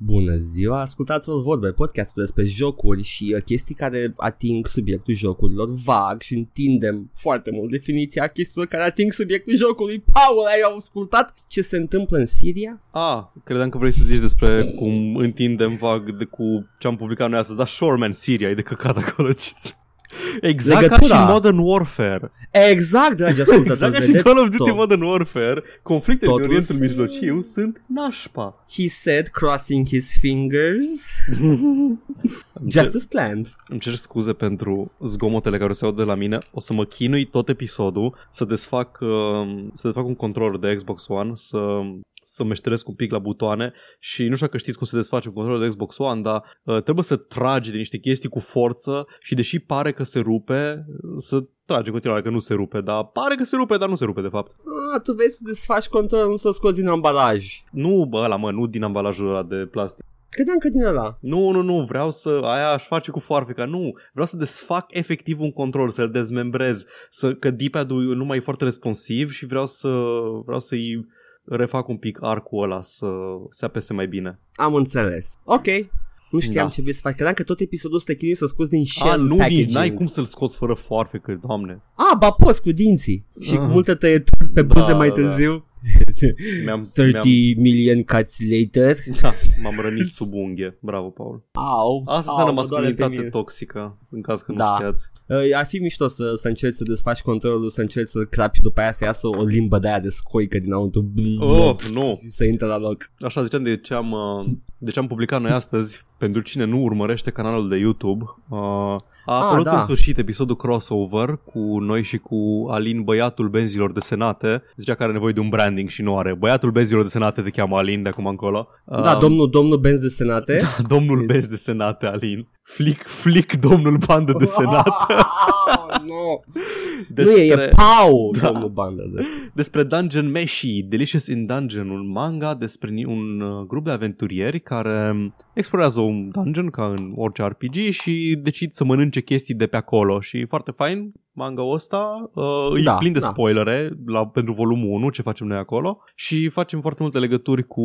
Bună ziua, ascultați-vă vorbe, podcastul despre jocuri și uh, chestii care ating subiectul jocurilor vag și întindem foarte mult definiția chestiilor care ating subiectul jocului. Paul, ai ascultat ce se întâmplă în Siria? Ah, credeam că vrei să zici despre cum întindem vag de cu ce am publicat noi astăzi, dar Shoreman Siria e de căcat acolo. Exact Legătura. ca și Modern Warfare. Exact, dragi ascultători. exact ca și Call of Duty tot. Modern Warfare, conflictele din Orientul Mijlociu sunt nașpa. He said, crossing his fingers. Just as planned. Îmi cer scuze pentru zgomotele care se aud de la mine. O să mă chinui tot episodul să desfac, uh, să desfac un controller de Xbox One, să să meșteresc un pic la butoane și nu știu dacă știți cum se desface un controlul de Xbox One, dar uh, trebuie să tragi de niște chestii cu forță și deși pare că se rupe, să trage în continuare că nu se rupe, dar pare că se rupe, dar nu se rupe de fapt. Ah, tu vei să desfaci controlul, nu să scoți din ambalaj. Nu, bă, ăla, mă, nu din ambalajul ăla de plastic. Credeam că din ăla. Nu, nu, nu, vreau să, aia aș face cu foarfeca, nu, vreau să desfac efectiv un control, să-l dezmembrez, să, că d nu mai e foarte responsiv și vreau să, vreau să-i refac un pic arcul ăla să se apese mai bine. Am înțeles. Ok. Nu șiam da. ce vrei să faci. Credeam că tot episodul ăsta te să scoți din shell A, nu, packaging. n-ai cum să-l scoți fără foarfe, că doamne. A, ba poți cu dinții. Și uh. cu multe tăieturi pe buze da, mai da, da. târziu. Da. mi-am, 30 mi-am... million cuts later. Da, m-am rănit sub unghie. Bravo, Paul. Au, Asta înseamnă masculinitate toxică, în caz că nu da. știați. Uh, ar fi mișto să, să încerci să desfaci controlul, să încerci să crapi și după aia să iasă o limbă de aia de scoică dinăuntru. Oh, nu. Și să intre la loc. Așa ziceam de ce am, uh, de ce am publicat noi astăzi, pentru cine nu urmărește canalul de YouTube, uh, a ah, apărut ah, da. în sfârșit episodul crossover cu noi și cu Alin, băiatul benzilor de senate. Zicea că are nevoie de un branding și nu are. Băiatul benzilor de senate te cheamă Alin de acum încolo. Da, um, domnul, domnul benz de senate. Da, domnul benz de senate, Alin. Flick, flick, domnul bandă de senate. Oh, no. Despre... Nu e, e Pau, da. domnul bandă de Despre Dungeon Meshi, Delicious in Dungeon, un manga despre un uh, grup de aventurieri care explorează un dungeon ca în orice RPG și decid să mănânce chestii de pe acolo și foarte fain, manga ăsta uh, da, e plin de da. spoilere la, pentru volumul 1, ce facem noi acolo și facem foarte multe legături cu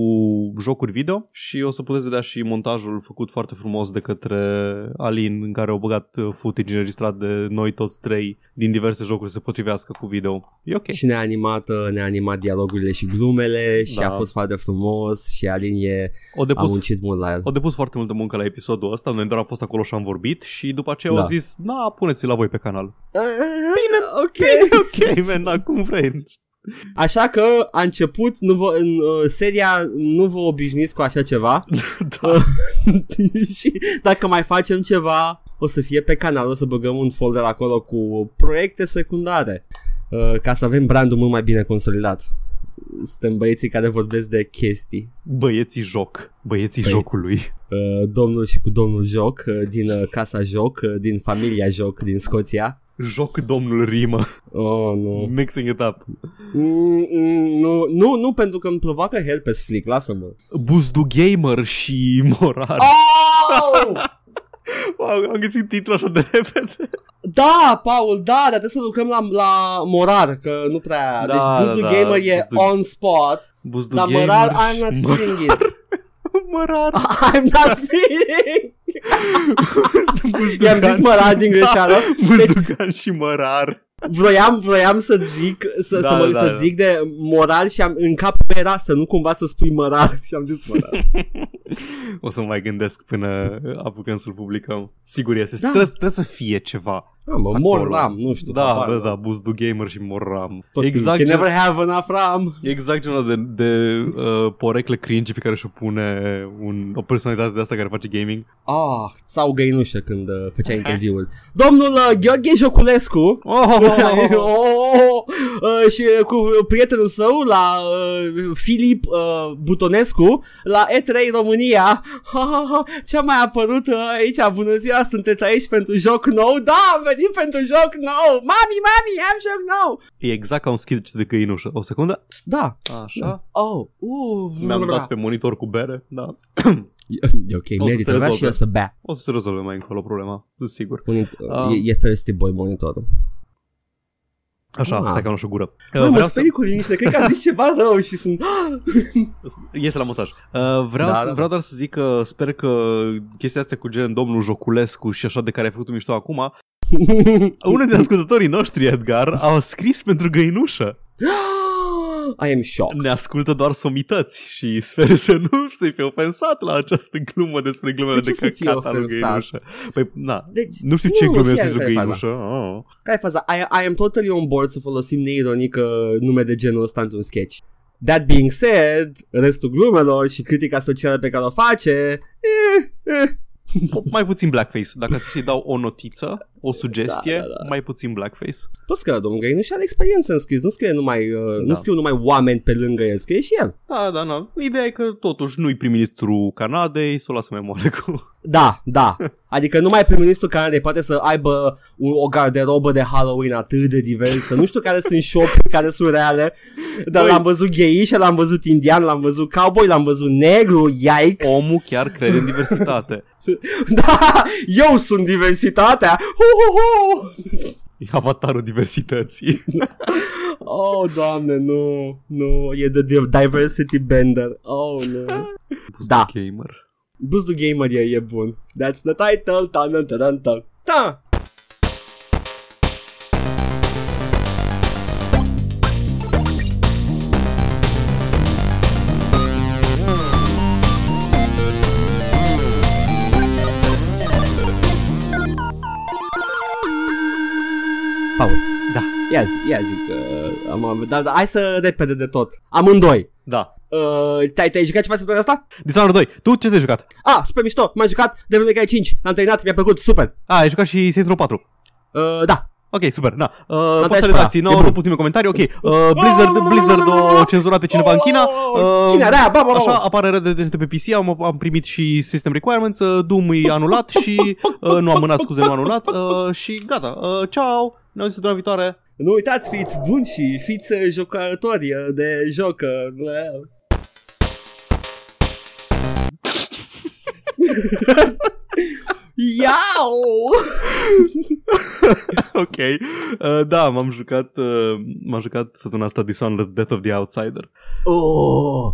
jocuri video și o să puteți vedea și montajul făcut foarte frumos de către Alin în care au băgat uh, footage înregistrat de noi toți trei din diverse jocuri să se potrivească cu video. E ok. Și ne-a animat, uh, ne-a animat dialogurile și glumele și da. a fost foarte frumos și Alin e o depus, a muncit mult la el. O depus foarte multă muncă la episodul ăsta, noi doar am fost acolo și am vorbit și după aceea da. au zis, na, puneți-l la voi pe canal. Uh, Bine, ok. Bine, ok, man, da, cum vrei. Așa că a început nu vă, în uh, seria nu vă obișnuiți cu așa ceva da. Uh, și dacă mai facem ceva o să fie pe canal, o să băgăm un folder acolo cu proiecte secundare uh, ca să avem brandul mult mai bine consolidat. Suntem băieții care vorbesc de chestii. Băieții joc, băieții Băieți. jocului. Uh, domnul și cu domnul joc uh, din uh, casa joc, uh, din familia joc din Scoția. Joc domnul rimă. Oh, nu. Mixing it up. Mm, mm, nu, nu, nu, pentru că îmi provoacă helpes flick, lasă-mă. Buzdu Gamer și Morar. Oh! wow, am găsit titlul așa de repede. Da, Paul, da, dar trebuie să lucrăm la, la Morar, că nu prea... Da, deci Buzdu da, Gamer da, e Buzdu... on spot, Buzdu dar Gamer Morar, I'm not feeling it. Mărar. I'm not feeling I-am zis mărar din greșeală. Buzdugan deci, și mărar. Vroiam, vroiam să zic să, da, să, mă, da, să da. zic de moral și am, în cap era să nu cumva să spui mărar și am zis mărar. o să mă mai gândesc până apucăm să-l publicăm. Sigur este. Da. Trebuie, trebuie să fie ceva. Da, mă, mor ram, nu știu. Da, apar, da, da, Buzdu Gamer și mor ram. Tot exact can never have enough ram. Exact genul de, de uh, porecle cringe pe care și-o pune un, o personalitate de asta care face gaming. Ah, sau găinușă când uh, făcea interviul. Domnul uh, Gheorghe Joculescu oh, oh, oh, oh. oh, uh, și uh, cu prietenul său la uh, Filip uh, Butonescu la E3 România. Ha, ha, ha, ce-a mai apărut uh, aici? Bună ziua, sunteți aici pentru joc nou? Da, venit pentru joc nou! Mami, mami, am joc nou! E exact ca un skit de căinușă. O secundă? Da. Așa. Da. Oh, uh, Mi-am dat pe monitor cu bere, da. E ok, o merită, vreau și eu să bea. O să se rezolve mai încolo problema, sigur. Monit- um, e, e thirsty boy monitorul. Așa, Ah. stai că am luat o gură. Bă, Uh, mă vreau să... sperii cu liniște, cred că am zis ceva rău și sunt... Iese la montaj. Uh, vreau, Da, să, da, da. vreau doar să zic că sper că chestia asta cu gen domnul Joculescu și așa de care ai făcut un mișto acum, unul din ascultătorii noștri, Edgar, au scris pentru găinușă. I am shocked. Ne ascultă doar somități și sper să nu să-i fie ofensat la această glumă despre glumele De de, ce să fie căcat al lui ofensat? găinușă. Păi, na, Deci, nu știu ce nu, glume fie este despre care e găinușă. Oh. Care e faza? I, I am totally on board să folosim neironic uh, nume de genul ăsta într-un sketch. That being said, restul glumelor și critica socială pe care o face, eh, eh. Mai puțin blackface. Dacă ar fi să-i dau o notiță, o sugestie, Da, da, da. mai puțin blackface. Plus că domnul Găinu și are experiență în scris, nu scrie numai, uh, Da. nu scriu numai oameni pe lângă el, scrie și el. Da, da, da. Ideea e că totuși nu-i prim-ministru Canadei, să o lasă mai moale cu... Da, da. Adică numai prim-ministrul Canadei poate să aibă un, o garderobă de Halloween atât de diversă. Nu știu care sunt shop care sunt reale, dar Băi. l-am văzut gay și l-am văzut indian, l-am văzut cowboy, l-am văzut negru, yikes. Omul chiar crede în diversitate. Da, eu sunt diversitatea. Hu, hu, hu. E avatarul diversității. Oh, doamne, nu, nu, e de diversity bender. Oh, nu. Da. Gamer. Buzdu Gamer e, e bun. That's the title. Ta ta ta ta ta. Paul, Da. ia zi, ia zi că am avut, dar dar hai să repede de tot. Amândoi. Da. Uh, te-ai, te-ai jucat ceva săptămâna asta? Dishonored 2. Tu ce te-ai jucat? Ah, super mișto, m-am jucat Devil May Cry 5, l-am terminat, mi-a plăcut, super. A, ai jucat și Saints Row 4. Uh, da, Ok, super, da. Uh, dat poți să și redacții, pe ăla. nu, E nu bun. pus nimeni comentarii, ok. Uh, Blizzard, Blizzard o cenzurat pe cineva în China. Uh, China, da, ba, ba, ba, Așa, ba. apare Red Dead Redemption pe PC, am, am primit și System Requirements, uh, Doom e anulat și... Uh, nu amânat, scuze, nu anulat. Uh, și gata, uh, ciao, ne auzim săptămâna viitoare. Nu uitați, fiți buni și fiți uh, jucători uh, de joc. uh, Iau! ok. Uh, da, m-am jucat, uh, m-am jucat săptămâna asta Dishonored Death of the Outsider. Oh!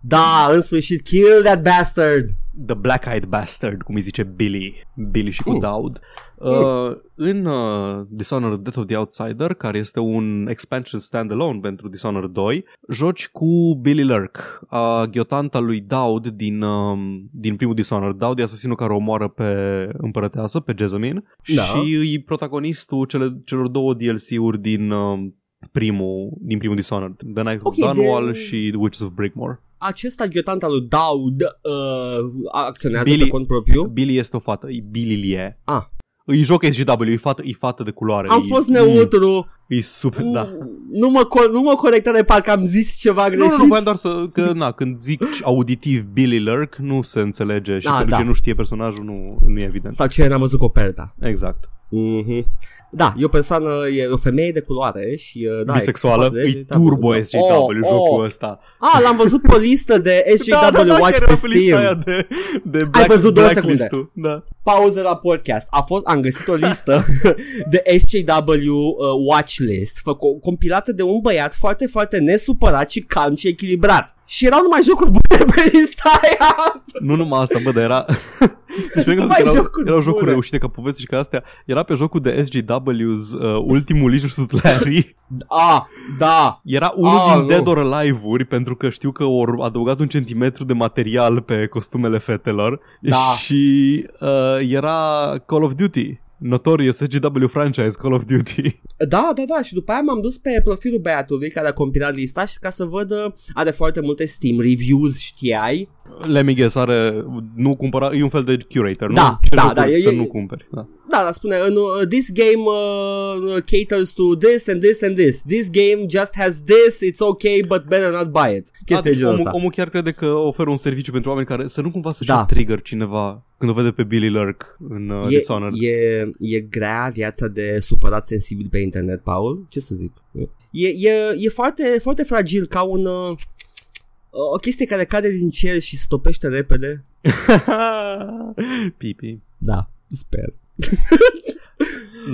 Da, în sfârșit, kill that bastard! The Black-Eyed Bastard, cum îi zice Billy. Billy și cu Mm. Daud. Uh, în uh, Dishonored Death of the Outsider, care este un expansion standalone pentru Dishonored 2, joci cu Billy Lurk, a ghiotanta lui Daud din, um, din primul Dishonored. Daud e asasinul care omoară pe împărăteasă, pe Jessamine, Da. și e protagonistul cele, celor două DLC-uri din... Um, primul, din primul Dishonored The Night of Ok, Dunwall de- și The Witches of Breakmore Acesta ghiotant al lui Daud uh, acționează Billy- pe cont propriu. Billy este o fată, e Billy Lie Ah. Îi joc SGW, e fată, e fată de culoare Am e, fost neutru. E, e super, da Nu mă, co- nu mă corecta de parcă am zis ceva Nu, greșit. nu, nu, voiam doar să, că, na, când zic auditiv Billy Lurk, nu se înțelege și Ah, pentru da. ce nu știe personajul, nu, nu e evident. Sau ce n-am văzut coperta. Exact. Mhm. Da, e o persoană, e o femeie de culoare și uh, da, Bisexuală, e, e turbo SJW Oh, jocul oh. ăsta. Ah, l-am văzut pe o listă de SJW da, da, da, Watch chiar pe era pe lista aia Steam. de, de Black, văzut două Blacklist-ul. Da. Pauză la podcast. A fost, am găsit o listă de SJW uh, Watch List făcu- compilată de un băiat foarte, foarte nesupărat și calm și echilibrat. Și erau numai jocuri bune pe lista aia. Nu numai asta, bă, dar era... Deci pe lângă Numai faptul că erau, jocuri erau jocuri bune. reușite ca povesti și ca astea, era pe jocul de SGW's uh, ultimul Licious Larry. Ah, da. Era unul Ah, din nu. Dead or Alive-uri pentru că știu că au adăugat un centimetru de material pe costumele fetelor Da. și uh, era Call of Duty. Notorious SGW franchise Call of Duty. Da, da, da, și după aia m-am dus pe profilul băiatului care a compilat lista și ca să văd, uh, are foarte multe Steam reviews, știai? Let me guess, are, nu cumpăra, e un fel de curator, Da, nu? Ce da, jocuri da, e- să e- nu cumperi. Da. Da, dar spune, în, uh, this game uh, caters to this and this and this. This game just has this, it's okay, but better not buy it. Da, Chestia deci de genul omul, ăsta. omul chiar crede că oferă un serviciu pentru oameni care să nu cumva să-și Da. da. trigger cineva când o vede pe Billy Lurk în uh, Dishonored. E, e, e grea viața de supărat sensibil pe internet, Paul. Ce să zic? E, e, e foarte, foarte fragil ca un... Uh, o chestie care cade din cer și stopește repede. Pipi. Da, sper.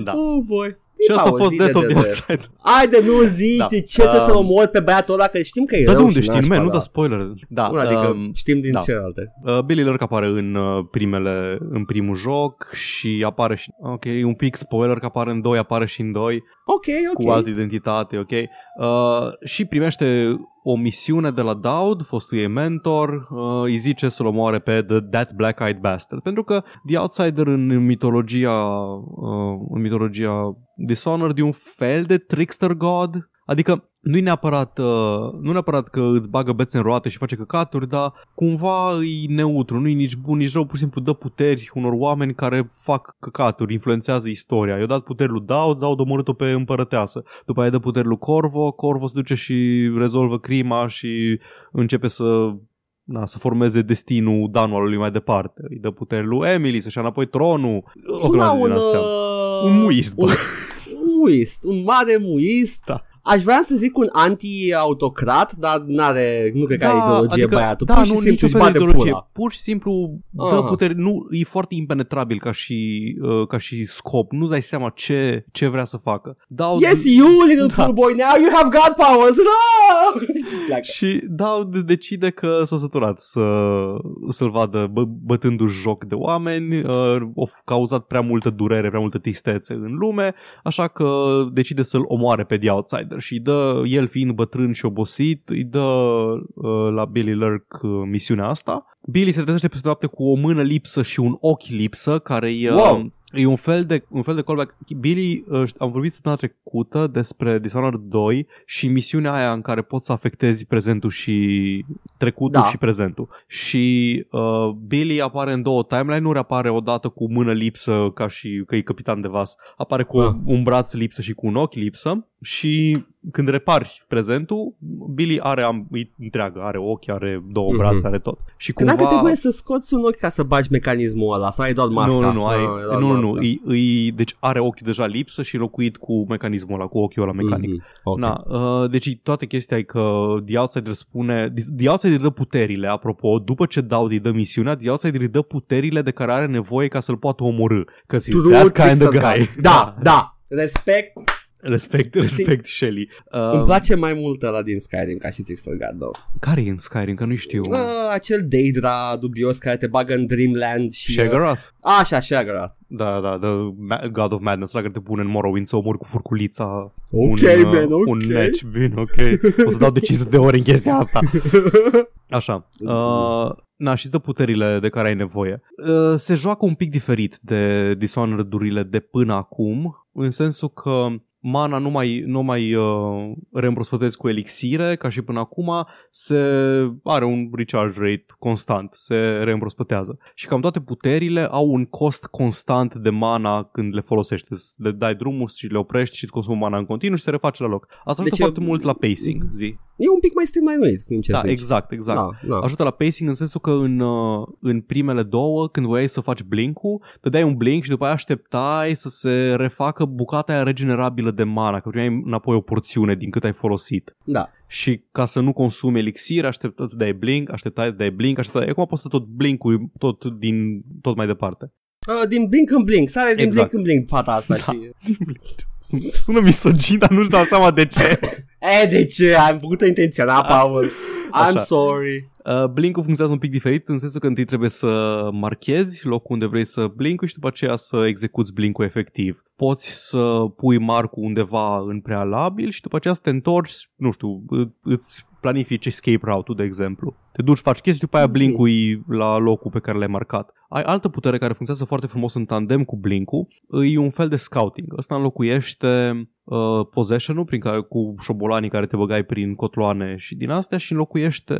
Da. Oh, boy. Și asta a Paul, fost zi Death of de- the de- Outsider. Haide, nu zi Da. ce, ce trebuie să-l Um, omori pe băiatul ăla, că știm că e Dar de rău unde și știi, nașpa, man? Nu da. da spoiler. Da, Nu, adică um, știm din da. celelalte. Uh, Billy Lurk apare în uh, primele, în primul joc și apare și, ok, e un pic spoiler că apare în 2, apare și în 2 Ok, ok. cu altă identitate, ok. Uh, și primește o misiune de la Dowd, fostul ei mentor, uh, îi zice să-l omoare pe The, That Black-Eyed Bastard. Pentru că The Outsider în mitologia, uh, în mitologia Dishonored e un fel de trickster god, adică nu-i neapărat, uh, nu neapărat că îți bagă bețe în roate și face căcaturi, dar cumva e neutru, nu e nici bun, nici rău, pur și simplu dă puteri unor oameni care fac căcaturi, influențează istoria. I-a dat puteri lui Daud, Daud a omorât-o pe împărăteasă. După aia dă puteri lui Corvo, Corvo se duce și rezolvă crima și începe să na, să formeze destinul Danualului mai departe. Îi dă puteri lui Emily să-și ia înapoi tronul. O Sună grămadă un... din astea. Uh, Un muist, bă. un, un muist, un mare muist. Da. Aș vrea să zic un anti-autocrat, dar n-are, nu cred că are ideologie adică, băiatul. Da, Pur și nu, simplu niciun își fel de bate ideologie. pula. Pur și simplu dă Aha. putere. Nu, e foarte impenetrabil ca și, uh, ca și scop. Nu-ți dai seama ce, ce vrea să facă. Dau, Yes, you little Da. poor boy, now you have God powers. No! și pleacă. Și Daud decide că s-a săturat să, să-l vadă bă, bătându-și joc de oameni, uh, a cauzat prea multă durere, prea multă tristețe în lume, așa că decide să-l omoare pe The Outsider și îi dă, el fiind bătrân și obosit, îi dă uh, la Billy Lurk uh, misiunea asta. Billy se trezește peste noapte cu o mână lipsă și un ochi lipsă, care e... uh, Wow. E un fel de, un fel de callback. Billy, uh, am vorbit săptămâna trecută despre Dishonored 2 și misiunea aia în care poți să afectezi prezentul și trecutul Da. și prezentul. Și uh, Billy apare în două timeline-uri, apare odată cu mână lipsă ca și că e capitan de vas, apare cu Ah. un braț lipsă și cu un ochi lipsă și când repari prezentul, Billy are am, e întreagă, are ochi, are două Mhm. brațe, are tot. Și Că dacă cumva... trebuie să scoți un ochi ca să bagi mecanismul ăla, sau ai doar masca? Nu, nu, nu, ai, Ah, ai doar nu, nu, masca. nu, îi, îi, deci are ochiul deja lipsă și înlocuit cu mecanismul ăla, cu ochiul ăla mecanic. Mhm, ok. Na, uh, deci toată chestia e că The Outsider spune The Outsider îi dă puterile, apropo, după ce Daud îi dă misiunea, The Outsider îi dă puterile de care are nevoie ca să-l poată omorâ. Că he's True that kind trickster of guy. guy. Da, da. Respect. Respect, respect, Shelly. Îmi Uh, place mai mult ăla din Skyrim ca și Trickster God, though. care e în Skyrim? Că nu știu. Uh, acel Daedra dubios care te bagă în Dreamland și... Shagarath? Uh, așa, Shagarath. Da, da, The Ma- God of Madness, la care te pune în Morrowind să omori cu furculița Ok, un, uh, man, ok. un match. Bine, ok. O să dau de 500 de ori în chestia asta. Așa. Uh, na, și dă puterile de care ai nevoie. Uh, se joacă un pic diferit de Dishonored-urile de până acum, în sensul că mana nu mai, nu mai uh, reîmprospătezi cu elixire, ca și până acum, se are un recharge rate constant, se reîmprospătează. Și cam toate puterile au un cost constant de mana când le folosești. Îți Le dai drumul și le oprești și îți consumă mana în continuu și se reface la loc. Asta ajută Deci e- foarte mult la pacing, zi. E un pic mai streamlined, din ce Da, zici. exact, exact. Da, da. Ajută la pacing în sensul că în, uh, în primele două, când voiai să faci blink-ul, te dai un blink și după aia așteptai să se refacă bucata aia regenerabilă de mana, că primeai înapoi o porțiune din cât ai folosit. da. Și ca să nu consumi elixir, așteptai să dai blink, așteptai să dai blink, așteptai. Acum poți să tot blink tot din tot mai departe. Uh, din blink în blink, sare din Exact. blink în blink fata asta Da. și... Sună misogin, dar nu-și dau seama de ce. E, de ce? Am făcut-o intenționat, Paul. I'm Așa. sorry. Uh, blink-ul funcționează un pic diferit în sensul că întâi trebuie să marchezi locul unde vrei să blink și după aceea să execuți blink-ul efectiv. Poți să pui marcul undeva în prealabil și după aceea să te întorci, nu știu, î- îți planifici escape route-ul, de exemplu. Te duci, faci chestii, după aia Mm. blink-ul e la locul pe care l-ai marcat. Ai altă putere care funcționează foarte frumos în tandem cu blink-ul, e un fel de scouting. Ăsta înlocuiește uh, possession-ul prin care, cu șobolanii care te băgai prin cotloane și din astea și înlocuiește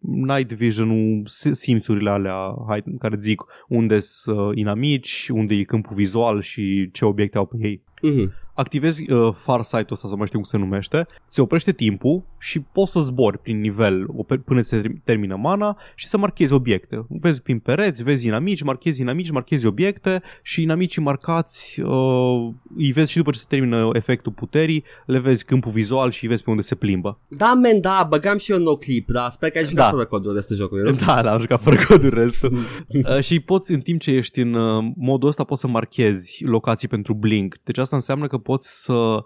night vision-ul, si- simțurile alea hai, care îți zic unde sunt uh, inamici, unde e câmpul vizual și ce obiecte au pe ei. Mhm. Activezi uh, farsight-ul ăsta, sau mai știu cum se numește, se oprește timpul și poți să zbori prin nivel o- pe- până se term- termină mana și să marchezi obiecte. Vezi prin pereți, vezi inamici, marchezi inamici, marchezi obiecte și inamicii marcați uh, îi vezi și după ce se termină efectul puterii, le vezi câmpul vizual și îi vezi pe unde se plimbă. Da, man, da, băgam și eu no clip, dar sper că ai jucat Da. fără codul de jocului, nu? Da, da, am jucat fără codul restul. uh, și poți, în timp ce ești în uh, modul ăsta, poți să marchezi locații pentru Blink. Deci asta înseamnă că poți să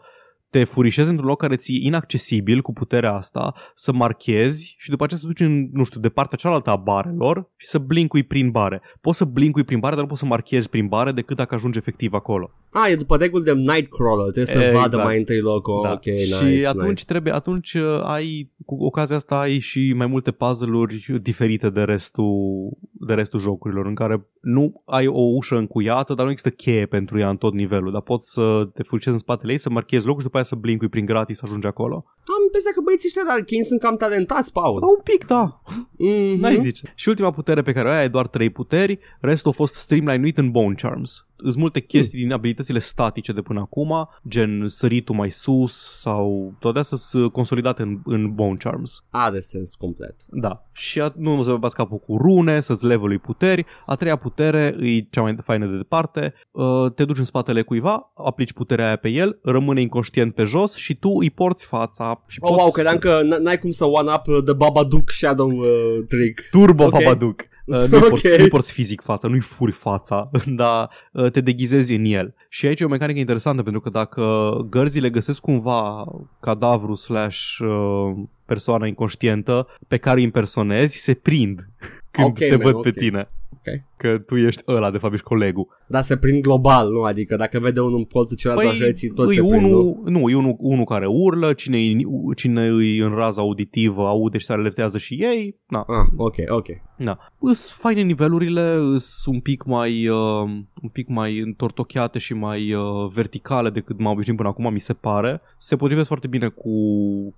te furișezi într-un loc care ți-e inaccesibil cu puterea asta, să marchezi și după aceea să duci în, nu știu, de partea cealaltă a barelor și să blincui prin bare. Poți să blincui prin bare, dar nu poți să marchezi prin bare decât dacă ajungi efectiv acolo. Ah, e după reguli de Nightcrawler, trebuie să Exact. vadă mai întâi locul. Da. Ok, și nice, atunci nice. trebuie, atunci uh, ai, cu ocazia asta ai și mai multe puzzle-uri diferite de restul, de restul jocurilor, în care nu ai o ușă încuiată, dar nu există cheie pentru ea în tot nivelul, dar poți să te furcezi în spatele ei, să marchezi locul și după aia să blincui prin gratis să ajungi acolo. Am impresia că băieții ăștia de Arkane sunt cam talentați, Paul. Da, un pic, da. Mhm. N-ai zice. Și ultima putere pe care o ai, ai doar trei puteri, restul a fost streamline-uit în Bone Charms. Sunt multe chestii din abilitățile statice de până acum, gen săritul mai sus sau toate astea sunt consolidate în, în Bone Charms. Are sens complet. Da. Și a, nu o să vă bați capul cu rune, să-ți levelui puteri. A treia putere e cea mai faină de departe. Uh, te duci în spatele cuiva, aplici puterea aia pe el, rămâne inconștient pe jos și tu îi porți fața. Și Oh, poți wow, credeam că n- n-ai cum să one-up uh, The Babadook Shadow uh, trick. Turbo Ok. Babadook. Uh, nu-i, porți, Ok. nu-i porți fizic fața, nu-i furi fața, dar uh, te deghizezi în el. Și aici e o mecanică interesantă, pentru că dacă gărzile găsesc cumva cadavru slash uh, persoana inconștientă pe care îi impersonezi, se prind când Ok, te man, văd ok. pe tine. Ok. Că tu ești ăla, de fapt ești colegul. Dar se prind global, nu? Adică dacă vede unul în colțul celălalt Păi, al hății, toți îi se prind, nu? unul, nu, e unul, unul care urlă, cine, îi- cine îi în raza auditivă aude și se alertează și ei. Na, Ah, ok, ok. Da. Îs faine nivelurile, îs un pic mai uh, un pic mai întortocheate și mai uh, verticale decât m-am obișnuit până acum, mi se pare. Se potrivesc foarte bine cu,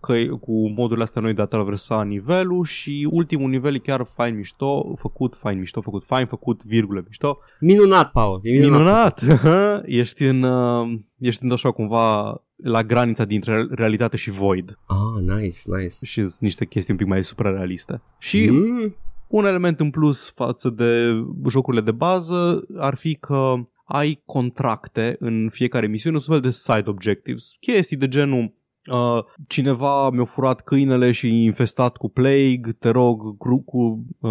căi, cu modurile astea noi de a traversa nivelul și ultimul nivel e chiar fain mișto, făcut fain mișto, făcut fain, făcut virgule mișto. Minunat, Paul. E minunat. Minunat! ești în uh, ești în așa cumva la granița dintre realitate și void Ah, nice, nice. și sunt niște chestii un pic mai suprarealiste. Și Mm? un element în plus față de jocurile de bază ar fi că ai contracte în fiecare misiune, un fel de side objectives, chestii de genul Uh, cineva mi-a furat câinele și e infestat cu plague, te rog, cru, cu uh,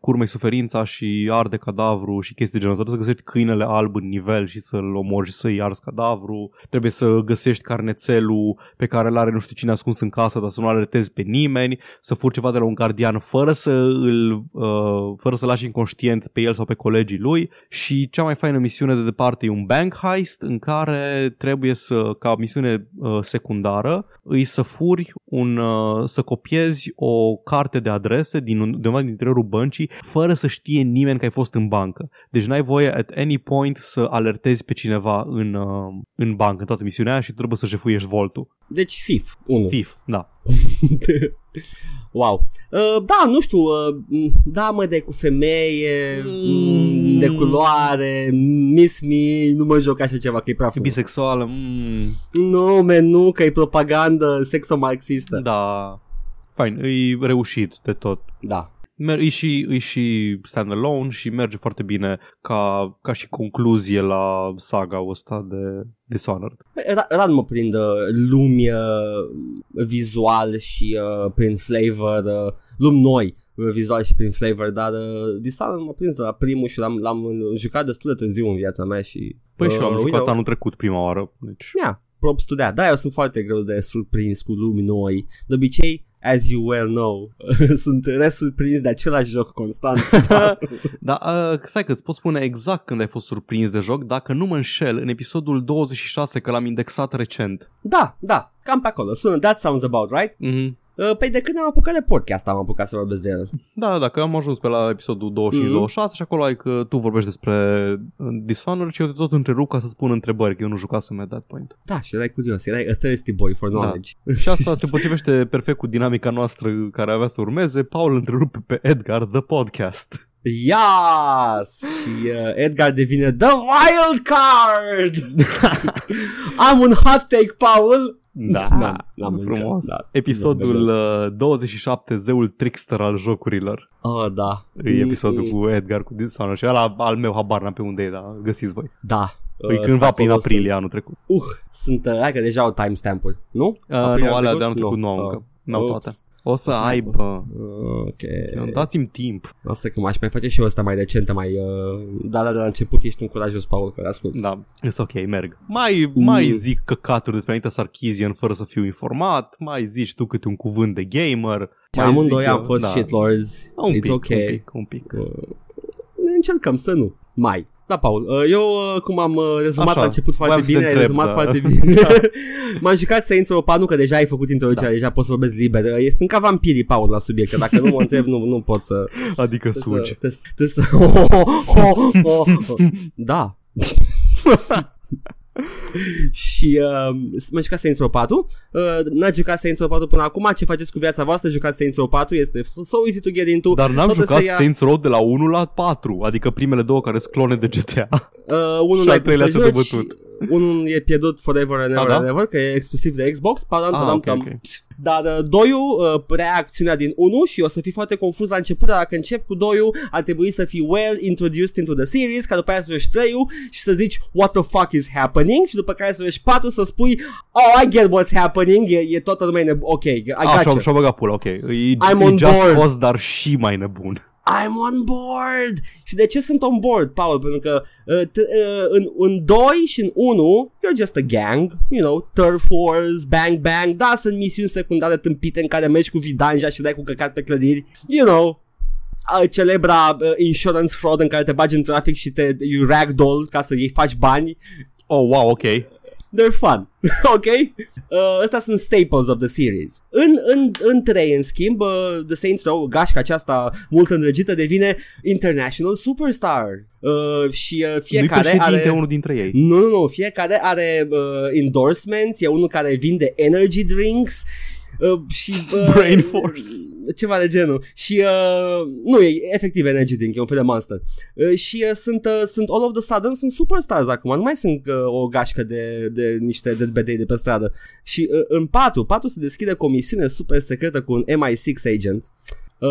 curmei suferința și arde cadavru și chestii de genul ăsta. Trebuie să găsești câinele alb în nivel și să-l omori și să-i arzi cadavru. Trebuie să găsești carnețelul pe care îl are nu știu cine ascuns în casă, dar să nu alertezi pe nimeni, să furi ceva de la un gardian fără să îl uh, fără să lași inconștient pe el sau pe colegii lui și cea mai faină misiune de departe e un bank heist în care trebuie să, ca misiune uh, secundară, îi să furi un, uh, să copiezi o carte de adrese din, un- de undeva din interiorul băncii fără să știe nimeni că ai fost în bancă. Deci n-ai voie at any point să alertezi pe cineva în, uh, în bancă, în toată misiunea aia și tu trebuie să jefuiești voltul. Deci FIF, 1. FIF, da. wow. Uh, da, nu știu, uh, m, da mă, de cu femeie, mm. de culoare, miss me, nu mă joc așa ceva, că e prea E frumos. bisexuală, mm, Nu, man, nu, că e propagandă sexomarxistă. da. Fain, e reușit de tot. Da. Mer- e și, e și standalone și merge foarte bine ca, ca și concluzie la saga ăsta de Dishonored. Băi, Ra- Rar mă prind uh, lumi uh, vizual și uh, prin flavor, uh, lumi noi uh, vizual și prin flavor, dar uh, Dishonored m-a prins de la primul și l-am, l-am jucat destul de târziu în viața mea și... Păi și eu am uh, jucat uite, anul trecut prima oară. Deci... Yeah, props to that. Da, eu sunt foarte greu de surprins cu lumi noi. De obicei, as you well know, sunt resurprins de același joc constant. Da, uh, stai că îți pot spune exact când ai fost surprins de joc, dacă nu mă înșel, în episodul 26, că l-am indexat recent. da, da, cam pe acolo. Sună, that sounds about right. Mm-hmm. Uh, păi de când am apucat de podcast am apucat să vorbesc de el. Da, da, dacă am ajuns pe la episodul 25-26 și acolo ai că tu vorbești despre uh, Dishonored și eu te tot întrerup ca să spun întrebări, că eu nu jucasem at that point. Da, și erai curios, erai a thirsty boy for knowledge. Și asta se potrivește perfect cu dinamica noastră care avea să urmeze. Paul întrerupe pe Edgar, The Podcast. Yes! Și uh, Edgar devine The Wild Card! Am un hot take, Paul! Da, N-am- n-am frumos. încă, da. Episodul uh, 27, zeul trickster al jocurilor. Oh, da. E episodul cu Edgar, cu Dishonored și ăla al meu habar n-am pe unde e, dar găsiți voi. Da. E Uh, cândva prin acolo aprilie anul trecut. Sunt, uh, sunt, uh, hai că deja au timestamp-uri, nu? Uh, Aprilie nu, alea anul de anul trecut? trecut nu au Nu. încă. N-au Ups. toate. O să O să aibă. Ok. Dați-mi timp. Asta că m-aș mai face și eu asta mai recentă, mai... Uh... Da, da, de la început ești un curajos, Paul, că ascult. Da, e ok, merg. Mai, Mm. mai zic căcaturi despre Anita Sarkeesian fără să fiu informat, mai zici tu câte un cuvânt de gamer. Ce mai amândoi zic eu, am fost da. shitlords. Un It's pic, ok. un pic, un pic. Uh, încercăm să nu. Mai. Da, Paul, uh, eu uh, cum am uh, rezumat Așa, la început foarte voiam să te bine, ai întreb, rezumat da. foarte bine. M-am jucat Saints Row 4, că deja ai făcut introducerea, Da. deja poți să vorbesc liber. Uh, Sunt ca vampirii, Paul, la subiect, că dacă nu mă întreb, nu, nu pot să... Adică trebuie sugi. să- trebuie să- trebuie să- Da. și uh, m-am jucat Saints Row 4 uh, N-ați jucat Saints Row 4 până acum Ce faceți cu viața voastră? Jucați Saints Row 4 Este so easy to get into Dar n-am Poate jucat să ia- Saints Row de la 1 la 4, adică primele două care sunt clone de GTA. Uh, unul Și n-ai al cum treilea să s-a joci, debătut. Unul e pierdut forever and ever da? and ever, că e exclusiv de Xbox. Padam, Ah, padam, ok, tam. ok. Dar uh, doiul uh, preia acțiunea din 1 și o să fii foarte confuz la început, dar dacă încep cu doiul, ar trebui să fii well introduced into the series, ca după aia să joci 3 și să zici what the fuck is happening și după care să joci 4 să spui oh, I get what's happening, e, e toată lumea nebun. Ok, I got Așa, you. și-a băgat pula, ok. E, I'm e on Just board. Cause, dar și mai nebun. I'm on board! Și de ce sunt on board, Paul? Pentru că uh, t- uh, în, în 2 și în 1 you're just a gang, you know, turf wars, bang bang, da, sunt misiuni secundare tâmpite în care mergi cu vidanja și dai cu căcat pe clădiri, you know, uh, celebra uh, insurance fraud în care te bagi în trafic și te you ragdoll ca să iei faci bani Oh, wow, ok. They're fun, ok? Uh, astea sunt staples of the series. În, în, în 3, în schimb, uh, The Saints Row, gașca aceasta mult îndrăgită, devine International Superstar. Uh, și uh, Nu-i fiecare președinte are... unul dintre ei. Nu, nu, nu, fiecare are uh, endorsements, e unul care vinde energy drinks uh, și... Uh, Brain Force. Ceva de genul. Și uh, nu, e efectiv energy drink, e un fel de monster. Uh, și uh, sunt, uh, sunt all of the sudden, sunt superstars acum, nu mai sunt uh, o gașcă de, de niște deadbedei de pe stradă. Și uh, în 4, 4 se deschide cu o misiune super secretă cu un MI6 agent. Uh,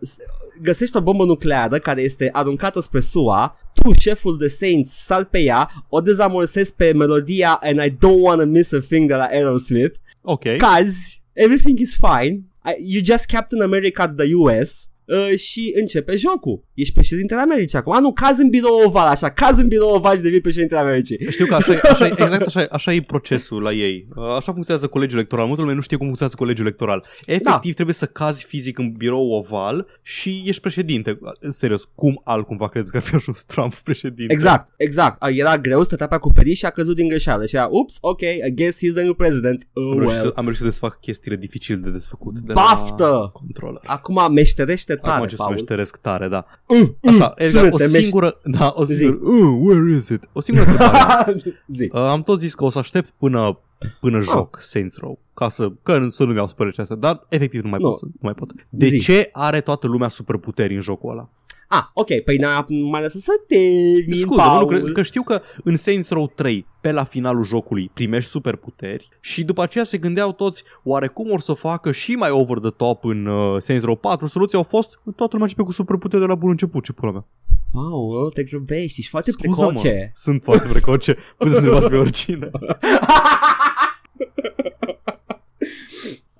s- găsești o bombă nucleară care este aruncată spre SUA tu, șeful de Saints, sal pe ea, o dezamorsezi pe melodia And I don't wanna miss a thing de la Aerosmith, Ok. cazi, everything is fine, You just Captain America the US uh, și începe jocul. Ești președintele Americii acum. A, nu, caz în birou oval, așa, caz în birou oval și devii președintele Americii. Știu că așa, e- așa, e- exact așa, așa e procesul la ei. Uh, Așa funcționează colegiul electoral. Multă lume nu știe cum funcționează colegiul electoral. Efectiv, Da. trebuie să cazi fizic în birou oval și ești președinte. Serios, cum altcumva credeți că ar fi ajuns Trump președinte? Exact, exact. A, Era greu, stătea pe acoperiș și a căzut din greșeală. Și a, ups, ok, I guess he's the new president. Oh, Am reușit, să, well. am reușit să desfac chestiile dificil de desfăcut. De Baftă! La controller. Acum meșterește tare, Acum ce să Paul. meșteresc tare, da. Mm, Așa, exact, o sunete, meș- singură, da, o Zi. singură, uh, where is it? O singură întrebare. Zi. Uh, am tot zis că o să aștept până până joc Saints Row, ca să, că să nu mi-au spărut astea, dar efectiv nu mai, Nu. pot, să, nu mai pot. De Zi. ce are toată lumea superputeri în jocul ăla? Ah, ok, păi n-a mai lăsat să termin, Scuze, nu, Paul. că, că știu că în Saints Row 3, pe la finalul jocului, primești superputeri și după aceea se gândeau toți, oare cum or să facă și mai over the top în uh, Saints Row 4? Soluția au fost, toată lumea începe cu superputeri de la bun început, ce pula mea. Wow, te grăbești, ești foarte Scuză-mă, precoce. sunt foarte precoce, puteți să întrebați pe oricine.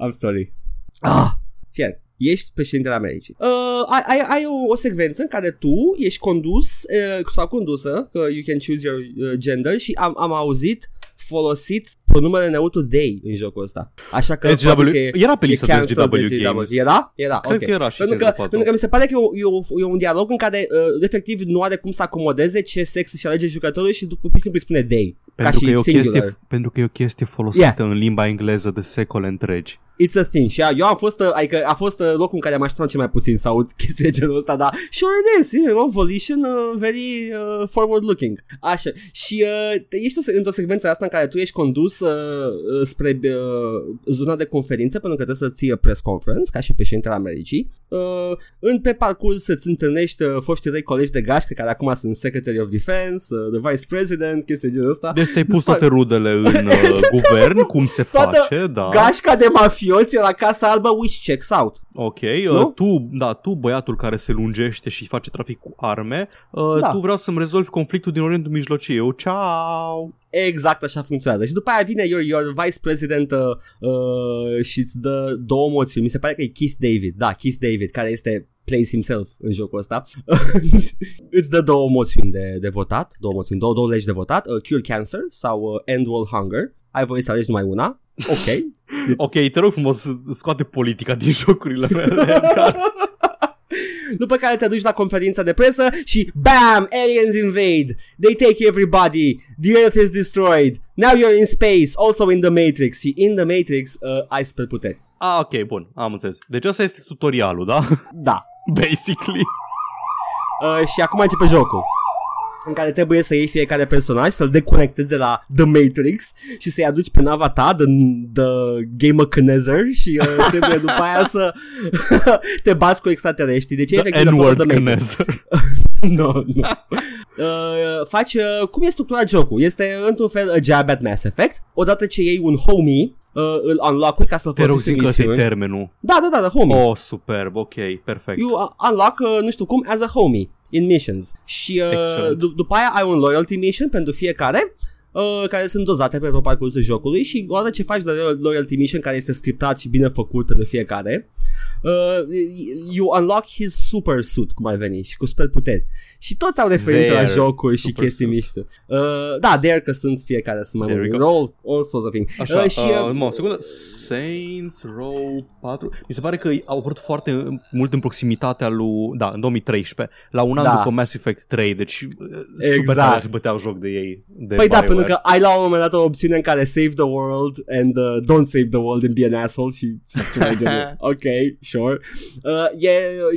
I'm sorry. Ah, fie, ești președintele Americii. Uh, ai, ai, ai o, o secvență în care tu ești condus uh, sau condusă, că you can choose your uh, gender și am, am auzit folosit pronumele neutru they în jocul ăsta. Așa că SGW, probabil că e, era pe e lista de cancelled SGW Games. Era? Era, Cred ok. că era și pentru, că, Saints Row 4. pentru că mi se pare că e, o, e, o, e un dialog în care uh, efectiv nu are cum să acomodeze ce sex și alege jucătorul și după pur și simplu îi spune they. Pentru ca că, și e o singular. chestie, pentru că e o chestie folosită Yeah. în limba engleză de secole întregi. It's a thing și eu am fost, uh, adică a fost uh, locul în care am așteptat ce mai puțin să aud chestii de genul ăsta, dar sure it is, you know, volition uh, very uh, forward looking. Așa, și uh, te- ești o se- într-o secvență asta în care tu ești condus uh, uh, spre uh, zona de conferință pentru că trebuie să ții press conference ca și președintele Americii. Uh, în pe parcurs să-ți întâlnești uh, foștii tăi colegi de gașcă care acum sunt Secretary of Defense, uh, the Vice President, chestii de genul ăsta. Deci ți-ai pus Stai. toate rudele în uh, guvern, cum se Toată face, da. Gașca de mafioți și eu ți la Casa Albă, which checks out. Ok, Nu? uh, tu, da, tu băiatul care se lungește și face trafic cu arme, uh, Da. tu vreau să-mi rezolvi conflictul din Orientul Mijlociu. Ciao! Exact așa funcționează. Și după aia vine your, your vice president uh, uh, și îți dă două moțiuni. Mi se pare că e Keith David. Da, Keith David, care este plays himself în jocul ăsta. îți dă două moțiuni de, de votat, două moțiuni, două, două legi de votat, uh, Cure Cancer sau uh, End World Hunger. Ai voie să alegi numai una. Ok. It's- Ok, te rog frumos, scoate politica din jocurile mele. Edgar. După care te duci la conferința de presă și BAM! Aliens invade! They take everybody! The Earth is destroyed! Now you're in space! Also in the Matrix! Și in the Matrix uh, ai superputeri. ah, ok, bun, am înțeles. Deci ăsta este tutorialul, da? Da. Basically. Uh, și acum începe jocul în care trebuie să iei fiecare personaj, să-l deconectezi de la The Matrix și să-i aduci pe nava ta, The, the Game of Knezer și uh, trebuie după aia să te bați cu extraterestri. Deci e The efectiv N-word The Matrix. Knezer. nu, nu. Uh, faci, uh, cum e structurat jocul? Este într-un fel a jab at Mass Effect. Odată ce iei un homie, uh, îl unlock ca să-l Te rog, folosești zic în că ăsta e misiuni. termenul. Da, da, da, da, homie. Oh, superb, ok, perfect. You uh, unlock, uh, nu știu cum, as a homie in missions. Și uh, Excellent. d- după aia ai un loyalty mission pentru fiecare uh, care sunt dozate pe tot parcursul jocului și odată ce faci de loyalty mission care este scriptat și bine făcut pentru fiecare uh, you unlock his super suit cum ar veni și cu super puteri și toți au referințe la Their jocuri și super chestii suit. mișto uh, da, there că sunt fiecare sunt mai There we multe go. roll, all sorts of things Așa, uh, și uh, uh, mă, o secundă. Saints Row 4. Mi se pare că au apărut foarte mult în proximitatea lui, da, în 2013, la un an Da. după Mass Effect 3, deci uh, super Exact. tare se băteau joc de ei. De Păi da, BioWare. pentru că ai la un moment dat o opțiune în care save the world and uh, don't save the world and be an asshole și și ceva de genul. Ok, sure. Uh, e,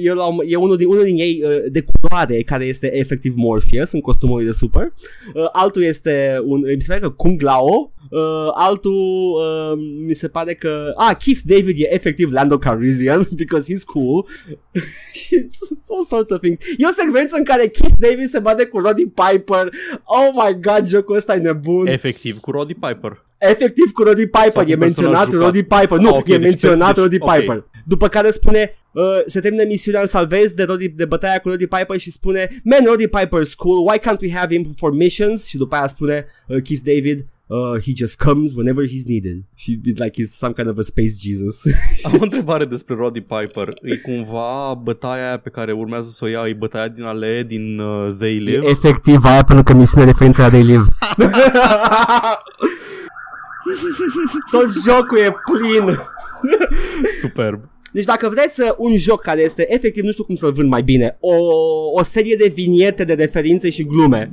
e, la, un- e unul, din, unul din ei uh, de culoare care este efectiv Morpheus în costumul lui de super. Uh, altul este un, mi se pare că Kung Lao. Uh, altul uh, mi se pare că ah, Keith David e efectiv Lando Calrissian because he's cool și it's all sorts of things e o secvență în care Keith David se bate cu Roddy Piper oh my god jocul ăsta e nebun Efectiv, cu Roddy Piper. efectiv cu Roddy Sau Piper cu e personaj menționat jucat. Roddy Piper nu Ah, ok, e deci menționat pe- deci- Roddy ok. Piper după care spune uh, se termină misiunea îl salvezi de, Roddy, de bătaia cu Roddy Piper și spune man Roddy Piper's cool why can't we have him for missions și după aia spune uh, Keith David Uh, he just comes whenever he's needed. She, it's like he's some kind of a space Jesus. Am o întrebare despre Roddy Piper. E cumva bătaia aia pe care urmează să o ia, e bătaia din ale din uh, They Live? Efectiv aia pentru că misiunea referință la They Live. Tot jocul e plin. Superb. Deci dacă vreți uh, un joc care este efectiv, nu știu cum să-l vând mai bine, o, o serie de viniete de referințe și glume,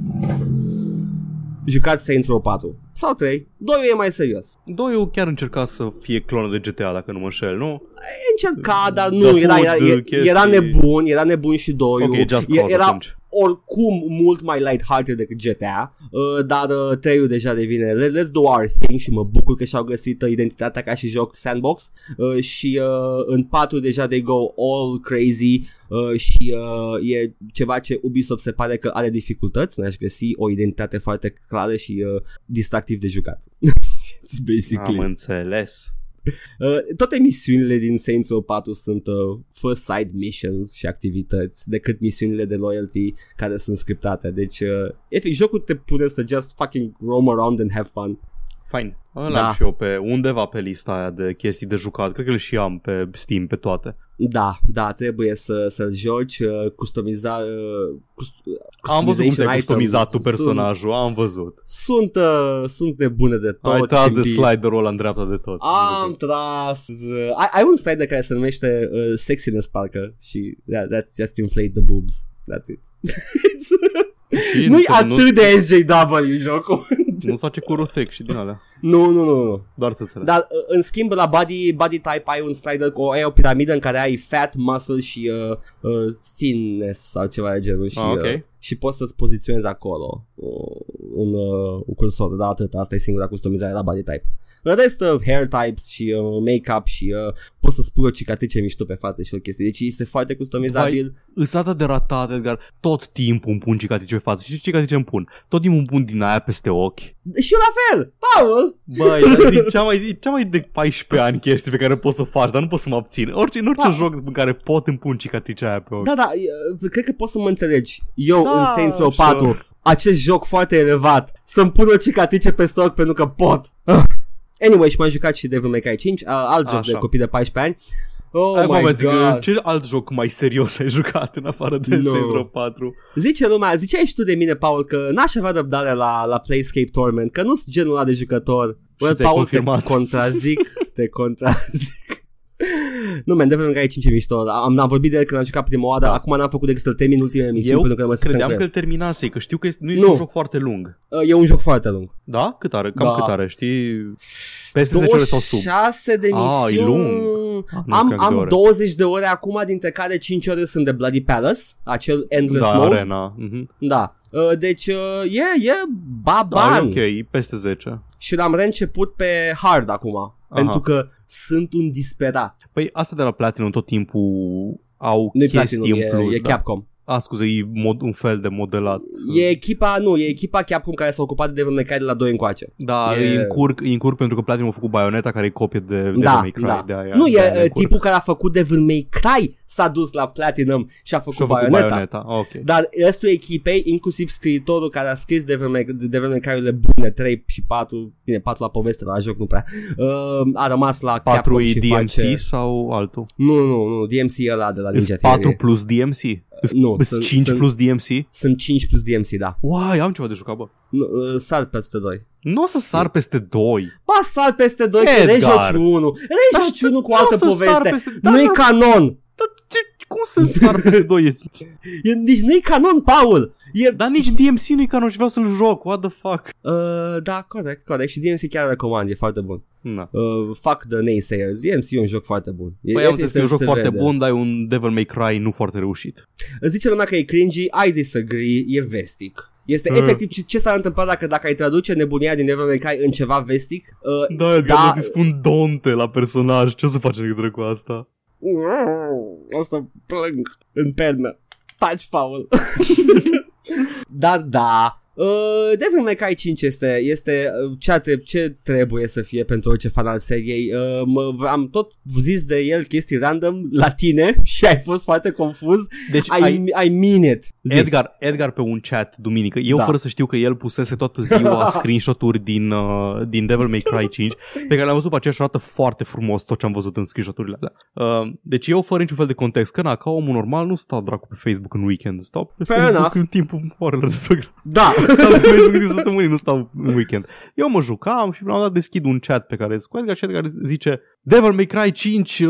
jucați Saints Row 4 sau 3. Doiul e mai serios. Doiul chiar încerca să fie clonul de GTA, dacă nu mă înșel, nu? E încercat, dar The nu, era, Hood, era, era, chestii. era nebun, era nebun și doiul. Ok, Just E- Cause era atunci. oricum mult mai light-hearted decât GTA, uh, dar uh, 3 deja devine let, let's do our thing și mă bucur că și-au găsit uh, identitatea ca și joc sandbox uh, și uh, în 4 deja they go all crazy uh, și uh, e ceva ce Ubisoft se pare că are dificultăți în a-și găsi o identitate foarte clară și uh, distractiv de jucat. It's basically. Am înțeles. Uh, toate misiunile din Saints Row 4 sunt uh, first side missions și activități decât misiunile de loyalty care sunt scriptate. Deci, uh, efectiv, jocul te pune să just fucking roam around and have fun. Fine. Îl Da. am și eu pe undeva pe lista aia de chestii de jucat. Cred că îl și am pe Steam, pe toate. Da, da, trebuie să, să-l joci, uh, customiza... Uh, cust- Am văzut cum customization te-ai customizat tu items. personajul, am văzut. Sunt, sunt, uh, sunt nebune de tot. Ai tras de și- sliderul ăla în dreapta de tot. Am tras uh, ai, ai un slider care se numește uh, Sexiness parcă Și yeah, that's just inflate the boobs That's it Și Nu-i nu- atât de SJW jocul Nu-ți face curul thick și din alea. Nu, nu, nu, nu Doar țățele. Dar uh, în schimb la body, body type ai un slider cu ai o piramidă în care ai fat, muscle și uh, uh, thinness sau ceva de genul și, Ah, ok. uh, și poți să-ți poziționezi acolo uh, un, uh, un cursor, dar atât, asta e singura customizare la body type. În rest, uh, hair types și uh, make-up și uh, poți să spui o cicatrice mișto pe față și o chestie. Deci este foarte customizabil. Îs atât de ratat, Edgar. Tot timpul îmi pun cicatrice pe față. Și ce cicatrice îmi pun? Tot timpul îmi pun din aia peste ochi. Și eu la fel, Paul! Băi, e cea mai, e cea mai de 14 ani chestie pe care poți să o faci, dar nu poți să mă abțin. Orice, în orice Da. joc în care pot îmi pun cicatricea aia pe ochi. Da, da, e, cred că poți să mă înțelegi. Eu Da, în Saints Row 4, sure. acest joc foarte elevat, să-mi pun o cicatrice pe stoc pentru că pot. Ah. Anyway, și m-am jucat și Devil May Cry 5, uh, alt joc Așa. de copii de 14 ani. Oh Acum my vă zic, god. ce alt joc mai serios ai jucat în afară de No. Saints Row 4? Zice lumea, ziceai și tu de mine, Paul, că n-aș avea răbdare la, la Playscape Torment, că nu sunt genul ăla de jucător. Bă, ți-ai Paul, confirmat. te contrazic, te contrazic. Nu, man, Devil May Cry 5 e mișto. Am, am vorbit de el când am jucat prima oară, Da. acum n-am făcut decât să-l termin ultimele misiuni Eu pentru că mă Credeam că că îl terminasei, că știu că este, nu este Nu. un joc foarte lung. E un joc foarte lung. Da? Cât are? Cam Da. cât are, știi? Peste 10 ore sau sub. 26 de Ah, e misiuni. lung. Ah, nu am cred că de am ore. 20 de ore acum, dintre care 5 ore sunt de Bloody Palace, acel Endless Da, Mode. arena. Mhm. Da. Uh, Deci, uh, e, e Da, baban. e ok, e peste 10. Și l-am reînceput pe hard acum. Aha. Pentru că sunt un disperat. Păi asta de la Platinum tot timpul au Nu-i chestii Platinum, în e, plus. e da. Capcom. A, scuze, e mod, un fel de modelat. E echipa, nu, e echipa Capcom care s-a ocupat de Devil May Cry de la 2 încoace. Da, E- e... încurc, e încurc pentru că Platinum a făcut Bayonetta care e copie de Devil da, May Cry. da. De aia, nu, de e aia uh, încurc. tipul care a făcut Devil May Cry s-a dus la Platinum și a făcut, Și-a făcut Bayonetta. Bayonetta. Ok. Dar restul echipei, inclusiv scriitorul care a scris Devil May, Devil May Cry-urile bune, 3 și 4, bine, 4 la poveste, la joc nu prea, uh, a rămas la 4 Capcom e și DMC face... sau altul? Nu, nu, nu, DMC e ăla de la Ninja Sunt Theory. 4 plus DMC? nu, Sunt sunt- 5 sunt- plus DMC? Sunt 5 plus DMC, da. Uai, am ceva de jucat, bă. Nu, uh, sar peste 2. Nu o să sar peste 2. Ba, sar peste 2, că Edgar. rejoci 1. Rejoci 1 cu nu altă o să sar poveste. peste- da, Nu-i da. canon. Ce, cum să sar peste 2? E, nici nu-i canon, Paul. E, Dar nici DMC nu-i canon și vreau să-l joc. What the fuck? uh, da, corect, corect. Și DMC chiar recomand, e foarte bun. Na. Uh, fuck the naysayers. DMC e un joc foarte bun. E, Păi, efectiv este un joc se foarte vede. bun, dar e un Devil May Cry nu foarte reușit. Zice lumea că e cringy, I disagree, e vestic. Este Mm. efectiv ce, ce s-ar întâmpla dacă, dacă ai traduce nebunia din Devil May Cry în ceva vestic. Uh, Da, Da. da. să-i spun Donte la personaj. Ce o să faci legătură cu asta? O să plâng în pernă. Taci, Paul. da, da. Uh, Devil May Cry 5 este, este uh, ce, tre- ce trebuie să fie pentru orice fan al seriei. Uh, mă, am tot zis de el chestii random la tine și ai fost foarte confuz. Deci I, ai, I mean it. Zi. Edgar, Edgar pe un chat duminică, eu Da. fără să știu că el pusese toată ziua screenshot-uri din, uh, din Devil May Cry 5 pe care le-am văzut pe aceeași arată foarte frumos tot ce am văzut în screenshot-urile alea. Uh, deci eu fără niciun fel de context, că na, ca omul normal nu stau dracu pe Facebook în weekend, stau pe Fair Facebook enough. în timpul orelor de program. Da. Stau pe Facebook în timpul săptămânii, nu stau în weekend. Eu mă jucam și la un dat deschid un chat pe care cu Edgar și Edgar zice Devil May Cry 5 uh,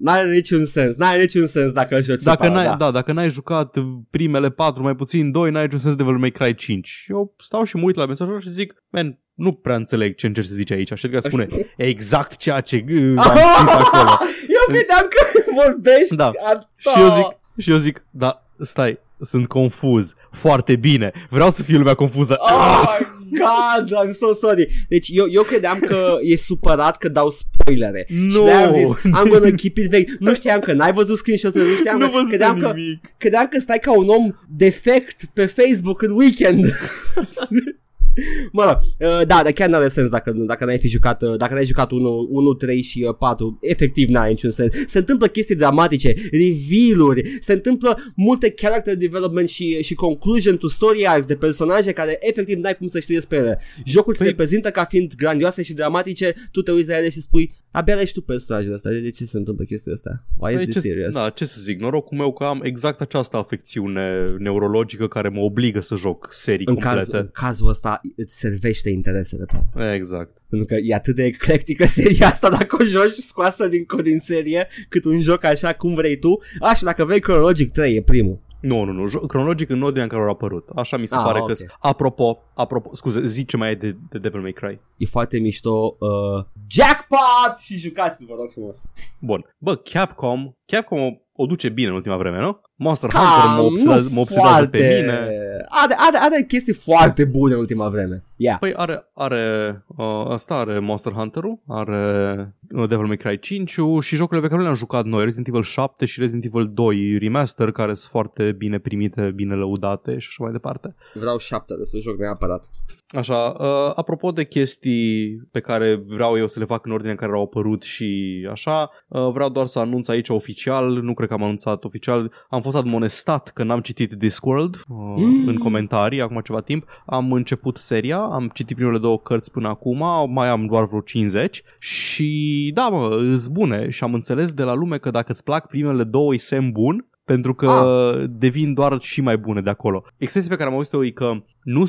N-are niciun sens. N-are niciun sens dacă îl joci dacă separat, n-ai, da. da, dacă n-ai jucat primele 4, mai puțin 2, n-ai niciun sens de Devil May Cry 5. Eu stau și mă uit la mesajul ăla și zic, man, nu prea înțeleg ce încerci să zici aici. Și Edgar spune exact ceea ce uh, am scris acolo. Eu credeam că vorbești Da. a Și eu zic, și eu zic, da, stai, sunt confuz. Foarte bine. Vreau să fie lumea confuză. Oh my god, I'm so sorry. Deci eu, eu credeam că ești supărat că dau spoilere. Nu. Și de-aia am zis, I'm gonna keep it vague. Nu știam că n-ai văzut screenshot-ul, nu știam nu că, vă credeam că, nimic. credeam că stai ca un om defect pe Facebook în weekend. Mă rog, uh, da, dar chiar n-are sens dacă, dacă n-ai fi jucat, uh, dacă n-ai jucat 1, 1 3 și uh, 4, efectiv n-are niciun sens. Se întâmplă chestii dramatice, reveal-uri, se întâmplă multe character development și, și conclusion to story arcs de personaje care efectiv n-ai cum să știi despre ele. Jocul ți Păi- le prezintă ca fiind grandioase și dramatice, tu te uiți la ele și spui, abia le tu personajele astea, de ce se întâmplă chestia asta? Why is Păi this ce, serious? da, ce să zic, norocul meu că am exact această afecțiune neurologică care mă obligă să joc serii în, complete. caz, în cazul ăsta îți servește interesele, Paul. Exact. Pentru că e atât de eclectică seria asta dacă o joci scoasă din, din serie cât un joc așa cum vrei tu. Așa, dacă vrei Chronologic 3 e primul. Nu, nu, nu, jo- cronologic în ordinea în care au apărut. Așa mi se Ah, pare ok. că Apropo, apropo, scuze, zi ce mai e de, de Devil May Cry. E foarte mișto. Uh, jackpot! Și jucați vă rog frumos. Bun. Bă, Capcom, Capcom o, o duce bine în ultima vreme, nu? Monster Hunter mă, obsedează, mă obsedează pe mine. Are, are, are chestii foarte bune în ultima vreme. Yeah. Păi are, are uh, asta are Monster Hunter-ul, are uh, Devil May Cry 5 și jocurile pe care le-am jucat noi, Resident Evil 7 și Resident Evil 2 Remaster, care sunt foarte bine primite, bine lăudate și așa mai departe. Vreau 7 să joc neapărat. Așa, uh, apropo de chestii pe care vreau eu să le fac în ordine în care au apărut și așa, uh, vreau doar să anunț aici oficial, nu cred că am anunțat oficial, am fost admonestat că n-am citit Discworld uh, mm. în comentarii acum ceva timp, am început seria, am citit primele două cărți până acum, mai am doar vreo 50 și da mă, îs bune și am înțeles de la lume că dacă îți plac primele două e semn bun, pentru că ah. devin doar și mai bune de acolo. Expresia pe care am auzit-o e că nu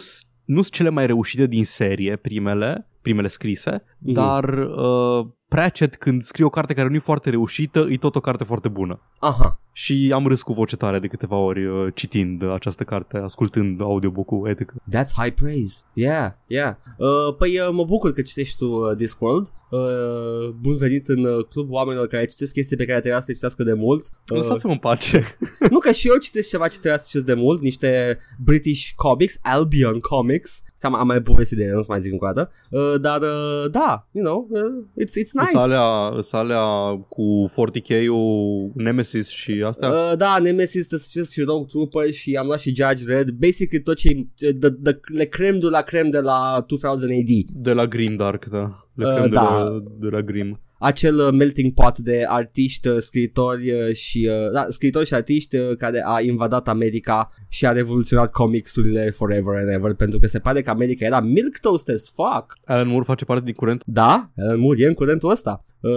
nu sunt cele mai reușite din serie, primele, primele scrise, mm-hmm. dar uh, Pratchett când scrie o carte care nu e foarte reușită, e tot o carte foarte bună. Aha. Și am râs cu voce tare de câteva ori uh, citind această carte, ascultând audiobook-ul etic. That's high praise. Yeah, yeah. Uh, păi uh, mă bucur că citești tu uh, Discworld. Uh, bun venit în uh, club oamenilor care citesc chestii pe care trebuia să citească de mult. Uh, Lăsați-mă în pace. nu că și eu citesc ceva ce trebuia să citesc de mult, niște British comics, Albion Comics. Am, am mai povestit de ele, nu mai zic încă o dată. Uh, dar uh, da, you know, uh, it's, it's nice. Salea, salea cu 40k-ul Nemesis și asta? Uh, da, Nemesis, să citesc și Rogue Trooper și am luat și Judge Red. Basically tot ce the, the, le creme de la creme de la 2000 AD. De la Grimdark, da. Le creme uh, da. de, la, de la Grim acel uh, melting pot de artiști, uh, scriitori uh, și da, scriitori și artiști care a invadat America și a revoluționat comicsurile forever and ever pentru că se pare că America era milk toast as fuck. Alan Moore face parte din curent? Da, Alan Moore e în curentul ăsta. Uh,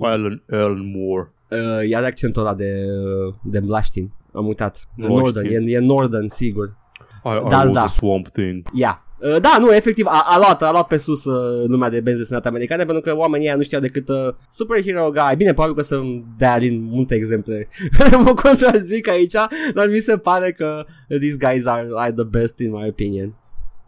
Alan, Alan Moore. Uh, iar accentul ăla de, de Mlaștin. Am uitat. Northern, e, e Northern, sigur. I, Dar I da. Swamp Thing. Yeah. Uh, da, nu, efectiv, a, a, luat, a luat pe sus uh, lumea de benzi desenate americane pentru că oamenii ăia nu știau decât uh, superhero guy. Bine, probabil că să dea din multe exemple mă contrazic aici, dar mi se pare că these guys are, are the best in my opinion.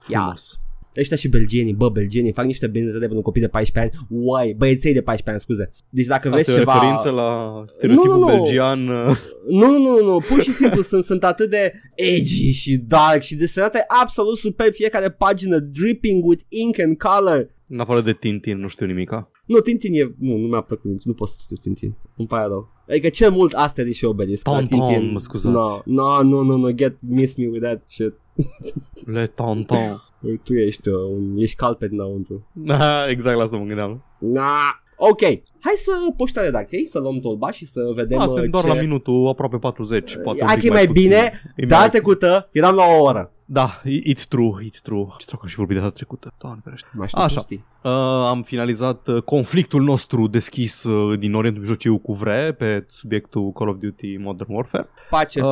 Yes ăștia și belgienii, bă, belgienii fac niște benzi de pentru copii de 14 ani, uai, băieței de 14 ani, scuze. Deci dacă Asta vezi ceva... referință la stereotipul nu, nu, nu. belgian. Uh. Nu, nu, nu, nu, pur și simplu sunt, sunt atât de edgy și dark și desenate absolut super fiecare pagină, dripping with ink and color. În afară de Tintin, nu știu nimica. Nu, Tintin e... Nu, nu mi-a plăcut nici. Nu pot să citesc Tintin. Îmi pare rău. Adică cel mult astea și Obelisk. Tom, Tintin, mă scuzați. No, no, no, no, no, get, miss me with that shit. Le tonton. Tu ești, uh, un, ești cald pe dinăuntru. exact la asta mă gândeam. Na, ok. Hai să poșta redacției, să luăm tolba și să vedem Asta uh, ce... doar la minutul aproape 40. Poate Hai că e mai, mai bine. Data trecută eram la o oră. Da, it true, it true. Ce dracu și vorbit de data trecută. Doamne ferește. Așa. Uh, am finalizat uh, conflictul nostru deschis uh, din Orientul Mijlociu cu Vre pe subiectul Call of Duty Modern Warfare. Pace. Uh,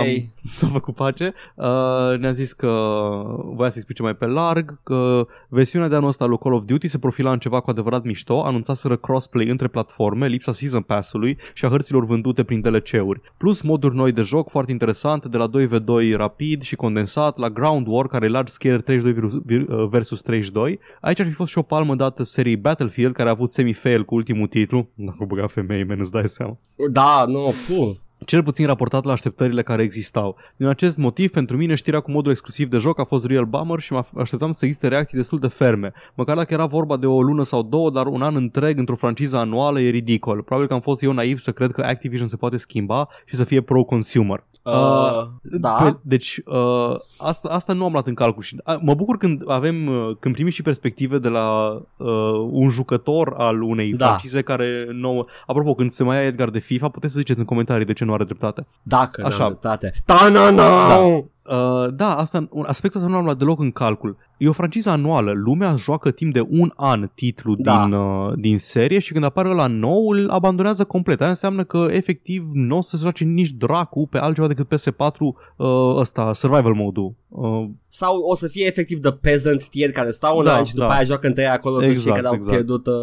am, s-a făcut pace. Uh, ne-a zis că voia să explice mai pe larg că versiunea de anul ăsta lui Call of Duty se profila în ceva cu adevărat mișto, anunțaseră crossplay între platforme, lipsa Season Pass-ului și a hărților vândute prin DLC-uri. Plus moduri noi de joc foarte interesante de la 2v2 rapid și condensat la Ground War care e large scale 32 versus 32. Aici ar fi fost și o palmă dată seriei Battlefield care a avut semi-fail cu ultimul titlu. Dacă băga femei, men, îți dai seama. Da, nu, no, cel puțin raportat la așteptările care existau. Din acest motiv, pentru mine, știrea cu modul exclusiv de joc a fost real bummer și mă așteptam să existe reacții destul de ferme. Măcar dacă era vorba de o lună sau două, dar un an întreg într-o franciză anuală e ridicol. Probabil că am fost eu naiv să cred că Activision se poate schimba și să fie pro-consumer. Uh, uh, da. Pe, deci, uh, asta, asta nu am luat în calcul și uh, mă bucur când avem, uh, când primim și perspective de la uh, un jucător al unei da. francize care nouă. Apropo, când se mai ia Edgar de FIFA, puteți să ziceți în comentarii de ce nu are dreptate. Dacă Așa. nu are dreptate. Ta-na-na! Da. Uh, da, asta, un aspectul ăsta nu l-am luat deloc în calcul. E o franciză anuală, lumea joacă timp de un an titlu da. din, uh, din serie și când apare la nou îl abandonează complet. Aia înseamnă că efectiv nu o să se joace nici dracu pe altceva decât PS4 uh, ăsta, survival mode-ul. Uh, Sau o să fie efectiv de peasant tier care stau un da, an și după da. aia joacă între acolo exact, cei care au exact. pierdut uh,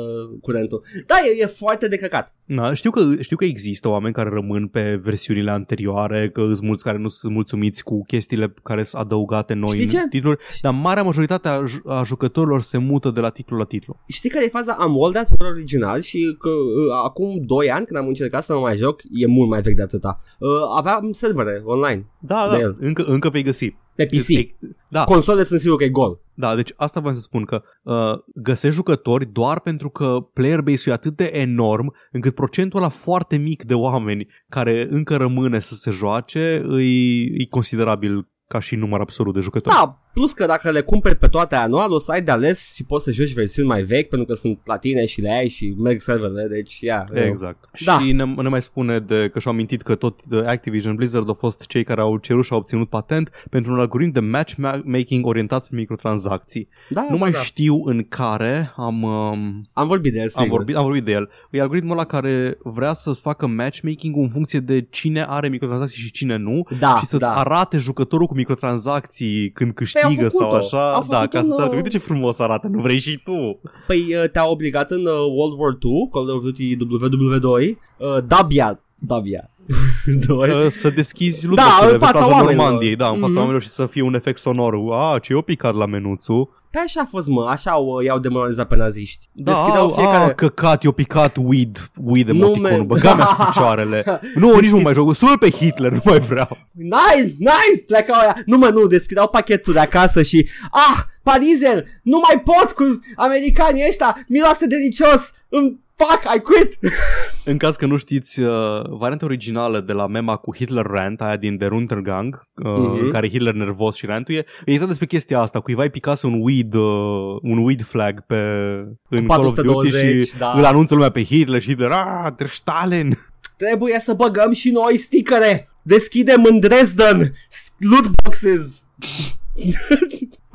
curentul. Da, e, e foarte de căcat. Da, știu, că, știu că există oameni care rămân pe versiunile anterioare, că sunt mulți care nu sunt mulțumiți cu chestiile care sunt adăugate noi Știi în ce? titluri, dar marea majoritate majoritatea ju- a jucătorilor se mută de la titlu la titlu. Știi care e faza? Am World at War original și că, uh, acum 2 ani când am încercat să mă mai joc, e mult mai vechi de atâta, uh, aveam servere online Da, De da, el. încă, încă vei găsi. pe PC. Da, Console sunt sigur că e gol. Da, deci asta vreau să spun că uh, găsești jucători doar pentru că player base-ul e atât de enorm încât procentul ăla foarte mic de oameni care încă rămâne să se joace îi, e considerabil ca și număr absolut de jucători. Da, plus că dacă le cumperi pe toate anual, o să ai de ales și poți să joci versiuni mai vechi pentru că sunt la tine și le ai și merg serverele, deci ia. Exact. Da. Și ne, ne mai spune de că și-au amintit că tot uh, Activision Blizzard au fost cei care au cerut și au obținut patent pentru un algoritm de matchmaking orientat spre microtransacții. Da, nu da, mai da. știu în care am um, Am vorbit de el, sigur. Am vorbit, am vorbit de el. E algoritmul ăla care vrea să-ți facă matchmaking în funcție de cine are microtransacții și cine nu Da, și să-ți da. arate jucătorul cu microtransacții când Păi câștigă au sau făcut-o. așa. Au Da, făcut ca să un, te arate. uh, Uite ce frumos arată, nu vrei și tu. Păi uh, te-a obligat în uh, World War II, Call of Duty WW2, uh, Dabia, Dabia, 2. Uh, Să deschizi Da, lootbox-urile în pe fața plaja oamenilor. Normandiei, da, în fața Mhm. oamenilor și să fie un efect sonor. A, ce eu picat la menuțul. Pe așa a fost, mă, așa au, i-au demoralizat pe naziști. Da, Deschideau a, fiecare... a, căcat, eu picat weed, weed Nu, emoticonul, man. băga mea și picioarele. Nu, nici nu mai joc, sună pe Hitler, nu mai vreau. Nine, nine, plecau aia. Nu mă, nu, deschideau pachetul de acasă și Ah, parizer, nu mai pot cu americanii ăștia, miroase delicios, îmi Fuck, I quit! În caz că nu știți, uh, varianta originală de la mema cu Hitler Rant, aia din The Runtergang, uh, Mhm. în care Hitler nervos și rantuie, e exact despre chestia asta. Cuiva îi picase un weed, uh, un weed flag pe, în Call of Duty 420, și da. îl anunță lumea pe Hitler și Hitler, ah, der Stalin! Trebuie să băgăm și noi stickere. Deschidem în Dresden loot boxes.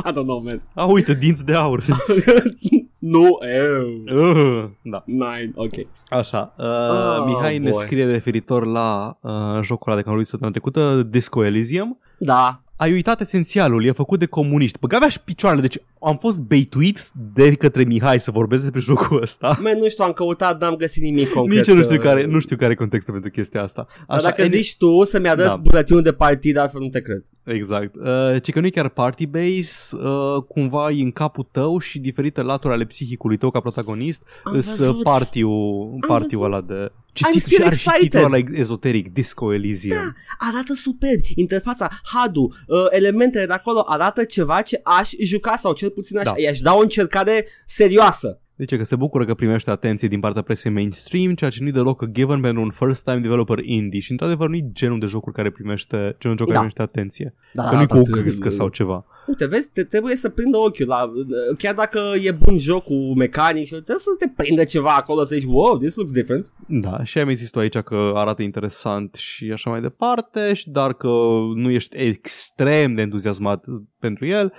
I don't know, man. Ah, uite, dinți de aur. nu, ew. Uh, da. Nine, ok. Așa, uh, Oh, Mihai ne boy. scrie referitor la uh, jocul ăla de care am vorbit săptămâna trecută, Disco Elysium. Da. Ai uitat esențialul, e făcut de comuniști. Băga avea și picioarele, deci am fost baituit de către Mihai să vorbesc despre jocul ăsta. Man, nu știu, am căutat, n-am găsit nimic concret. Nici eu nu știu, uh, care, nu știu care e contextul pentru chestia asta. Dar dacă any- zici tu să-mi arăți Da. buletinul de partid, altfel nu te cred. Exact. Uh, ci că nu e chiar party base, uh, cumva e în capul tău și diferite laturi ale psihicului tău ca protagonist Am îs văzut. party-ul, party-ul văzut. ăla de... Ce I'm titlu still și are și excited. titlul ăla ezoteric, Disco Elysium. Da, arată superb. Interfața, HUD-ul, uh, elementele de acolo arată ceva ce aș juca sau cel puțin aș, Da. i-aș da o încercare serioasă. Zice că se bucură că primește atenție din partea presei mainstream, ceea ce nu-i deloc a given pentru un first-time developer indie și într-adevăr nu-i genul de jocuri care primește, genul de joc care Da. primește atenție. Da, că nu-i cu o atât- câscă sau ceva. Uite, vezi, te, trebuie să prindă ochiul la, chiar dacă e bun jocul mecanic, trebuie să te prindă ceva acolo să zici, wow, this looks different. Da, și ai mai zis tu aici că arată interesant și așa mai departe, și dar că nu ești extrem de entuziasmat pentru el.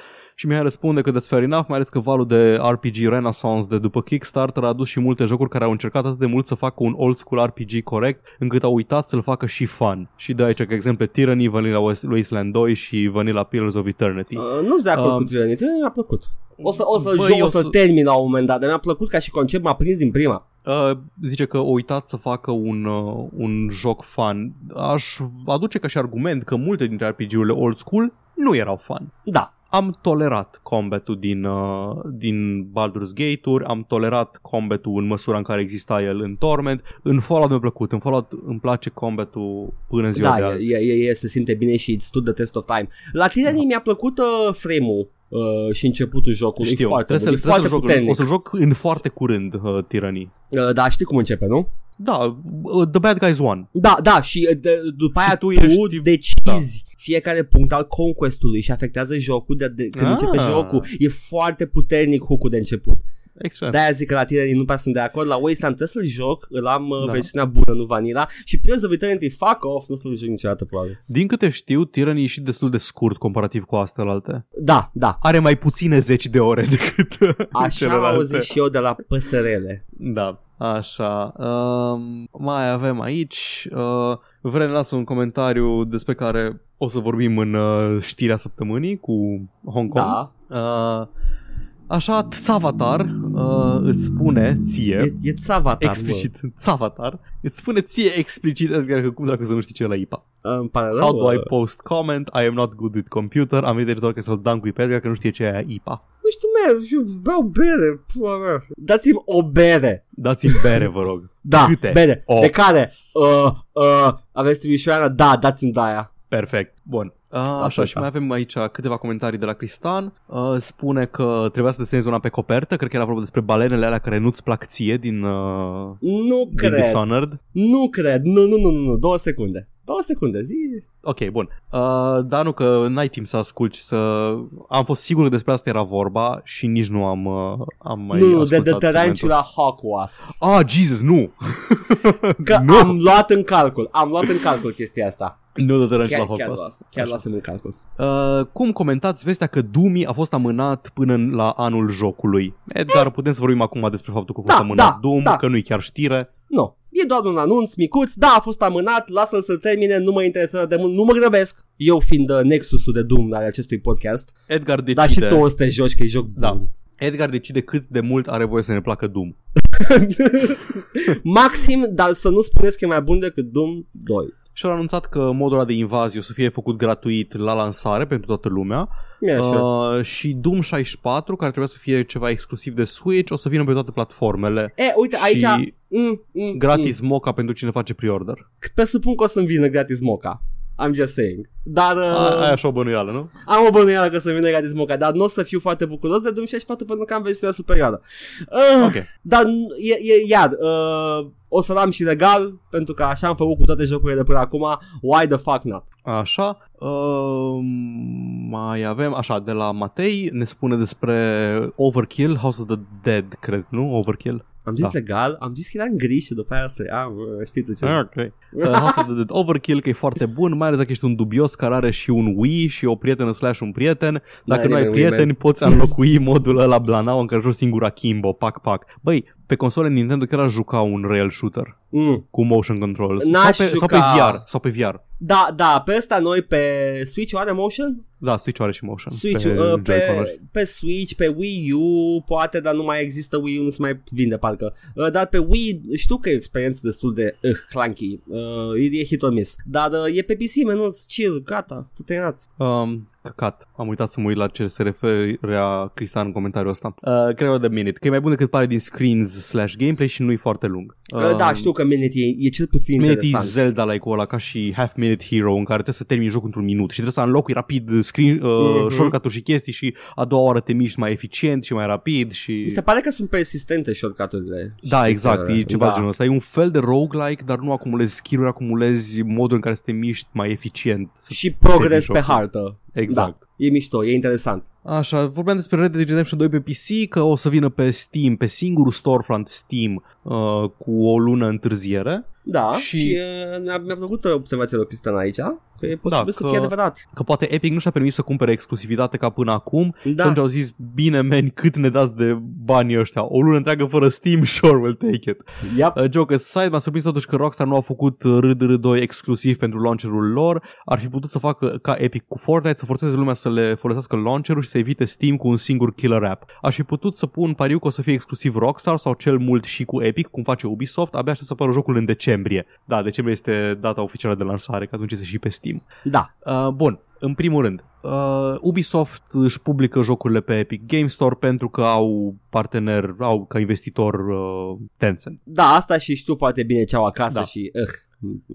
Și mi-a răspunde că that's fair enough, mai ales că valul de RPG Renaissance de după Kickstarter a adus și multe jocuri care au încercat atât de mult să facă un old school RPG corect, încât au uitat să-l facă și fun. Și de aici, ca exemple, Tyranny, Vanilla West- Wasteland 2 și Vanilla Pillars of Eternity. Uh, nu sunt de acord Um, cu Tyranny, Tyranny mi-a plăcut. O să, o să Băi, joc, o o să să- termin la un moment dat, dar mi-a plăcut ca și concept, m-a prins din prima. Uh, zice că au uitat să facă un, uh, un joc fun. Aș aduce ca și argument că multe dintre RPG-urile old school nu erau fun. Da, Am tolerat combatul din, uh, din Baldur's Gate-uri, am tolerat combatul în măsura în care exista el în Torment. În Fallout mi-a plăcut, în Fallout îmi place combatul până în ziua da, de e, azi. e, e, e, se simte bine și it stood the test of time. La Tyranny Da. mi-a plăcut uh, frame-ul uh, și începutul jocului. Știu, e foarte trebuie, bun, să, e trebuie foarte să-l joc, puternic. o să-l joc în foarte curând, uh, Tyranny. Uh, da, știi cum începe, nu? Da, uh, The Bad Guys One. Da, da, și uh, de, după aia Și tu, tu tu ești- decizi fiecare punct al conquestului și afectează jocul de, de, când Ah. începe jocul. E foarte puternic hook de început. Excelent. De-aia zic că la tine nu prea sunt de acord. La Wasteland trebuie să-l joc, îl am uh, Da. versiunea bună, nu vanila. Și Pillars of Eternity, fuck off, nu să-l joc niciodată, probabil. Din câte știu, Tyranny e și destul de scurt comparativ cu astea Da, da. Are mai puține zeci de ore decât Așa celelalte. au zis și eu de la păsărele. Da, așa. Um, mai avem aici. Uh, vrem să lasă un comentariu despre care o să vorbim în uh, știrea săptămânii cu Hong Kong. Da. Uh, Așa, Tsavatar uh, îți spune ție E, e Tsavatar, explicit, Tsavatar, îți spune ție explicit Edgar că cum dracu să nu știi ce e la IPA. mă. Îmi pare rău. How do I uh, post comment? I am not good with computer. Am venit doar că să-l dăm cu pe Edgar că nu știe ce e aia IPA. Nu știu, man, eu beau bere. pula mea. Dați-mi o bere. Dați-mi bere, vă rog. Da, Câte? bere. O. De care? Uh, uh, aveți Timișoara? Da, dați-mi de aia. Perfect. Bun. A, așa, Asta. și mai avem aici câteva comentarii de la Cristan. A, spune că trebuia să desenezi una pe copertă, cred că era vorba despre balenele alea care nu-ți plac ție din, uh, Nu din cred. Dishonored. Nu cred. Nu, nu, nu, nu, nu. Două secunde. Două secunde, zi. Ok, bun. Uh, dar nu că n-ai timp să asculti să... Am fost sigur că despre asta era vorba și nici nu am, uh, am mai nu, de, de ascultat segmentul. Tarantula Hawk Wasp. Ah, Jesus, nu! Că nu! am luat în calcul. Am luat în calcul chestia asta. Nu de Tarantula Chiar, Hawk chiar, Wasp. luasem, chiar Așa. luasem în calcul. Uh, cum comentați vestea că Doom a fost amânat până în- la anul jocului? Edgar, putem să vorbim acum despre faptul că a fost Da, amânat da, Doom, da. că nu-i chiar știre. Nu. E doar un anunț micuț, da, a fost amânat, lasă-l să termine, nu mă interesează de mult, nu mă grăbesc. Eu fiind uh, nexusul de Doom al acestui podcast, Edgar decide, dar și tu o să te joci că e joc Da. bun. Edgar decide cât de mult are voie să ne placă Doom. Maxim, dar să nu spuneți că e mai bun decât Doom 2. Și au anunțat că modul ăla de invazie o să fie făcut gratuit la lansare pentru toată lumea E așa. uh, și Doom 64, care trebuia să fie ceva exclusiv de Switch, o să vină pe toate platformele. E, uite, aici... și Mm, mm, gratis moca pentru cine face pre-order. Mm. Presupun că o să-mi vină gratis moca. I'm just saying. Dar uh, A, ai așa o bănuială, nu? am o bănuială că o să-mi vină gratis moca, dar nu o să fiu foarte bucuros de Doom 64 pentru că am versiunea superioară. Uh, Ok. Dar e, e, iar, uh, o să l-am și legal, pentru că așa am făcut cu toate jocurile de până acum, why the fuck not? Așa, uh, mai avem, așa, de la Matei, ne spune despre Overkill, House of the Dead, cred, nu? Overkill? Am zis Da. legal, am zis că era în gri și după aia să ia, bă, știi tu ce Ah, ok. Uh, House of the Dead Overkill, că e foarte bun, mai ales dacă ești un dubios care are și un Wii și o prietenă slash un prieten. Dacă Da, nu ai nimeni Wii, prieteni, poți înlocui modul ăla blanau în care joci singur Akimbo, pac, pac. Băi, pe console Nintendo chiar aș juca un rail shooter Mm. cu motion controls. N-aș Sau pe, sau pe juca- VR. Sau pe VR. Da, da, pe ăsta noi pe Switch are motion? Da, Switch are și motion. Switch, pe, pe, uh, Joy-Con-uri. pe, pe Switch, pe Wii U, poate, dar nu mai există Wii U, nu se mai vinde parcă. Uh, dar pe Wii știu că e o experiență destul de uh, clunky, uh, e, e hit or miss. Dar uh, e pe PC, menuț, chill, gata, s-a terminat. Um, căcat. Am uitat să mă uit la ce se referea Cristian în comentariul ăsta. Uh, cred de minute. Că e mai bun decât pare din screens slash gameplay și nu-i foarte lung. Uh, da, știu că Minute e, e cel puțin Minute e interesant. Zelda like ăla ca și Half Minute Hero în care trebuie să termini jocul într-un minut și trebuie să înlocui rapid screen, uh, Mhm. shortcut-uri și chestii și a doua oară te miști mai eficient și mai rapid și... Mi se pare că sunt persistente shortcut-urile. Da, Știi exact, că- e ceva da. genul ăsta. E un fel de roguelike, dar nu acumulezi skill-uri, acumulezi modul în care să te miști mai eficient. Să- Și progres pe jocul. hartă. Exact. Da, e mișto, e interesant. Așa, vorbeam despre Red Dead Redemption 2 pe PC, că o să vină pe Steam, pe singurul storefront Steam, uh, cu o lună întârziere, Da, Și- și, și uh, mi-a, mi-a plăcut observația lui Cristian aici, că e posibil Da, să că- fie adevărat. că poate Epic nu și-a permis să cumpere exclusivitate ca până acum, Da, atunci au zis, bine meni, cât ne dați de banii ăștia? O lună întreagă fără Steam, sure, we'll take it. yep. Uh, joke aside, m-a surprins totuși că Rockstar nu a făcut uh, RDR2 exclusiv pentru launcherul lor. Ar fi putut să facă ca Epic cu Fortnite, să forțeze lumea să le folosească launcherul și să evite Steam cu un singur killer app. Aș fi putut să pun pariu că o să fie exclusiv Rockstar sau cel mult și cu Epic, cum face Ubisoft, abia aștept să apară jocul în decembrie. Da, decembrie este data oficială de lansare, că atunci este și pe Steam. da. Uh, bun, în primul rând, uh, Ubisoft își publică jocurile pe Epic Game Store pentru că au partener, au ca investitor uh, Tencent. Da, asta și știu foarte bine ce au acasă Da. și... Uh,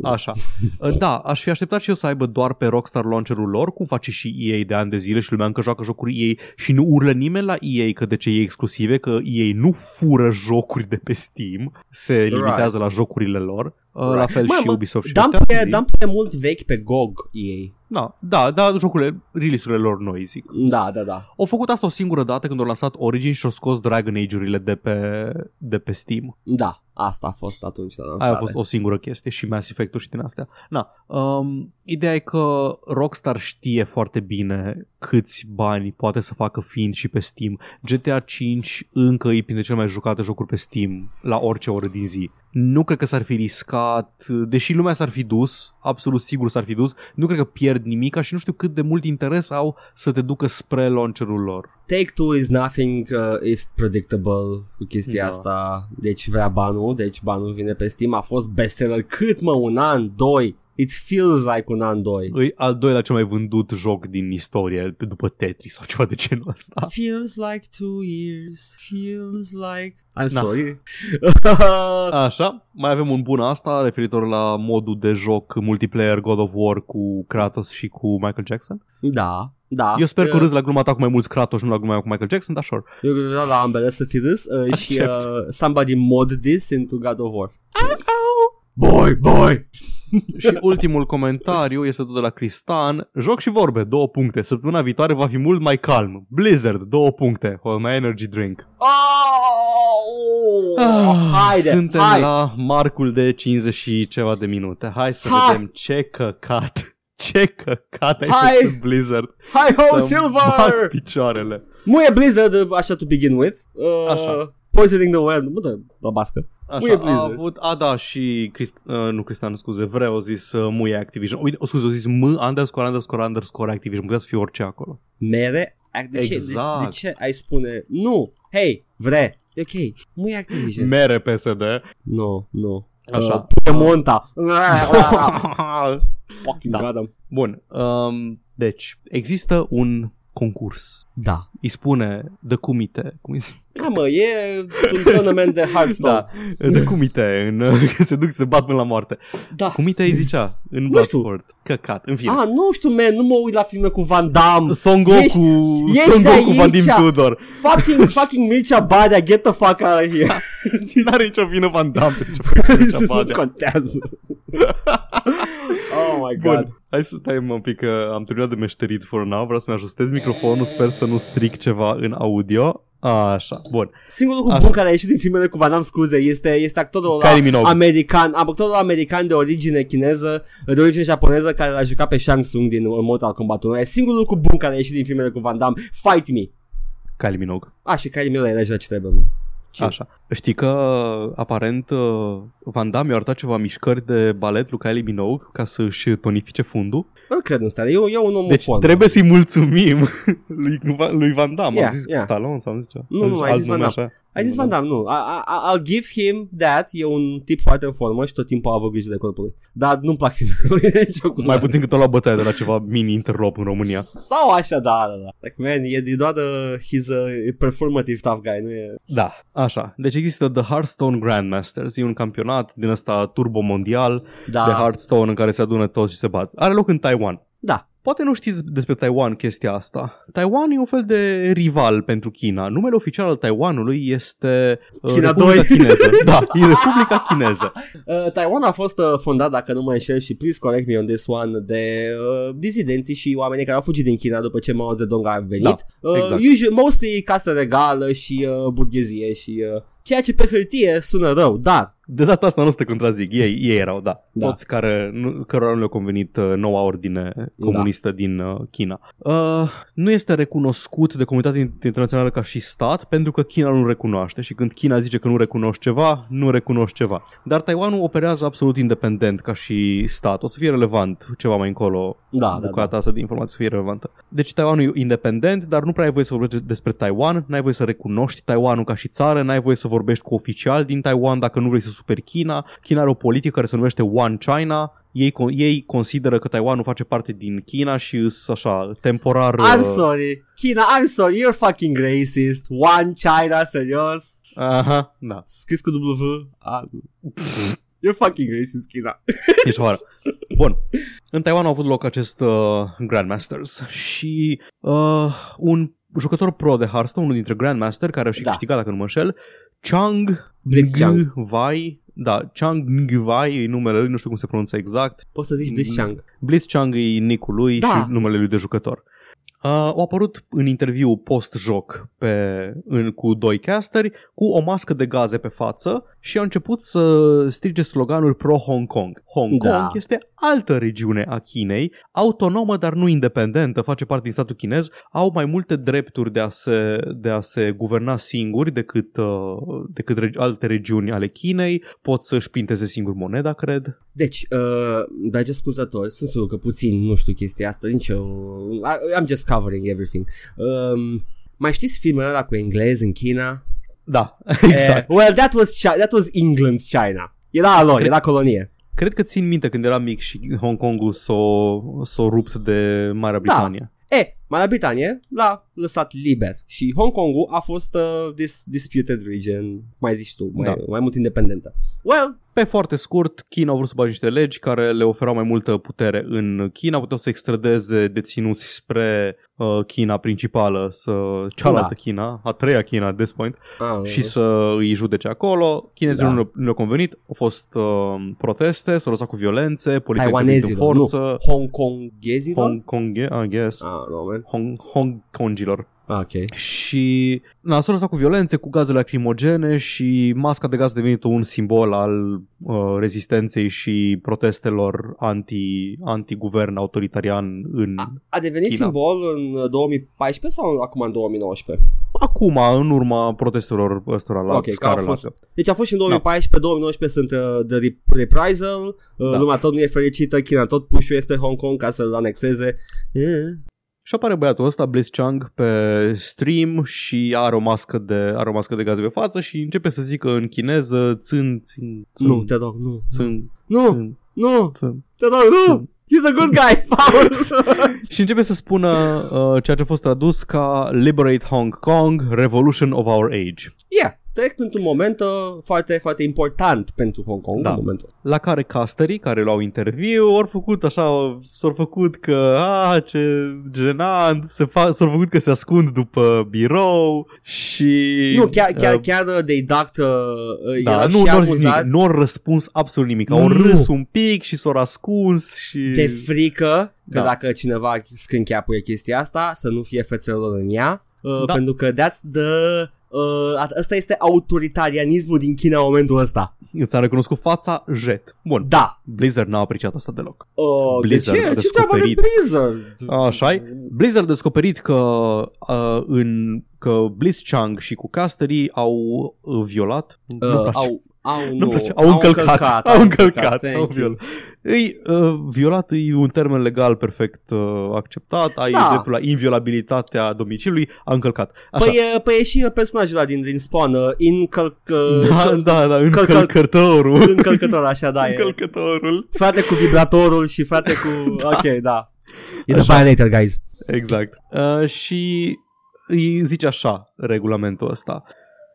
Așa. Uh, Da, aș fi așteptat și eu să aibă doar pe Rockstar launcherul lor, cum face și EA de ani de zile și lumea încă joacă jocuri EA și nu urlă nimeni la EA că de ce e exclusive, că EA nu fură jocuri de pe Steam, se limitează la jocurile lor. Uh, La fel Mă, și mă, Ubisoft și Dam ăștia. pe, Zi. dam pe mult vechi pe GOG ei. Da, da, da, jocurile, release-urile lor noi, zic. Da, da, da. Au făcut asta o singură dată când au lansat Origins și au scos Dragon Age-urile de pe, de pe Steam. Da, asta a fost atunci la lansare. Aia a fost o singură chestie și Mass Effect-ul și din astea. Na, um, ideea e că Rockstar știe foarte bine câți bani poate să facă fiind și pe Steam. GTA 5 încă e printre cele mai jucate jocuri pe Steam la orice oră din zi. nu cred că s-ar fi riscat, deși lumea s-ar fi dus, absolut sigur s-ar fi dus, nu cred că pierd nimic și nu știu cât de mult interes au să te ducă spre launcherul lor. Take-Two is nothing uh, if predictable cu chestia Da. asta, deci vrea banul, deci banul vine pe Steam, a fost bestseller cât mă, un an, doi, it feels like un an, doi. E al doilea cel mai vândut joc din istorie, după Tetris sau ceva de genul ăsta. Feels like two years, feels like... I'm Na. sorry. Așa, mai avem un bun asta referitor la modul de joc multiplayer God of War cu Kratos și cu Michael Jackson. da, da. Eu sper că Uh, râzi la gluma ta cu mai mulți Kratos și nu la gluma mea cu Michael Jackson, dar sure. Eu vreau la ambele să fi râs uh, și Accept. uh, somebody mod this into God of War. Boy, boy! Și ultimul comentariu este tot de la Cristan. Joc și vorbe, două puncte. Săptămâna viitoare va fi mult mai calm. Blizzard, două puncte. Hold my energy drink. Oh, haide, Suntem hai! la marcul de 50 și ceva de minute. Hai să Hai! vedem ce căcat. Ce căcat ai Hai! făcut Blizzard. Hai ho, Să-mi bat Silver! picioarele. Muie Blizzard, uh, așa to begin with. Uh, Așa. Poisoning the well. Bă, da, babască. Așa, Muie a Blizzard. avut, a, da, și Crist, uh, nu Cristian, scuze, vreau au zis uh, muie Activision. Uite, o, scuze, au zis M underscore underscore underscore Activision. Putea să fie orice acolo. Mere? Ac- De ce, de, Exact. de ce ai spune? Nu! Hei, vre! E ok. Muie Activision. Mere PSD. Nu, nu. Așa. Uh, Piemonta. Fucking Da. goddamn. Bun, um, deci, există un concurs. Da. Îi spune The Kumite. Cum îi spune? Da, mă, e un tournament de Hearthstone. Da, The Kumite, în, că se duc să se bat până la moarte. da. Kumite îi zicea în Nu Bloodsport. Căcat, în fine. Ah, nu știu, man, nu mă uit la filme cu Van Damme. Son Goku, Ești- ești Son de Goku Vadim aici. Tudor. Fucking, fucking Mircea Badea, get the fuck out of here. N-are nicio vină Van Damme pe ce face Mircea nu Badea. contează. oh my god. Bun, hai să stai un pic că am terminat de meșterit for now, vreau să-mi ajustez microfonul, sper să nu stric ceva în audio. Așa, bun. Singurul lucru Așa. bun care a ieșit din filmele cu Van Damme, scuze, este, este actorul ăla Kylie Minogue. american, actorul american de origine chineză, de origine japoneză, care l-a jucat pe Shang Tsung din Mortal Kombat 1. E singurul lucru bun care a ieșit din filmele cu Van Damme. Fight me! Kylie Minogue. A, și Kylie Minogue era deja ce trebuie. Mă. Ce? Așa. Știi că aparent uh, Van Damme i-a arătat ceva mișcări de balet lui Kylie Minogue ca să își tonifice fundul. Nu cred în stare, eu, eu un om Deci fond. trebuie să-i mulțumim lui, lui Van Damme. Yeah, Am zis yeah. Stallone sau am zis ceva? Nu, Am nu, ai alt zis Van nume Damme. așa. Ai zis Van Damme, nu. I, I, I'll give him that. E un tip foarte în formă și tot timpul a avut grijă de corpul lui. Dar nu-mi plac filmele lui jocul Mai ăla. puțin cât o la bătaie de la ceva mini-interlop în România. Sau așa, da, da, da. Like, man, e, e doar de, he's a performative tough guy, nu e... Da, așa. Deci există The Hearthstone Grandmasters. E un campionat din ăsta turbo mondial Da, de Hearthstone în care se adună toți și se bat. Are loc în Taiwan. da. Poate nu știți despre Taiwan chestia asta. Taiwan e un fel de rival pentru China. Numele oficial al Taiwanului este uh, China Republica 2. Chineză. Da, e Republica Chineză. Uh, Taiwan a fost uh, fondat, dacă nu mă înșel, și please correct me on this one, de uh, dizidenții și oamenii care au fugit din China după ce Mao Zedong a venit. Da, uh, exact. usually, mostly casă regală și uh, burghezie și... Uh, ceea ce pe hârtie sună rău, dar De data asta nu o să te contrazic. Ei, ei erau, da. Da. Toți care, nu, cărora nu le-a convenit uh, noua ordine comunistă din uh, China. Uh, nu este recunoscut de comunitatea internațională ca și stat pentru că China nu recunoaște și când China zice că nu recunoști ceva, nu recunoști ceva. Dar Taiwanul operează absolut independent ca și stat. O să fie relevant ceva mai încolo da, da, bucata da. asta de informație să fie relevantă. Deci Taiwanul e independent, dar nu prea ai voie să vorbești despre Taiwan, n-ai voie să recunoști Taiwanul ca și țară, n-ai voie să vorbești cu oficial din Taiwan dacă nu vrei să superi China. China are o politică care se numește One China. Ei, con- ei consideră că Taiwanul face parte din China și îs așa, temporar... I'm uh, sorry. China, I'm sorry, you're fucking racist. One China, serios. Aha, da. Scris cu W. Ah, You're fucking racist, China. Ești oară. Bun. În Taiwan au avut loc acest uh, Grandmasters și uh, un jucător pro de Hearthstone, unul dintre Grandmaster, care a și Da. câștigat, dacă nu mă înșel, Chang Blitzchung. Vai, da, Chang Ngvai e numele lui, nu știu cum se pronunță exact. Poți să zici Blitzchung. Blitzchung e nicul lui Da. și numele lui de jucător. Uh, au apărut în interviu post-joc pe, în, cu doi casteri cu o mască de gaze pe față și au început să strige sloganuri pro-Hong Kong. Hong Da. Kong este altă regiune a Chinei, autonomă dar nu independentă, face parte din statul chinez, au mai multe drepturi de a se, de a se guverna singuri decât, uh, decât regi- alte regiuni ale Chinei, pot să-și pinteze singur moneda, cred. Deci, uh, dragi ascultători, sunt sigur că puțin nu știu chestia asta, nici eu, I- I'm just covering everything. Um, mai știți filmul ăla cu englez în China? Da, exact. Eh, well, that was, Chi- that was England's China. Era a lor, Cred- era colonie. Cred că țin minte când eram mic și Hong Kongul s-o, s-o rupt de Marea Britanie. E, Marea Britanie l-a lăsat liber și Hong Kongul a fost uh, this disputed region, mai zici tu, mai, Da. mai mult independentă. Well, Pe foarte scurt, China au vrut să bage niște legi care le oferau mai multă putere în China, puteau să extradeze deținuți spre uh, China principală, să cealaltă Da. China, a treia China at this point, ah, și să îi judece acolo. Chinezii Da. nu, le- nu le-au convenit, au fost uh, proteste, s-au lăsat cu violențe, poliția a intervenit în taiwanezilor, forță, nu, Hong Kongezilor? Hong Kong, I guess, Ah, no, man. Hong, Hong Kongilor. Ah, ok. Și na, s-au lăsat cu violențe, cu gaze lacrimogene și masca de gaz a devenit un simbol al uh, rezistenței și protestelor anti, anti-guvern autoritarian în... A, a devenit China. simbol în uh, 2014 sau acum în 2019? Acum, în urma protestelor ăstora la ok, că scară a fost, largă. deci a fost și în 2014, 2019 sunt uh, The Rep- Reprisal, uh, Da. lumea tot nu e fericită, China tot pușuie pe Hong Kong ca să-l anexeze. Eh. Și apare băiatul ăsta, Bliss Chang, pe stream și are o mască de, are o mască de gaze pe față și începe să zică în chineză țân, țân, țân, Nu, te rog, nu. țân, Nu, țân, nu, țân. te rog, nu. Țân. He's a good guy, Paul. Și începe să spună uh, ceea ce a fost tradus ca Liberate Hong Kong, Revolution of Our Age. yeah, trec într-un moment uh, foarte, foarte important pentru Hong Kong Da. în momentul. La care casterii care luau interviu au făcut așa, s-au făcut că, a, ce genant, se fa- s-au făcut că se ascund după birou și... Nu, chiar, chiar, uh, chiar uh, they ducked, uh, da, erau nu, și nu, au zis nimic, amuzați nu au răspuns absolut nimic. Au Nu. râs un pic și s-au ascuns și... de frică că Da. dacă cineva scâncheapuie chestia asta, să nu fie fețelor în ea, uh, Da. pentru că that's the... Uh, asta este autoritarianismul din China în momentul ăsta. Îți a recunoscut fața jet. Bun, Da. Blizzard n-a apreciat asta deloc. Uh, Blizzard de ce? a Ce treabă de descoperit. Blizzard? Așa Blizzard a descoperit că uh, în că Blitz Chang și cu casterii au uh, violat nu Uh, place. au, au, nu nu, place. Au, încălcat, au încălcat, thank au you. violat. Îi, uh, violat e un termen legal perfect uh, acceptat, ai Da. dreptul la inviolabilitatea domiciliului, a încălcat. Așa. Păi, e, păi e și personajul ăla din, din Spawn, uh, incălcă... da, da, da, încălcat- încălcătorul. Încălcător, așa, da, e. Încălcătorul. Frate cu vibratorul și frate cu... Ok, da. E the Așa. violator, guys. Exact. Uh, și îi zice așa regulamentul ăsta.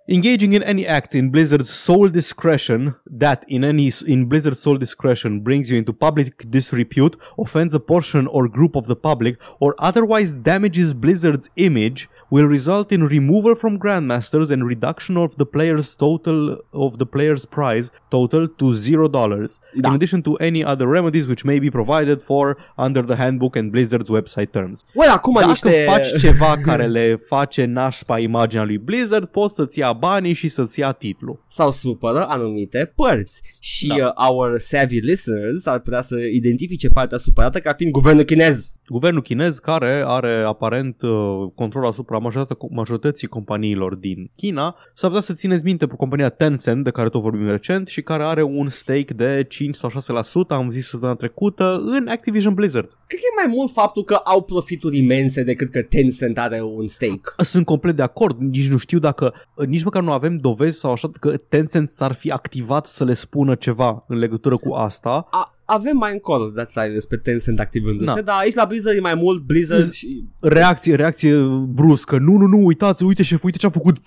Engaging in any act in Blizzard's sole discretion that in any in Blizzard's sole discretion brings you into public disrepute, offends a portion or group of the public, or otherwise damages Blizzard's image will result in removal from grandmasters and reduction of the player's total of the player's prize total to zero dollars. Da. In addition to any other remedies which may be provided for under the handbook and Blizzard's website terms. Well, acum Dacă niște... faci ceva care le face nașpa imaginea lui Blizzard, poți să-ți ia banii și să-ți ia titlul. sau supără anumite părți și Da. uh, our savvy listeners ar putea să identifice partea supărată ca fiind guvernul chinez. Guvernul chinez care are aparent uh, control asupra majoritatea- majorității companiilor din China, s-ar putea să țineți minte pe compania Tencent, de care tot vorbim recent, și care are un stake de 5 sau 6%, am zis săptămâna trecută, în Activision Blizzard. Cred că e mai mult faptul că au profituri imense decât că Tencent are un stake. Sunt complet de acord, nici nu știu dacă, nici măcar nu avem dovezi sau așa că Tencent s-ar fi activat să le spună ceva în legătură cu asta. A, avem mai încolo detalii despre Tencent activându-se, Da. dar aici la Blizzard e mai mult Blizzard Z- și... Reacție, reacție bruscă. Nu, nu, nu, uitați, uite șeful, uite ce-a făcut.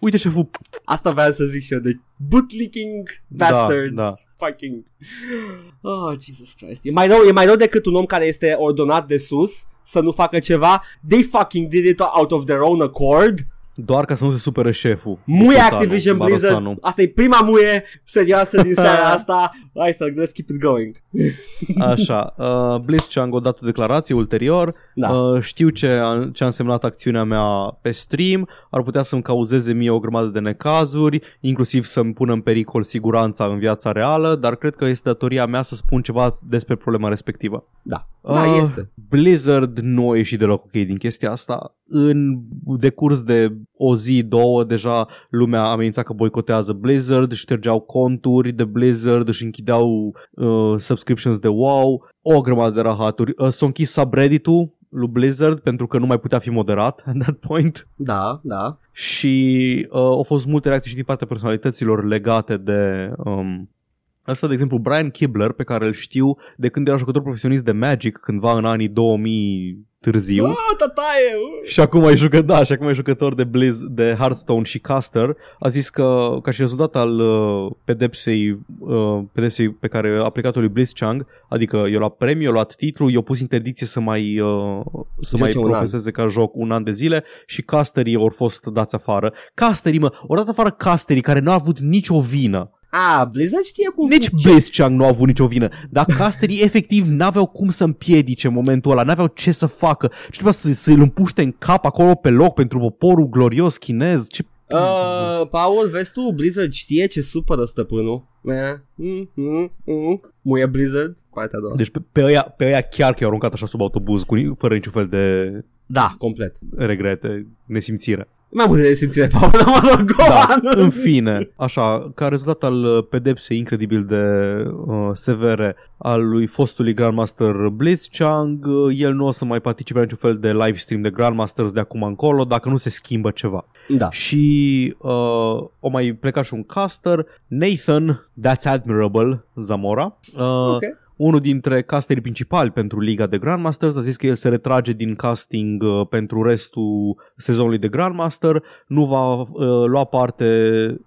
Uite șeful. Asta vreau să zic și eu, de bootlicking Da, bastards. da. Fucking... Oh, Jesus Christ. E mai, rău, e mai rău decât un om care este ordonat de sus să nu facă ceva. They fucking did it out of their own accord. Doar ca să nu se supere șeful. Muie Sultanul, Activision Blizzard. Barasanu. Asta e prima muie serioasă din seara asta. Hai să let's keep it going. Așa, uh, Blitzchung a dat o declarație ulterior, Da. uh, știu ce a, ce a însemnat acțiunea mea pe stream, ar putea să-mi cauzeze mie o grămadă de necazuri, inclusiv să-mi pună în pericol siguranța în viața reală, dar cred că este datoria mea să spun ceva despre problema respectivă. Da. Da, Uh, este. Blizzard nu a ieșit deloc ok din chestia asta. În decurs de o zi, două, deja lumea amenința că boicotează Blizzard, ștergeau conturi de Blizzard, își închideau uh, subscriptions de WoW, o grămadă de rahaturi. Uh, s-a închis subreddit-ul lui Blizzard pentru că nu mai putea fi moderat at that point Da, da. și uh, au fost multe reacții și din partea personalităților legate de um, Asta, de exemplu, Brian Kibler, pe care îl știu de când era jucător profesionist de Magic, cândva în anii 2000 târziu. Oh, tataie! uh. Și acum e jucător, da, și acum e jucător de Blizz, de Hearthstone și Caster. A zis că, ca și rezultat al uh, pedepsei, uh, pedepsei pe care a aplicat-o lui Blitzchung, adică i-a luat premiu, i-a luat titlu, i-a pus interdicție să mai, uh, să Joace mai un an. profeseze ca joc un an de zile și casterii au fost dați afară. Casterii, mă, au dat afară casterii care nu au avut nicio vină. A, Blizzard știe cum Nici funcționează. Blitzchung nu a avut nicio vină, dar casterii efectiv n-aveau cum să împiedice în momentul ăla, n-aveau ce să facă și trebuia să, să-l împuște în cap acolo pe loc pentru poporul glorios chinez. Ce Uh, Paul, vezi tu, Blizzard știe ce supără stăpânul. Eh, mm, mm, mm. Muie Blizzard, partea a doua. Deci pe, pe, ăia, pe ăia chiar că i-au aruncat așa sub autobuz, cu, ni- fără niciun fel de Da, complet. regrete, nesimțire. Mai multe de simțire, Paul, mă rog, go Da, on. în fine, așa, ca rezultat al uh, pedepsei incredibil de uh, severe al lui fostului Grandmaster Blitzchung, uh, el nu o să mai participe la niciun fel de live stream de Grandmasters de acum încolo dacă nu se schimbă ceva. Da. Și uh, o mai pleca și un caster, Nathan, That's Admirable, Zamora. Uh, Ok. Unul dintre casterii principali pentru Liga de Grandmasters a zis că el se retrage din casting uh, pentru restul sezonului de Grandmaster, nu va uh, lua parte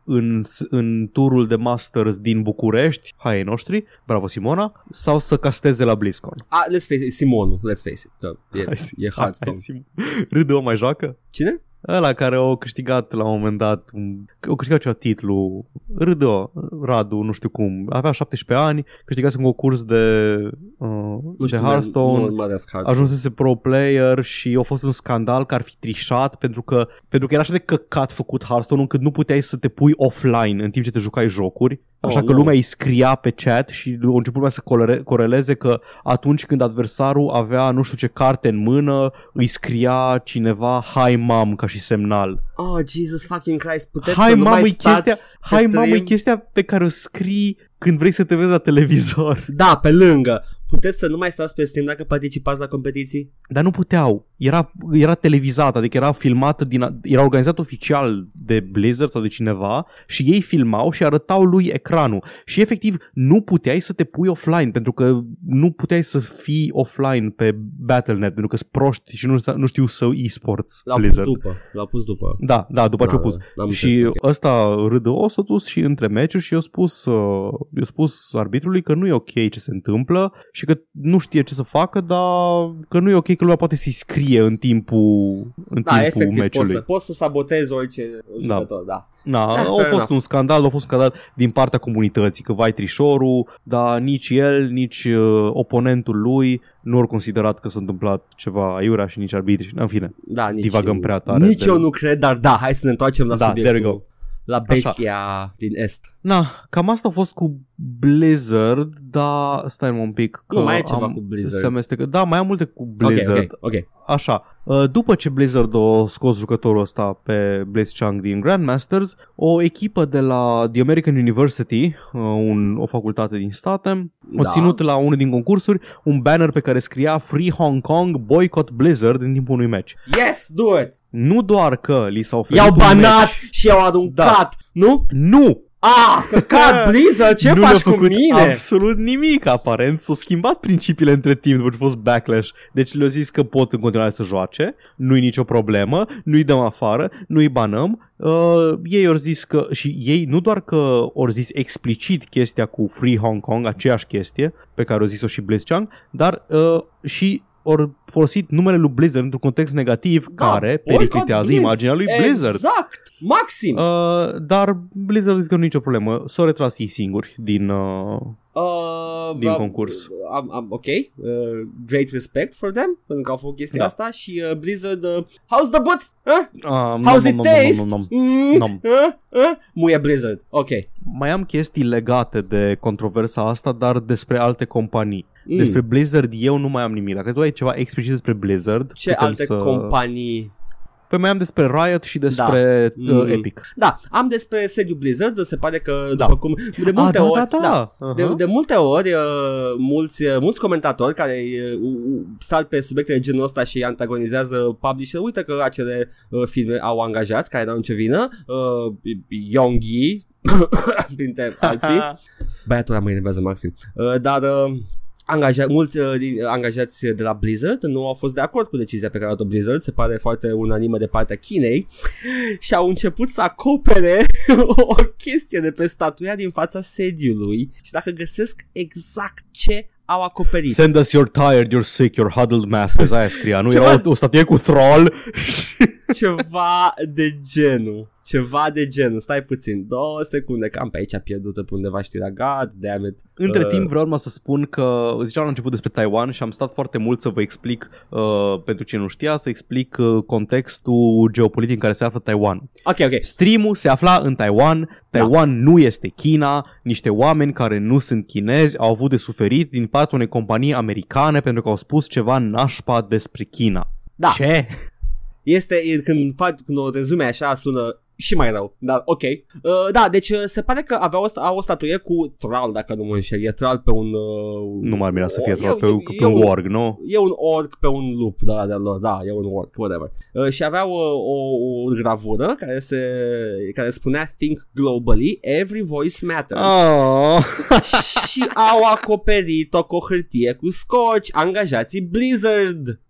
în, în turul de Masters din București, hai ai noștri, bravo Simona, sau să casteze la BlizzCon. A, let's face it, Simonul, let's face it. Că e, Hai, Sim- e Hearthstone. hai, Sim- Râde o mai joacă? Cine? Ăla care a câștigat la un moment dat, un- a câștigat ceva titlu, Râdă, Radu, nu știu cum, avea 17 ani, câștigase un concurs de, uh, Nu de știu, Hearthstone, Nu urmăresc Hearthstone. ajunsese pro player și a fost un scandal că ar fi trișat pentru că, pentru că era așa de căcat făcut Hearthstone încât nu puteai să te pui offline în timp ce te jucai jocuri. Așa Oh, că nu. lumea îi scria pe chat și a început lumea să colere- coreleze că atunci când adversarul avea nu știu ce carte în mână, îi scria cineva Hi mom ca și semnal. Oh, Jesus fucking Christ, puteți Hai să nu mamă, mai e stați chestia, pe hai mamă, e stream? chestia pe care o scrii când vrei să te vezi la televizor. Da, pe lângă. Puteți să nu mai stați pe stream dacă participați la competiții? Dar nu puteau. Era, era televizat, adică era filmată din, era organizat oficial de Blizzard sau de cineva și ei filmau și arătau lui ecranul. Și efectiv nu puteai să te pui offline pentru că nu puteai să fii offline pe Battle.net pentru că sunt proști și nu, nu știu să e-sports L-au pus Blizzard. după. L-au pus după. Da, da, după ce Da, au pus. da, n-am și înțeles, ok. ăsta râdă o s-a dus și între meciuri și i-a spus, uh, i-a spus arbitrului că nu e ok ce se întâmplă și că nu știe ce să facă, dar că nu e ok că lumea poate să-i scrie în timpul, în Da, timpul efectiv, poți meciului. să, poți să sabotezi orice jucător, da. Na, Da, a fair fost enough. un scandal, a fost un scandal din partea comunității, că vai trișorul, dar nici el, nici uh, oponentul lui nu au considerat că s-a întâmplat ceva aiurea și nici arbitri. În fine, Da, nici, Divagăm prea tare Nici de- eu nu cred, dar da, hai să ne întoarcem la Da, there subiectul. we go. La bestia din Est. Na, cam asta a fost cu Blizzard, dar stai un pic că Nu, mai e ceva am cu Blizzard. Se amestecă. Da, mai am multe cu Blizzard. Ok, ok, ok. Așa, uh, după ce Blizzard a scos jucătorul ăsta pe Blitzchung din Grandmasters, o echipă de la The American University, uh, un, o facultate din state, a Da. ținut la unul din concursuri un banner pe care scria Free Hong Kong Boycott Blizzard în timpul unui match. Yes, do it! Nu doar că li s-a oferit I-au un banat match, și i-au aruncat, nu? nu! Ah, căcat, Blizzard, ce nu le-a faci cu făcut mine? absolut nimic, aparent. S-au schimbat principiile între timp după ce a fost backlash. Deci le-au zis că pot în continuare să joace, nu-i nicio problemă, nu-i dăm afară, nu-i banăm. Uh, ei au zis că, și ei nu doar că au zis explicit chestia cu Free Hong Kong, aceeași chestie pe care au zis-o și Blitzchung, dar uh, și ori folosit numele lui Blizzard într-un context negativ Da, care boycott periclitează Blizz. imaginea lui Blizzard. Exact! Maxim! Uh, dar Blizzard zic că nu e nicio problemă. S-au retras ei singuri din... Uh, Uh, din uh, concurs. Am, am, ok, uh, great respect for them pentru că au făcut chestia Da. asta și uh, Blizzard, uh, how's the butt? Huh? um, How's nom, it nom, nom, taste? nom, nom, Mm, Nom. uh, uh? Muie Blizzard, ok. Mai am chestii legate de controversa asta, dar despre alte companii. Mm. Despre Blizzard eu nu mai am nimic. Dacă tu ai ceva explicit despre Blizzard, Ce putem alte să... companii? Păi mai am despre Riot și despre Da. uh, Mm. Epic. Da, am despre sediul Blizzard, se pare că, Da. după cum, de multe ah, da, ori, da, da. De, Uh-huh. de multe ori, uh, mulți, uh, mulți comentatori care uh, uh, sar pe subiecte de genul ăsta și antagonizează publisher, uite că acele uh, firme au angajați care n-au nicio vină, uh, Yonggi, printre alții, băiatul ăla mă enervează maxim, uh, dar uh, Angaja- mulți uh, din, angajați de la Blizzard nu au fost de acord cu decizia pe care a luat Blizzard, se pare foarte unanimă de partea Chinei și au început să acopere o chestie de pe statuia din fața sediului și dacă găsesc exact ce au acoperit. Send us your tired, you're sick, you're huddled masses. Aia scria. Nu Ceva- era o, o statuie cu troll. Ceva de genul. Ceva de genul. Stai puțin. Două secunde că am pe aici pierdută pe undeva știrea. God damn it. Între Uh, timp vreau numai să spun că ziceam la început despre Taiwan și am stat foarte mult să vă explic, uh, pentru cine nu știa, să explic uh, contextul geopolitic în care se află Taiwan. Ok, ok. Streamul se afla în Taiwan, Taiwan nu este China, niște oameni care nu sunt chinezi au avut de suferit din partea unei companii americane pentru că au spus ceva nașpa despre China. Da. Ce? Este e, când fac când o rezume așa sună și mai rău, dar ok. Uh, da, deci uh, se pare că avea o, sta- au o statuie cu Thrall, dacă nu mă înșel. E Thrall pe un... Uh, Nu m-ar mira să fie e- doar pe, e- pe e un un- org, nu? E un orc pe un lup de la de lor, da, e un orc, whatever. Uh, și avea o, o, o gravură care se care spunea Think globally, every voice matters. Oh. și au acoperit-o cu o hârtie cu scotch, angajații Blizzard.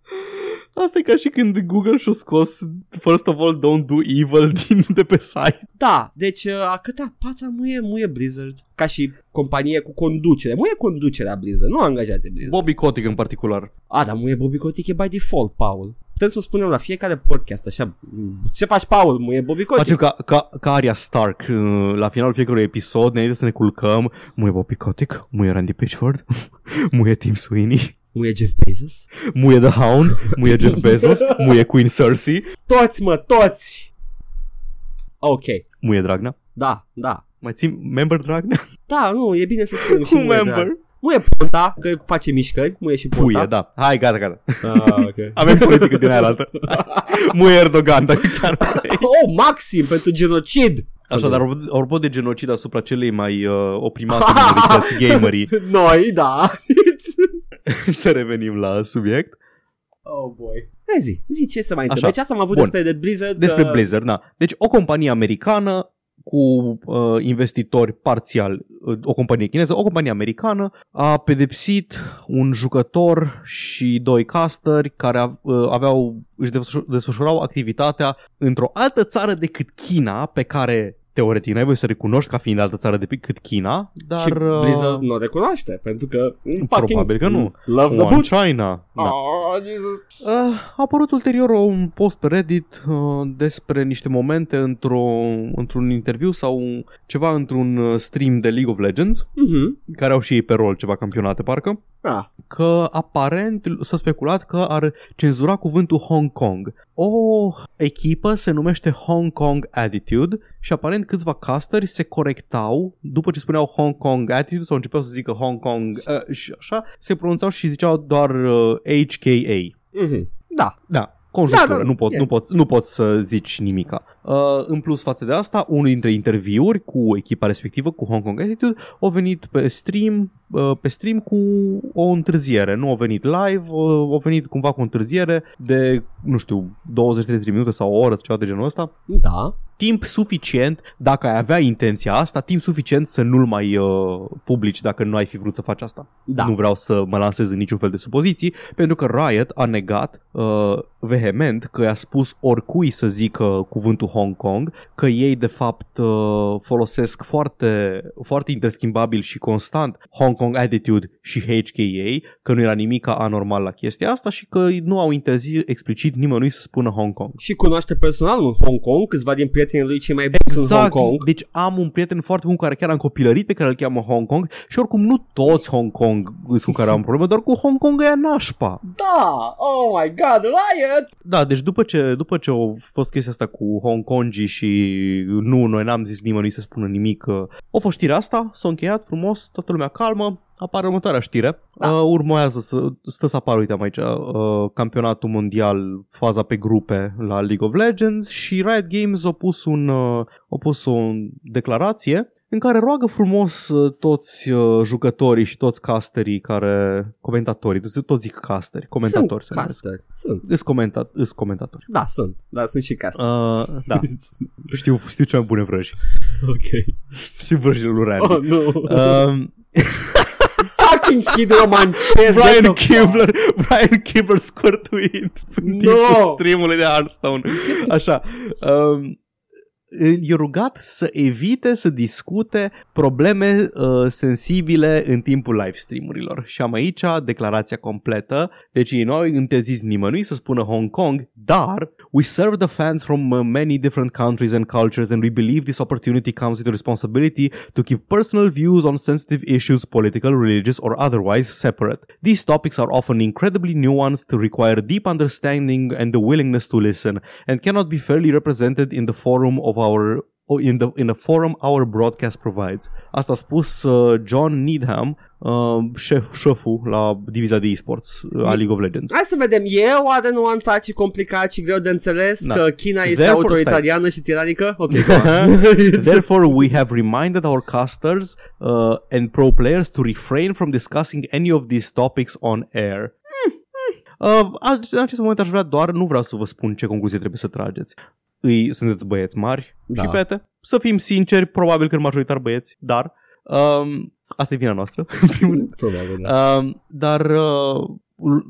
Asta e ca și când Google și-a scos First of all, don't do evil din, de pe site. Da, deci uh, a câtea patra muie, muie Blizzard ca și companie cu conducere. Muie conducerea Blizzard, nu angajații Blizzard. Bobby Kotick în particular. A, dar muie Bobby Kotick e by default, Paul. Putem să o spunem la fiecare podcast, așa. Ce faci, Paul? Muie Bobby Kotick. Facem ca, ca, ca Arya Stark uh, la finalul fiecărui episod, înainte să ne culcăm. Muie Bobby Kotick, muie Randy Pitchford, muie Tim Sweeney, Muie Jeff Bezos. muie The Hound, muie Jeff Bezos, muie Queen Cersei, Toți, mă, toți! Ok, muie Dragnea. da, da. Mai țin member Dragnea? Da, nu, e bine să spunem și Un muie, member. drag. Muie Ponta, că face mișcări, muie și Ponta. Puie, da. Hai, gata, gata. Ah, ok. Avem politică din aia la altă. Muie Erdogan, dacă chiar vrei. oh, maxim pentru genocid! Așa, dar apropo de genocid asupra celei mai uh, oprimate minorități gamerii, Noi, da. să revenim la subiect. oh, boy. Hai zi, zi ce să mai Așa. întâmplă. Deci asta am avut Bun. despre de Blizzard. Despre că- Blizzard, da. Deci o companie americană cu uh, investitori parțial, uh, o companie chineză, o companie americană a pedepsit un jucător și doi casteri care a, uh, aveau, își desfășur- desfășurau activitatea într-o altă țară decât China, pe care teoretic n-ai voie să recunoști ca fiind altă țară decât China, dar... și uh, Blizzard nu o recunoaște, pentru că mm, Probabil că nu. Love the One boot. China. Da. Oh, Jesus. Uh, a apărut ulterior un post pe Reddit uh, despre niște momente într-o, într-un interviu sau un- ceva într-un uh, stream de League of Legends, Mhm. care au și ei pe rol ceva campionate parcă, Ah. că aparent s-a speculat că ar cenzura cuvântul Hong Kong. O echipă se numește Hong Kong Attitude și aparent câțiva casteri se corectau după ce spuneau Hong Kong Attitude sau începeau să zică Hong Kong uh, și așa, se pronunțau și ziceau doar uh, HKA. Mhm. Da. Da, conjunctură, Da, da, nu, pot, e. nu, pot, nu pot să zici nimica. Uh, în plus față de asta, unul dintre interviuri cu echipa respectivă, cu Hong Kong Attitude, au venit pe stream, uh, pe stream cu o întârziere. Nu au venit live, uh, au venit cumva cu o întârziere de, nu știu, 20-30 minute sau o oră, ceva de genul ăsta. Da. Timp suficient, dacă ai avea intenția asta, timp suficient să nu-l mai uh, publici dacă nu ai fi vrut să faci asta. Da. Nu vreau să mă lansez în niciun fel de supoziții, pentru că Riot a negat uh, vehement că i-a spus oricui să zică cuvântul Hong Kong, că ei de fapt uh, folosesc foarte, foarte interschimbabil și constant Hong Kong Attitude și HKA, că nu era nimic anormal la chestia asta și că nu au interzis explicit nimănui să spună Hong Kong. Și cunoaște personal în Hong Kong, câțiva din prietenii lui cei mai buni în Hong Exact, Kong. deci am un prieten foarte bun care chiar am copilărit pe care îl cheamă Hong Kong și oricum nu toți Hong Kong sunt cu care am probleme, doar cu Hong Kong e nașpa. Da! Oh my god, Riot! Da, deci după ce, după ce a fost chestia asta cu Hong Kongii și nu, noi n-am zis nimănui să spună nimic, uh, a fost știrea asta, s-a încheiat frumos, toată lumea calmă, apare următoarea știre. Da. Uh, urmează să stă să apară, uite am aici, uh, campionatul mondial, faza pe grupe la League of Legends și Riot Games a pus, un, uh, a pus o declarație în care roagă frumos uh, toți uh, jucătorii și toți casterii care, comentatorii, toți, toți zic casteri, comentatori se sunt numesc. caster. Sunt. Îs, comenta- îs comentatori. Da, sunt. Da, sunt și caster. Uh, da, știu, știu ce mai bune vrăji. ok. Știu vrăjile lui Randy. Oh, nu. Um, Fucking Hidro Manchester. Brian Kibler, Brian Kibler squirtuit în No! timpul streamului de Hearthstone. Așa. Um, e rugat să evite să discute probleme uh, sensibile în timpul live streamurilor. Și am aici declarația completă. Deci ei nu au interzis nimănui să spună Hong Kong, dar we serve the fans from uh, many different countries and cultures and we believe this opportunity comes with a responsibility to keep personal views on sensitive issues, political, religious or otherwise separate. These topics are often incredibly nuanced, require deep understanding and the willingness to listen, and cannot be fairly represented in the forum of our in the in the forum our broadcast provides. Asta a spus uh, John Needham, uh, șef, șeful la divizia de esports uh, a League of Legends. Hai să vedem, e oare nuanțat și complicat și greu de înțeles Da. că China este Therefore, autoritariană și tiranică? Ok, go on. Therefore, we have reminded our casters uh, and pro players to refrain from discussing any of these topics on air. Uh, în acest moment aș vrea doar, nu vreau să vă spun ce concluzie trebuie să trageți. Îi, sunteți băieți mari Da. și fete. Să fim sinceri, probabil că în majoritar băieți, dar um, asta e vina noastră, în primul rând. Probabil, da. Um, dar uh,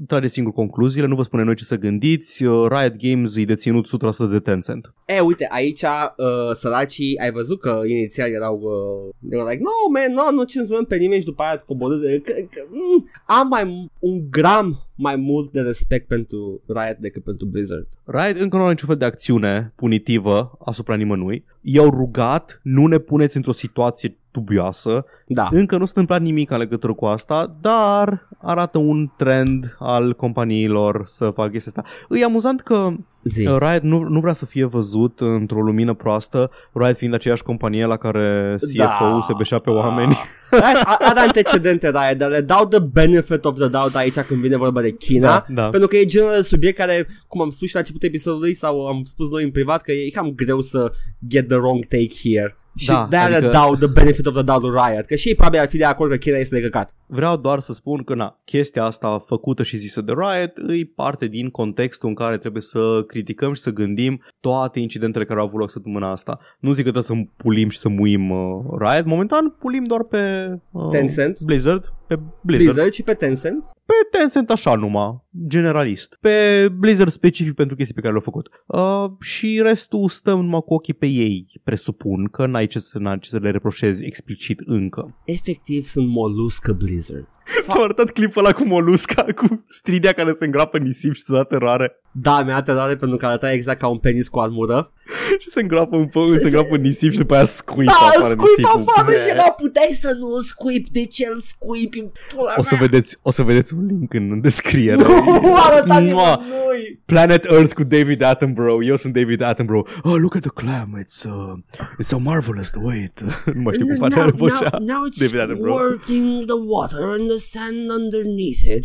trage singur concluziile, nu vă spune noi ce să gândiți. Uh, Riot Games e deținut 100% de Tencent. E, uite, aici uh, săracii, ai văzut că inițial erau, uh, erau like, no, man, no, nu cenzurăm pe nimeni și după aia coborât. Că, că, mm, am mai un gram mai mult de respect pentru Riot decât pentru Blizzard. Riot încă nu are niciun fel de acțiune punitivă asupra nimănui. I-au rugat, nu ne puneți într-o situație dubioasă. Da. Încă nu s-a întâmplat nimic în legătură cu asta, dar arată un trend al companiilor să facă chestia asta. E amuzant că Zi. uh, Riot nu, nu vrea să fie văzut într-o lumină proastă, Riot fiind aceeași companie la care CFO Da. se beșea pe oameni. Are, are antecedente Riot, dar le dau the benefit of the doubt aici când vine vorba de China. Da, da. Pentru că e genul de subiect care, cum am spus și la începutul episodului sau am spus noi în privat, că e cam greu să get the wrong take here. Și Da, de-aia adică- le dau the benefit of the doubt lui Riot, că și ei probabil ar fi de acord că China este de căcat. Vreau doar să spun că na, chestia asta făcută și zisă de Riot e parte din contextul în care trebuie să criticăm și să gândim toate incidentele care au avut loc săptămâna asta. Nu zic că trebuie să pulim și să muim uh, Riot, momentan pulim doar pe uh, Tencent. Blizzard, pe Blizzard. Blizzard. Blizzard și pe Tencent. Pe Tencent așa numai, generalist. Pe Blizzard specific pentru chestii pe care le-au făcut. Uh, și restul stăm numai cu ochii pe ei, presupun că n-ai ce să, n-ai ce să le reproșezi explicit încă. Efectiv sunt moluscă Blizzard. Ți-am arătat clipul ăla cu Molusca, cu stridia care se îngroapă în nisip și se dă teroare Da, mi-a aterat pentru că arăta exact ca un penis cu armură. și se îngroapă în pământ, Se- se îngroapă în nisip și după aia scuipă Da, îl afară scuip nisipul. afară și Bre. era puteai să nu îl scuip, de ce îl scuipi în pula O să mea? vedeți, o să vedeți un link în, în descriere. Nu, arăta Mua. nimănui. Planet Earth cu David Attenborough. Eu sunt David Attenborough. Oh, look at the clam. It's uh, it's so marvelous the way it... nu mai știu cum face are vocea. now, now it's David Attenborough. squirting the water and the sand underneath it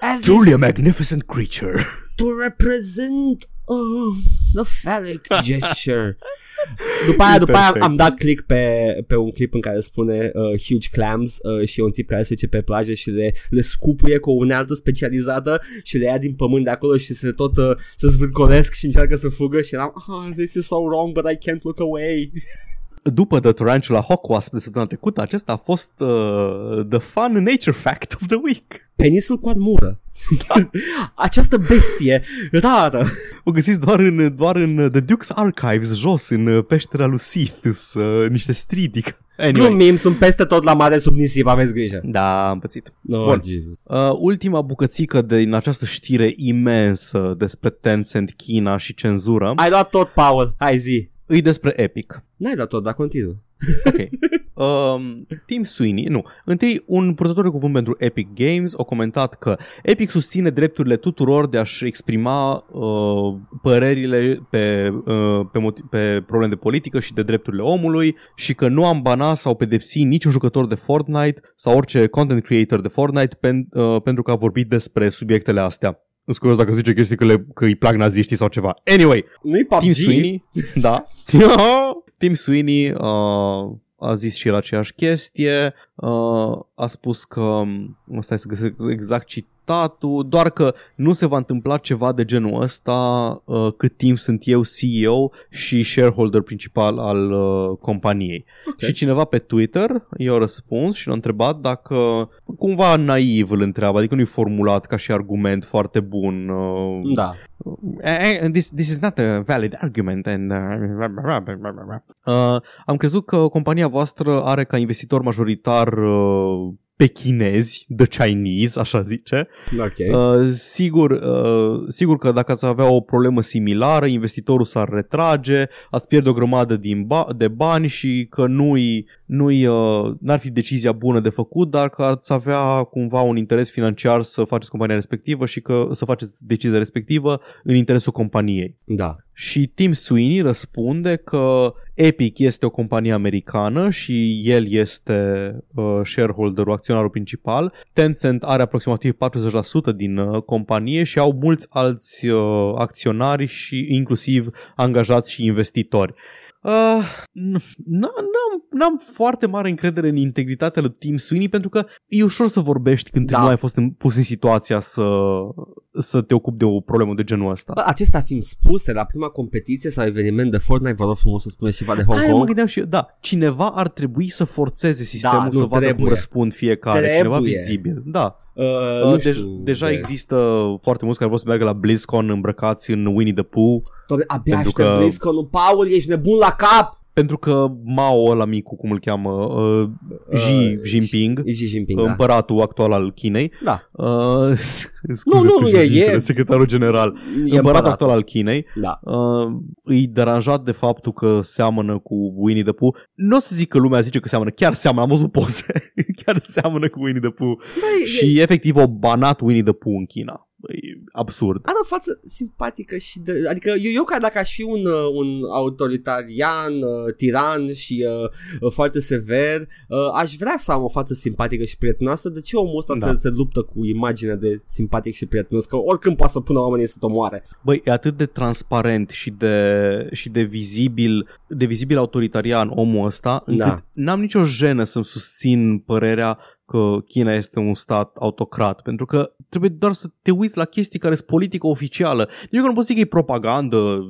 as if Truly a magnificent creature. to represent uh, the phallic gesture. După aia, după aia Perfect. am dat click pe, pe un clip în care spune uh, huge clams uh, și e un tip care se duce pe plajă și le, le scupuie cu o unealtă specializată și le ia din pământ de acolo și se tot uh, se zvârcolesc și încearcă să fugă și eram oh, this is so wrong but I can't look away. După The Tarantula Hawk Wasp de săptămâna trecută, acesta a fost uh, the fun nature fact of the week. Penisul cu armură. Această bestie rară. O găsiți doar în, doar în The Duke's Archives, jos, în uh, peștera lui Sith, uh, niște stridic. Anyway. Glumim, sunt peste tot la mare sub nisip, aveți grijă. Da, am pățit. No, Bun. Jesus. Uh, ultima bucățică din această știre imensă despre Tencent, China și cenzură. Ai luat tot, Paul. Hai zi. Îi despre Epic. N-ai luat tot, dar continuă. Ok. Um, Tim Sweeney, nu. Întâi, un purtător de cuvânt pentru Epic Games a comentat că Epic susține drepturile tuturor de a-și exprima uh, părerile pe, uh, pe, motiv- pe probleme de politică și de drepturile omului și că nu am banat sau pedepsi niciun jucător de Fortnite sau orice content creator de Fortnite pen, uh, pentru că a vorbit despre subiectele astea. Îți curios dacă zice chestii că, le, că îi plac naziștii sau ceva. Anyway, Nu-i PUBG? Tim Sweeney, da. Tim Sweeney uh, a zis și el aceeași chestie, uh, a spus că, um, stai să găsesc exact citatul, doar că nu se va întâmpla ceva de genul ăsta uh, cât timp sunt eu CEO și shareholder principal al uh, companiei. Okay. Și cineva pe Twitter i-a răspuns și l-a întrebat dacă cumva naiv îl întreabă, adică nu-i formulat ca și argument foarte bun. Uh, Da. Uh, this, this is not a valid argument and uh, uh, am crezut că compania voastră are ca investitor majoritar uh, pe chinezi, the Chinese, așa zice. Ok. Uh, sigur, uh, sigur că dacă ați avea o problemă similară, investitorul s-ar retrage, ați pierde o grămadă din ba- de bani și că nu-i, nu-i, uh, n-ar fi decizia bună de făcut, dar că ați avea cumva un interes financiar să faceți compania respectivă și că să faceți decizia respectivă în interesul companiei. Da. Și Tim Sweeney răspunde că Epic este o companie americană și el este uh, shareholderul, acționarul principal. Tencent are aproximativ 40% din uh, companie și au mulți alți uh, acționari și inclusiv angajați și investitori. Uh, n-am, n-am foarte mare încredere în integritatea lui Tim Sweeney pentru că e ușor să vorbești când Da. nu ai fost în, pus în situația să, să te ocupi de o problemă de genul ăsta. Bă, acestea fiind spuse, la prima competiție sau eveniment de Fortnite, vă rog frumos să spuneți ceva de Hong Aia mă Kong. gândeam și eu, da, cineva ar trebui să forțeze sistemul Da, nu, să vadă cum trebuie. răspund fiecare, Trebuie. cineva vizibil. Da, Uh, uh, nu dej- știu, deja de- există foarte mulți care vor să meargă la BlizzCon îmbrăcați în Winnie the Pooh, Doamne, abia pentru aștept că- BlizzCon-ul. Paul, ești nebun la cap! Pentru că Mao ăla micu, cum îl cheamă, uh, Xi Uh, Jinping, Xi Jinping, da. împăratul actual al Chinei, Da, uh, scuze, Nu, nu, nu, e- președintele, e- secretarul general, e împăratul împăratul. actual al Chinei, Da. uh, îi deranjat de faptul că seamănă cu Winnie the Pooh. Nu o să zic că lumea zice că seamănă, chiar seamănă, am văzut poze, chiar seamănă cu Winnie the Pooh. Da, e, Și efectiv o banat Winnie the Pooh în China. E absurd. are o față simpatică și de, adică eu, eu ca dacă aș fi un, uh, un autoritarian, uh, tiran și uh, uh, foarte sever, uh, aș vrea să am o față simpatică și prietenoasă, de ce omul ăsta Da. se, se luptă cu imaginea de simpatic și prietenos, că oricând poate să pună oamenii să te omoare. Băi, e atât de transparent și de, și de vizibil, de vizibil autoritarian omul ăsta, încât Da. n-am nicio jenă să-mi susțin părerea că China este un stat autocrat, pentru că trebuie doar să te uiți la chestii care sunt politică oficială. Eu că nu pot zic că e propagandă,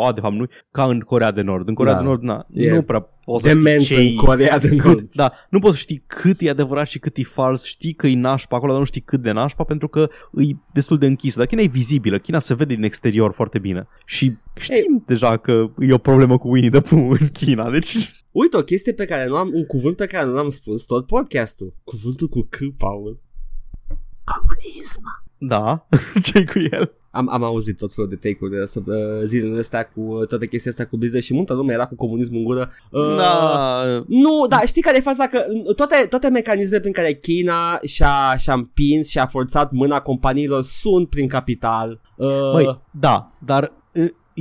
a, de fapt nu, ca în Corea de Nord. În Corea Da. de Nord, na, E nu prea poți să știi Demență ce în Corea de Nord. Da, nu poți să știi cât e adevărat și cât e fals, știi că e nașpa acolo, dar nu știi cât de nașpa pentru că e destul de închis. Dar China e vizibilă, China se vede din exterior foarte bine și știm Ei. deja că e o problemă cu Winnie the Pooh în China, deci Uite, o chestie pe care nu am, un cuvânt pe care nu l-am spus tot podcastul. Cuvântul cu C, Paul. Comunism. da, ce cu el? Am, am auzit tot felul de take-uri de săp- uh, zilele astea cu uh, toate chestia astea cu Blizzard și multă lume era cu comunismul în gură. Uh, Da, Nu, dar știi care e faza? Că uh, toate, toate mecanismele prin care China și-a, și-a împins și-a forțat mâna companiilor sunt prin capital. Uh, Băi, da, dar e,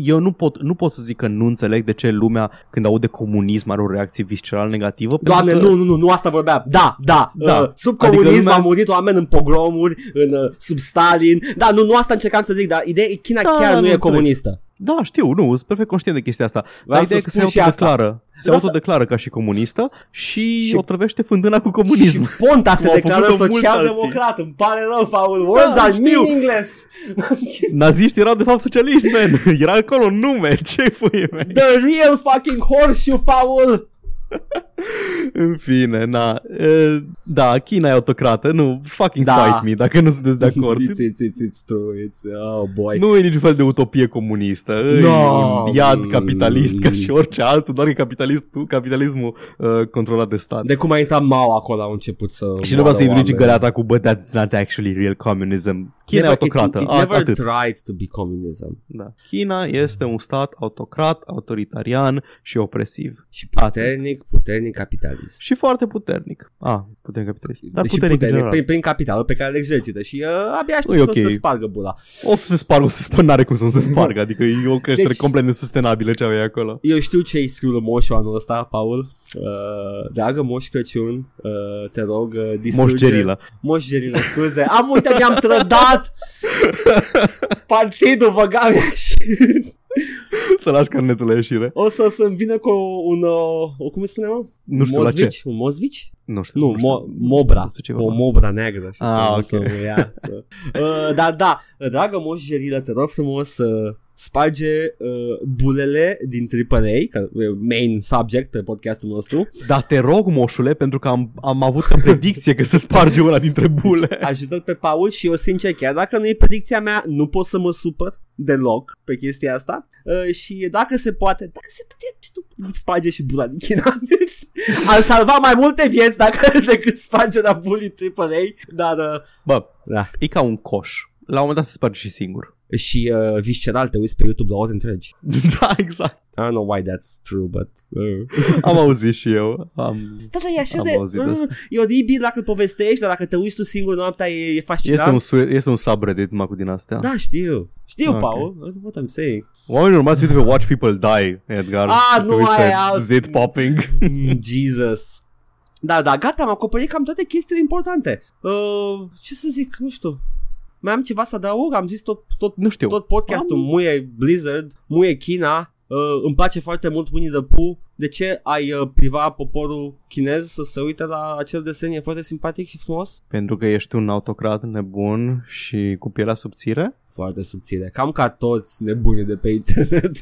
eu nu pot, nu pot să zic că nu înțeleg de ce lumea când aude comunism are o reacție visceral negativă. pentru Doamne, că, nu, nu, nu, nu asta vorbeam. Da, da, Da. Uh, sub Adică comunism lumea- au murit oameni în pogromuri, în, uh, sub Stalin. Da, nu, nu asta încercam să zic, dar ideea e China Da, chiar nu nu e înțeleg. comunistă. Da, știu, nu, sunt perfect conștient de chestia asta. Vreau Dar ideea să e că se spun și asta. autodeclară. Se Vreau să- autodeclară ca și comunistă și, Și- o trăvește fântâna cu comunism. Și Ponta se Cum au declară făcut-o mulți social-democrat. Îmi pare rău, Paul. Words Da, are știu. meaningless. Naziștii erau de fapt socialiști, man. Era acolo un nume. Ce pui, man? The real fucking horseshoe, Paul. În fine, na. Uh, da, China e autocrată. Nu, fucking Da. fight me dacă nu sunteți de acord. It's, it's, it's, it's true. It's, oh boy. nu e niciun fel de utopie comunistă. E No. un iad capitalist ca și orice altul, doar că capitalist, capitalismul uh, controlat de stat. De cum a intrat Mao acolo au început să și nu vreau să introduci oameni. găleata cu but that's not actually real communism. China e Never- autocrată. It, it, A- never atât. tried to be communism. Da. China este un stat autocrat, autoritarian și opresiv. Și puternic, puternic capitalist. Și foarte puternic. Ah, puternic capitalist. Dar și puternic, în puternic general. prin, prin capitalul pe care îl exercită și uh, abia aștept E să, ok. să spargă bula. O să se spargă, o să se spargă, n-are cum să nu se spargă. Adică e o creștere Deci- complet nesustenabilă ce avea acolo. Eu știu ce îi scriu lui Moșu anul ăsta, Paul. Uh, dragă Moș Crăciun, uh, te rog, uh, distruge... Moș Gerilă. Moș Gerilă, scuze. Am uite, mi-am trădat partidul, băga mea și... Să lași carnetul la ieșire. O să să-mi vină cu un, uh, o, cum îi spune, mă? Nu știu la Mozvici? Un Mozvici? Nu știu. Nu, știu. mo- Mobra. Despre ce e Cu o vorba. Mobra neagră. Și Ah, să, ok. să mă ia, să... Uh, da, da, dragă Moș Gerilă, te rog frumos să sparge uh, bulele din AAA, că e main subject pe podcastul nostru. Dar te rog, moșule, pentru că am, am avut ca predicție că se sparge una dintre bule. Ajută pe Paul și eu sincer, chiar dacă nu e predicția mea, nu pot să mă supăr deloc pe chestia asta uh, și dacă se poate, dacă se poate, știu, sparge și bula din China. Ar salva mai multe vieți dacă decât spargerea bulii AAA, dar uh, Bă, da. e ca un coș. La un moment dat se sparge și singur. Și uh, visceral te uiți pe YouTube la ore întregi. da, exact. I don't know why that's true, but... Uh. Am auzit și eu. Am... Da, da, e așa Am de... auzit Uh, asta. e oribil dacă îl povestești, dar dacă te uiți tu singur noaptea e, e fascinant. Este un, su- este un subreddit, mă, cu din astea. Da, știu. Știu, Ok. Paul. What I'm saying. Oamenii normal se uită pe Watch People Die, Edgar. Ah, și te nu, uiți pe aia e alt- Zit popping. Mm, Jesus. Da, da, gata, am acoperit cam toate chestiile importante. Uh, ce să zic, nu știu. Mai am ceva să adaug? Am zis tot, tot, Nu știu. tot podcastul, Am- muie Blizzard, muie China. Uh, îmi place foarte mult Winnie the Pooh. De ce ai uh, priva poporul chinez să se uite la acel desen? E foarte simpatic și frumos. Pentru că ești un autocrat nebun și cu pielea subțire? Foarte subțire. Cam ca toți nebunii de pe internet.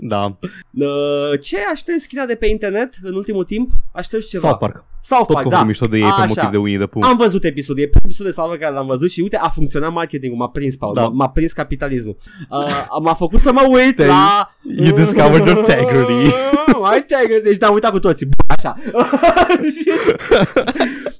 Da. uh, ce aștepți China de pe internet în ultimul timp? Aștepți ceva? South Park. South Tot Park, că da. da. mișto de ei pe Așa. motiv de Winnie the Pooh. Am văzut episodul, e episodul de salvă care l-am văzut și uite, a funcționat marketingul, m-a prins, Paul, Da. m-a, m-a prins capitalismul. Uh, m-a făcut să mă uit Ți-ai- la... You discovered your integrity. My integrity, deci ne-am uitat cu toții, b- așa. Și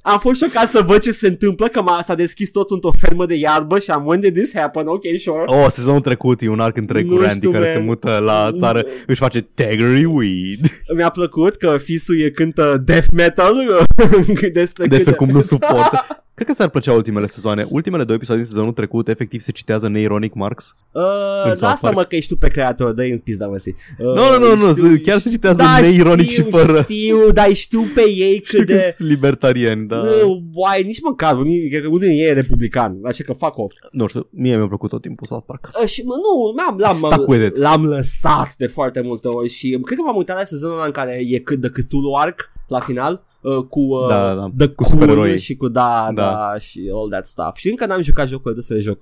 am fost șocat să văd ce se întâmplă, că m-a, s-a deschis tot într-o fermă de iarbă și am when did this happen, ok, sure. Oh, sezonul trecut e un arc întreg cu Nu Randy știu, care man. se mută la țară, își face Teggery Weed Mi-a plăcut că fisul e cântă death metal despre, despre cât- cum nu suportă. Cred că ți-ar plăcea ultimele sezoane. Ultimele două episoade din sezonul trecut efectiv se citează neironic Marx. Uh, South lasă-mă Park. că ești tu pe creator, dă-i în pizda mă uh, Nu, nu, nu, nu, știu- chiar se citează da, neironic știu, și fără- Știu, dar știu pe ei cât Știu că de... sunt libertarieni, da. Nu, Uai, nici măcar, unii, cred că unul din ei e republican, așa că fac off. Nu știu, mie mi-a plăcut tot timpul South Park. Uh, și, mă, nu, l-am, l-am, Stuck with it. l-am lăsat de foarte multe ori și cred că m-am uitat la sezonul ăla în care e cât de Cthulhu Arc la final uh, cu uh, Da, da, da. The Cu Cool supereroii. și cu da, da, Da. și all that stuff. Și încă n-am jucat jocul de să le joc.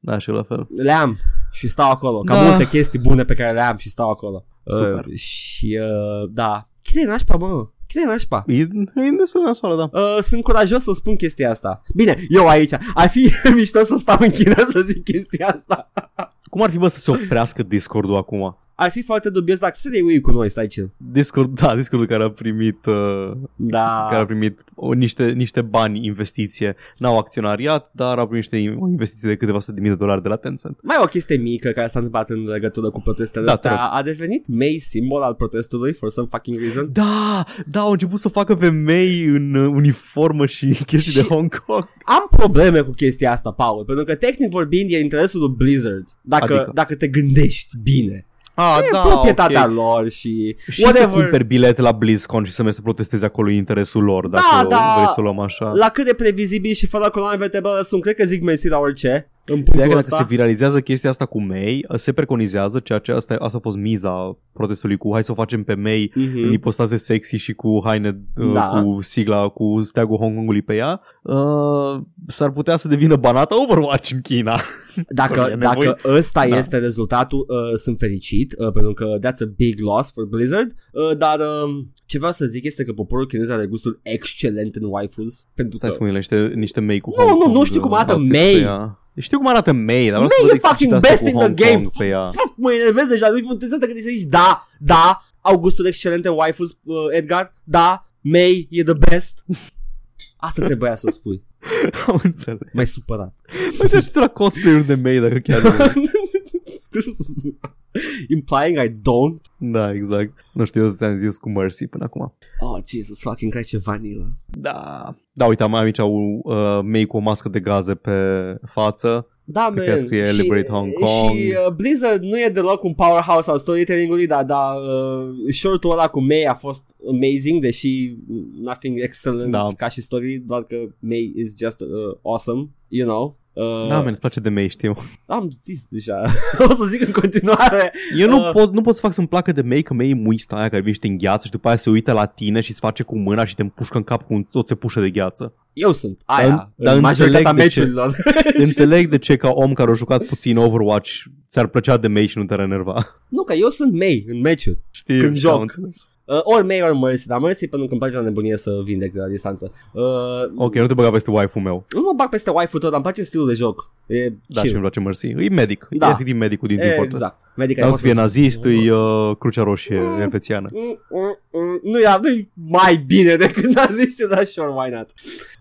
Da, și eu la fel. Le am și stau acolo. Ca Da. multe chestii bune pe care le am și stau acolo. Super. Uh, și uh, da. Chine e nașpa, mă. Chine e nașpa. E, e destul de nasoală, da. Uh, sunt curajos să spun chestia asta. Bine, eu aici. Ar fi mișto să stau în China să zic chestia asta. Cum ar fi, bă, să se oprească Discord-ul acum? Ar fi foarte dubios dacă să le cu noi, stai chill. Discord, da, Discord care a primit, uh, Da. care a primit o, niște, niște bani investiție. N-au acționariat, dar au primit niște o investiție de câteva sute de mii de dolari de la Tencent. Mai e o chestie mică care s-a întâmplat în legătură cu protestele Da, astea. te rog. A devenit May simbol al protestului for some fucking reason. Da, da, au început să facă femei în uh, uniformă și chestii Și- de Hong Kong. Am probleme cu chestia asta, Paul, pentru că tehnic vorbind e interesul lui Blizzard. Dacă, Adică? dacă te gândești bine. Ah, e proprietatea lor și, Și să whatever. cumperi bilete la BlizzCon și să mergi să protestezi acolo e interesul lor, dacă da. vrei să o luăm așa. La cât de previzibil și fără coloane vertebrale sunt, cred că zic mersi la orice. În Ideea punctul că dacă ăsta. se viralizează chestia asta cu May, se preconizează, ceea ce asta, asta a fost miza protestului cu hai să o facem pe May Mhm. în ipostaze sexy și cu haine uh, Da. cu sigla, cu steagul Hong Kongului pe ea, uh, s-ar putea să devină banată Overwatch în China. Să Dacă, fie nevoie. dacă ăsta Da. este rezultatul, uh, sunt fericit, uh, pentru că that's a big loss for Blizzard, uh, dar uh, ce vreau să zic este că poporul chinez are gustul excelent în waifus, pentru Stai că să mă niște, niște May cu Nu, Hong nu, nu Kong, știu cum uh, arată outfits May. Pe ea. Știu cum arată May, dar vreau May să văd e fucking explicit asta best cu in the Hong game. Kong pe ea. Fuck, mă enervez deja, nu puteți să te gândești aici, da, da, au gusturi excelente în waifus, uh, Edgar, da, May e the best. Asta trebuia să spui. Am înțeles. Mai supărat. Mai te tu la cosplay-uri de May dacă chiar e. Implying I don't. Da, exact. Nu știu, eu ți-am zis cu Mercy până acum. Oh, Jesus fucking Christ, ce vanilla. Da. Da, uite, am aici un uh, May cu o mască de gaze pe față. Da, Cred că man. scrie și, Liberate Hong Kong. Și uh, Blizzard nu e deloc un powerhouse al storytelling-ului, dar da, uh, shortul ăla cu May a fost amazing, deși nothing excellent Da. ca și story, doar că May is just uh, awesome, you know. Uh, Da, man, îți place de May, știu. am zis deja. o să zic în continuare. Eu nu, Uh. pot, nu pot să fac să-mi placă de May, că May e muista aia care vine și te îngheață și după aia se uită la tine și îți face cu mâna și te împușcă în cap cu un- o țepușă de gheață. Eu sunt aia, Dar- în dar majoritatea înțeleg de ce. meciurilor. Înțeleg de ce ca om care a jucat puțin Overwatch ți-ar plăcea de May și nu te-ar enerva. nu, că eu sunt May în meciuri. Știu, Când știu, am joc. Înțeles. Uh, ori May, ori Mercy, dar Mercy pentru că îmi place la nebunie să vindec de la distanță. Uh, Ok, nu te băga peste waifu meu. Nu mă bag peste waifu tot, dar îmi place stilul de joc. E Da, și chill. îmi place Mercy. E medic. Da. E efectiv medicul din Team e, Fortress. exact. Medic Dar care nu să fie poate nazist, e uh, Crucea Roșie Mm. elvețiană. Mm, mm, mm, Nu e, nu mai bine decât naziștii, dar sure, why not?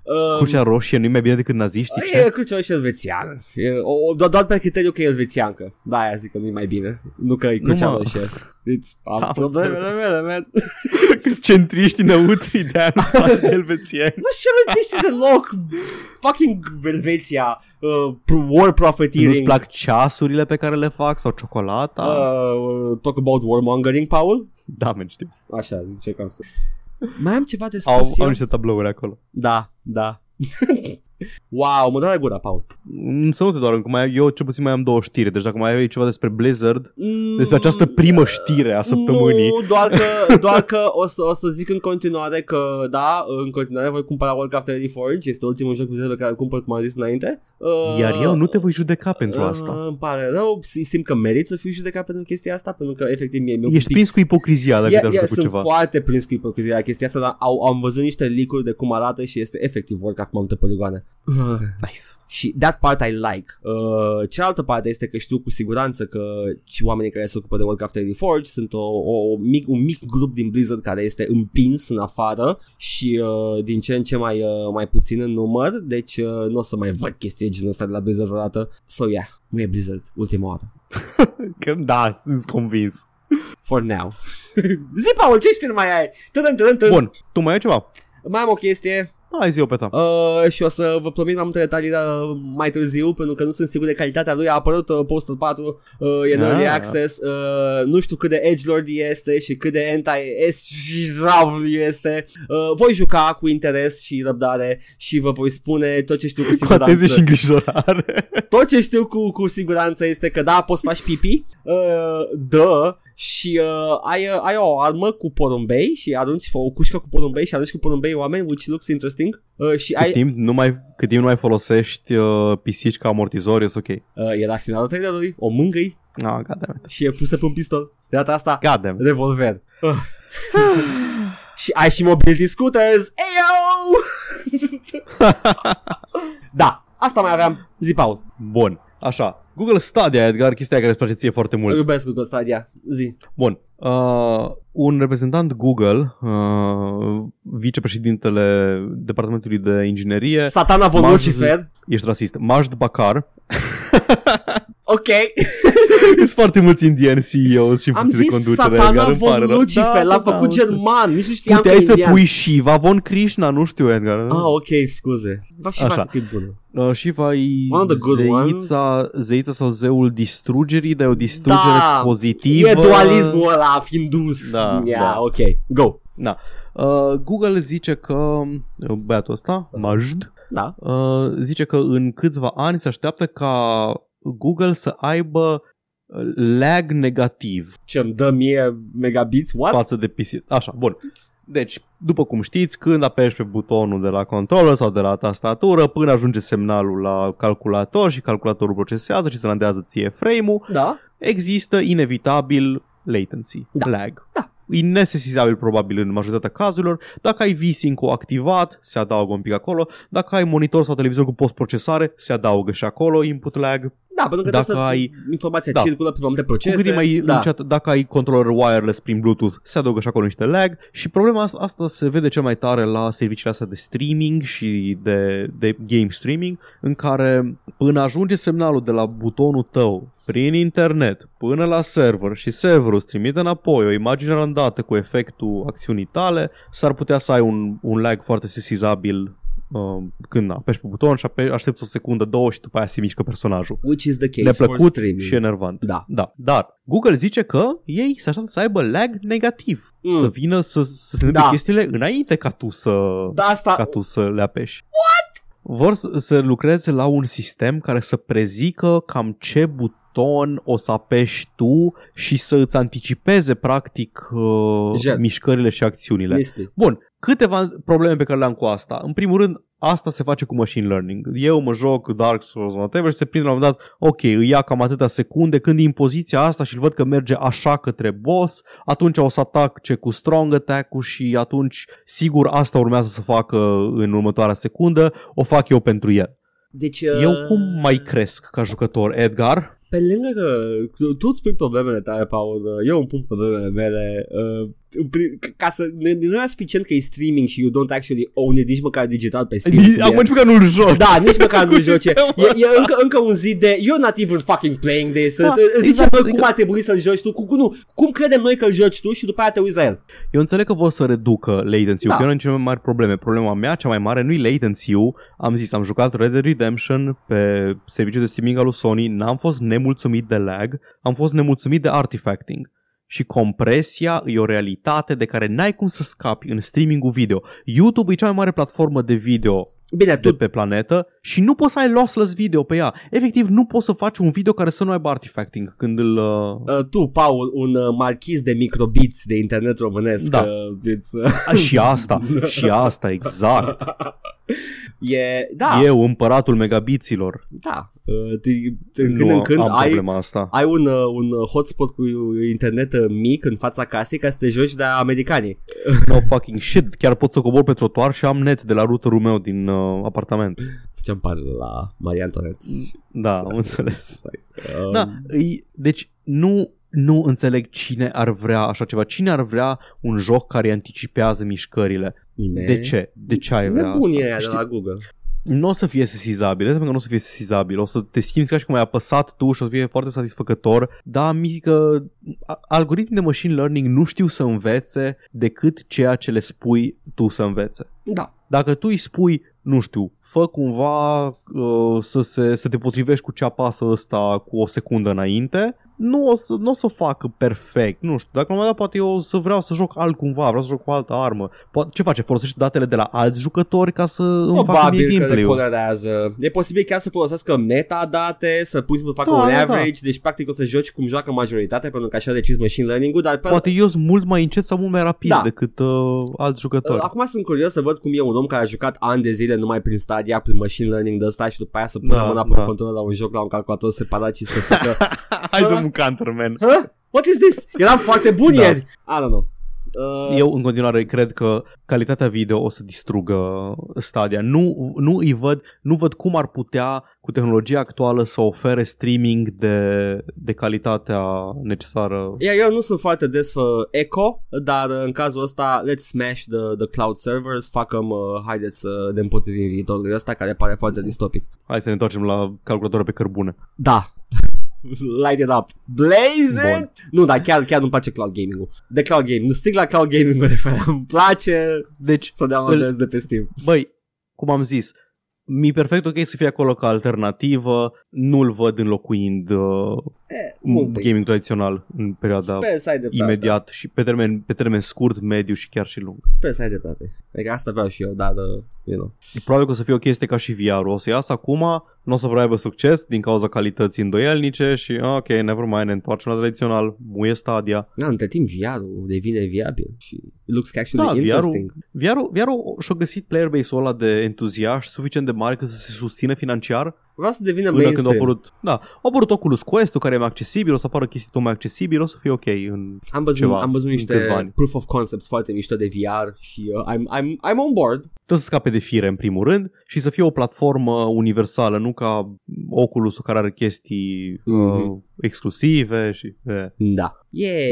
Uh, Crucea Roșie nu e mai bine decât naziștii? E Ce? crucea roșie elvețiană. E, o, o, doar, doar pe criteriu că e elvețiancă. Da, aia zic că nu e mai bine. Nu că e crucea mă. roșie. It's, am Am problemele înțeles. mele, man. Câți centriști neutri de ani face elvețieni. Nu știu ce elvețiști deloc. Fucking Elveția. Uh, pro- war profiteering. Nu-ți plac ceasurile pe care le fac sau ciocolata? Uh, talk about warmongering, Paul? Da, men, știu. Așa, încercam să... Mai am ceva de Au, spus eu? au niște tablouri acolo. Da, da. wow, mă doare gura, Paul. Mm, Să nu te doar, că mai, eu cel puțin mai am două știri, deci dacă mai ai ceva despre Blizzard, Mm, despre această primă știre a săptămânii, Nu, doar că, doar că o, să, o să zic în continuare că, da, în continuare voi cumpăra Warcraft Reforged, este ultimul joc Blizzard pe care îl cumpăr, cum am zis înainte. Uh, iar eu nu te voi judeca pentru asta. Uh, îmi pare rău, simt că merit să fiu judecat pentru chestia asta, pentru că efectiv mie mi-e Ești prins cu ipocrizia dacă Ia- te ia, ajută cu sunt ceva. foarte prins cu ipocrizia chestia asta, dar au, am văzut niște leak de cum arată și este efectiv Warcraft cu mai multe poligoane. Nice. Și that part I like. Uh, cealaltă parte este că știu cu siguranță că și oamenii care se ocupă de Warcraft Reforged sunt o, o mic, un mic grup din Blizzard care este împins în afară și uh, din ce în ce mai, uh, mai puțin în număr, deci uh, nu o să mai văd chestii de genul ăsta de la Blizzard vreodată. So yeah, nu e Blizzard, ultima oară. Că, da, sunt convins. For now. Zi, Paul, ce știri mai ai? Tădăm, tădăm, tădăm. Bun, tu mai ai ceva? Mai am o chestie Hai zi-o pe ta. Uh, și o să vă promit mai multe detalii uh, mai târziu pentru că nu sunt sigur de calitatea lui. A apărut uh, Postal 4, uh, e în Ah. early access. Uh, nu știu cât de edgelord este și cât de anti-S și este. Uh, voi juca cu interes și răbdare și vă voi spune tot ce știu cu Cu atenție siguranță. și îngrijorare. Tot ce știu cu, cu siguranță este că da, poți să faci pipi, uh, da, și uh, ai, uh, ai o armă cu porumbei și arunci o cușcă cu porumbei și arunci cu porumbei oameni, which looks interesting. Uh, și Cât ai, timp nu mai, cât timp nu mai folosești uh, pisici ca amortizor, e ok. uh, era finalul trailerului, o mângâi Ah, goddammit. și e pusă pe un pistol. De data asta, Goddammit. revolver. Uh. și ai și mobility scooters. Eyo! da, asta mai aveam. Zi, Paul. Bun. Așa. Google Stadia, Edgar, chestia care îți place ție foarte mult. Iubesc Google Stadia. Zi. Bun. Uh, un reprezentant Google, uh, vicepreședintele Departamentului de Inginerie, Satana von Maj- Lucifer. ești rasist, Majd Bakar, Ok. sunt foarte mulți indieni CEO și în Am funcție de zis conducere, Satana Edgar, îmi pare von rău. Lucifer, Da, l-a da, făcut da, german, nici nu știam că Puteai e să indian. pui Shiva von Krishna, nu știu, Edgar. Ah, ok, scuze. Va fi Așa. Așa. că e bună. Uh, Shiva e One of the good zeița, zeița sau zeul distrugerii, dar e o distrugere Da, pozitivă. E dualismul ăla hindus. Da, yeah, da. ok. Go. Da. Uh, Google zice că uh, băiatul ăsta, Majd, Da. Uh, zice că în câțiva ani se așteaptă ca Google să aibă uh, lag negativ Ce îmi dă mie megabits? What? față de PC. Așa, bun. Deci, după cum știți, când apeși pe butonul de la controller sau de la tastatură, până ajunge semnalul la calculator și calculatorul procesează și se landează ție frame-ul, Da. există inevitabil latency, Da. lag. Da. E nesesizabil probabil în majoritatea cazurilor. Dacă ai V-Sync-ul activat, se adaugă un pic acolo. Dacă ai monitor sau televizor cu postprocesare, se adaugă și acolo input lag. Da, pentru că Dacă trebuie să ai- informația Da. circulă pe multe Cu procese. cât e mai da. încet, dacă ai controller wireless prin Bluetooth, se adaugă și acolo niște lag. Și problema asta, asta se vede cel mai tare la serviciile astea de streaming și de, de game streaming, în care până ajunge semnalul de la butonul tău prin internet până la server și serverul îți trimite înapoi o imagine randată cu efectul acțiunii tale, s-ar putea să ai un, un lag foarte sesizabil uh, când apeși pe buton și ape- aștepți o secundă, două și după aia se mișcă personajul Which is the case for neplăcut streaming. și enervant. Da. da. Dar Google zice că ei se așteaptă să aibă lag negativ. Mm. Să vină să, să se întâmple Da. chestiile înainte ca tu să, Da, asta... ca tu să le apeși. What? Vor să, să lucreze la un sistem care să prezică cam ce buton o să apeși tu și să îți anticipeze practic uh, Jet. mișcările și acțiunile. Misty. Bun, câteva probleme pe care le am cu asta. În primul rând, asta se face cu machine learning. Eu mă joc Dark Souls, whatever, și se prinde la un moment dat, ok, îi ia cam atâtea secunde, când e în poziția asta și îl văd că merge așa către boss, atunci o să atace cu strong attack-ul și atunci, sigur, asta urmează să facă în următoarea secundă, o fac eu pentru el. Deci, Eu uh, cum mai cresc ca jucător, Edgar? Pe lângă că tu, tu îți pui problemele tale, Paul, uh, eu îmi pun problemele mele, uh, în pri- ca să, nu nu e suficient că e streaming și you don't actually own it, nici măcar digital pe Steam. Nici- E- Acum nici măcar nu-l joci. Da, nici măcar Cu nu joce. sistemul E, e ăsta. încă, încă un zi de You're not even fucking playing this Da, da, Îți deci, zici, bă, adică- cum ar trebui să-l joci tu cum, cum, nu, cum credem noi că-l joci tu și după aia te uiți la el Eu înțeleg că vor să reducă latency-ul, Da. că e una din cele mai mari probleme. Problema mea, cea mai mare, nu-i latency-ul. Am zis, am jucat Red Dead Redemption pe serviciul de streaming al lui Sony, n-am fost nemulțumit de lag, am fost nemulțumit de artifacting. Și compresia e o realitate de care n-ai cum să scapi în streamingul video. YouTube e cea mai mare platformă de video Bine, de tu, pe planetă și nu poți să ai lossless video pe ea. Efectiv, nu poți să faci un video care să nu aibă artifacting când îl... Uh... uh, tu Paul, un uh, marchiz de microbiți de internet românesc Da. uh, it's, uh, A, și asta, și asta, exact. E, da, Eu, împăratul megabiților. da uh, te, te, nu când în când am ai, problema asta. ai un, uh, un uh, hotspot cu internet uh, mic în fața casei ca să te joci de americanii No fucking shit. Chiar pot să cobor pe trotuar și am net de la routerul meu din uh, apartament. Făceam parte la Maria Antoinette Da, am înțeles. um, Da, îi, deci nu, nu înțeleg cine ar vrea așa ceva. Cine ar vrea un joc care anticipează mișcările? nimeni. De ce? De ce ai vrea Nebunii asta? aia de Știi, la Google nu o să fie sesizabil, pentru că nu o să fie sesizabil, o să te simți ca și cum ai apăsat tu și o să fie foarte satisfăcător, dar mi zic că a- algoritmii de machine learning nu știu să învețe decât ceea ce le spui tu să învețe. Da Dacă tu îi spui, nu știu, fă cumva uh, să, se, să te potrivești cu ce apasă ăsta cu o secundă înainte, nu o să, nu o să o facă perfect, nu știu, dacă la un moment dat poate eu o să vreau să joc altcumva, vreau să joc cu altă armă. Poate, ce face? Folosește datele de la alți jucători ca să îmi facă mie Probabil că le gameplay-ul. colorează. E posibil chiar să folosească metadate, să pui să facă Da, un da, average, deci practic o să joci cum joacă majoritatea, pentru că așa a decis machine learning-ul, dar pe- Poate eu sunt mult mai încet sau mult mai rapid Da. decât uh, alți jucători. Acum sunt curios să văd cum e un om care a jucat ani de zile numai prin stadia, prin machine learning de ăsta și după aia să pună Da, mâna pe da. un control la un joc, la un calculator separat și să facă Hai dăm un counterman. Huh? What is this? Eram foarte bun Da. ieri. I don't know. Uh, Eu în continuare cred că calitatea video o să distrugă Stadia. Nu, nu îi văd, nu văd cum ar putea cu tehnologia actuală să ofere streaming de, de calitatea necesară. Iar eu nu sunt foarte des pe Echo, dar uh, în cazul ăsta let's smash the, the cloud servers, facem, uh, haideți să ne împotrivim viitorului ăsta care pare foarte distopic. Hai să ne întoarcem la calculatorul pe cărbune. Da. Light it up. Blaze Bun. it! Nu, dar chiar, chiar nu-mi place cloud gaming-ul. De cloud gaming. Nu stic la cloud gaming-ul de fără. Îmi place Deci, să downloadez de pe Steam. Băi, cum am zis, mi perfect ok să fie acolo ca alternativă, nu-l văd înlocuind uh, E, gaming tradițional în perioada Sper să ai dreptate. imediat și pe termen, pe termen scurt, mediu și chiar și lung. Sper să ai dreptate. Adică asta vreau și eu, dar, uh, you know. Probabil că o să fie o chestie ca și VR-ul. O să iasă acum, nu o să vrea aibă succes din cauza calității îndoielnice și ok, never mind, ne întoarcem la tradițional, muie Stadia. Da, între timp VR-ul devine viabil și it looks actually Da, VR-ul, interesting. VR-ul, VR-ul și-a găsit player base-ul ăla de entuziaști suficient de mare că să se susțină financiar Vreau să devină până când a mainstream. apărut, da, a apărut Oculus Quest-ul care e mai accesibil, o să apară chestii tot mai accesibil, o să fie ok în Am văzut, ceva, am văzut în niște câțiva ani. proof of concepts foarte mișto de VR și uh, I'm, I'm, I'm on board. Trebuie să scape de fire în primul rând și să fie o platformă universală, nu ca Oculus care are chestii Mhm. uh, exclusive și... Eh. Da. Yay!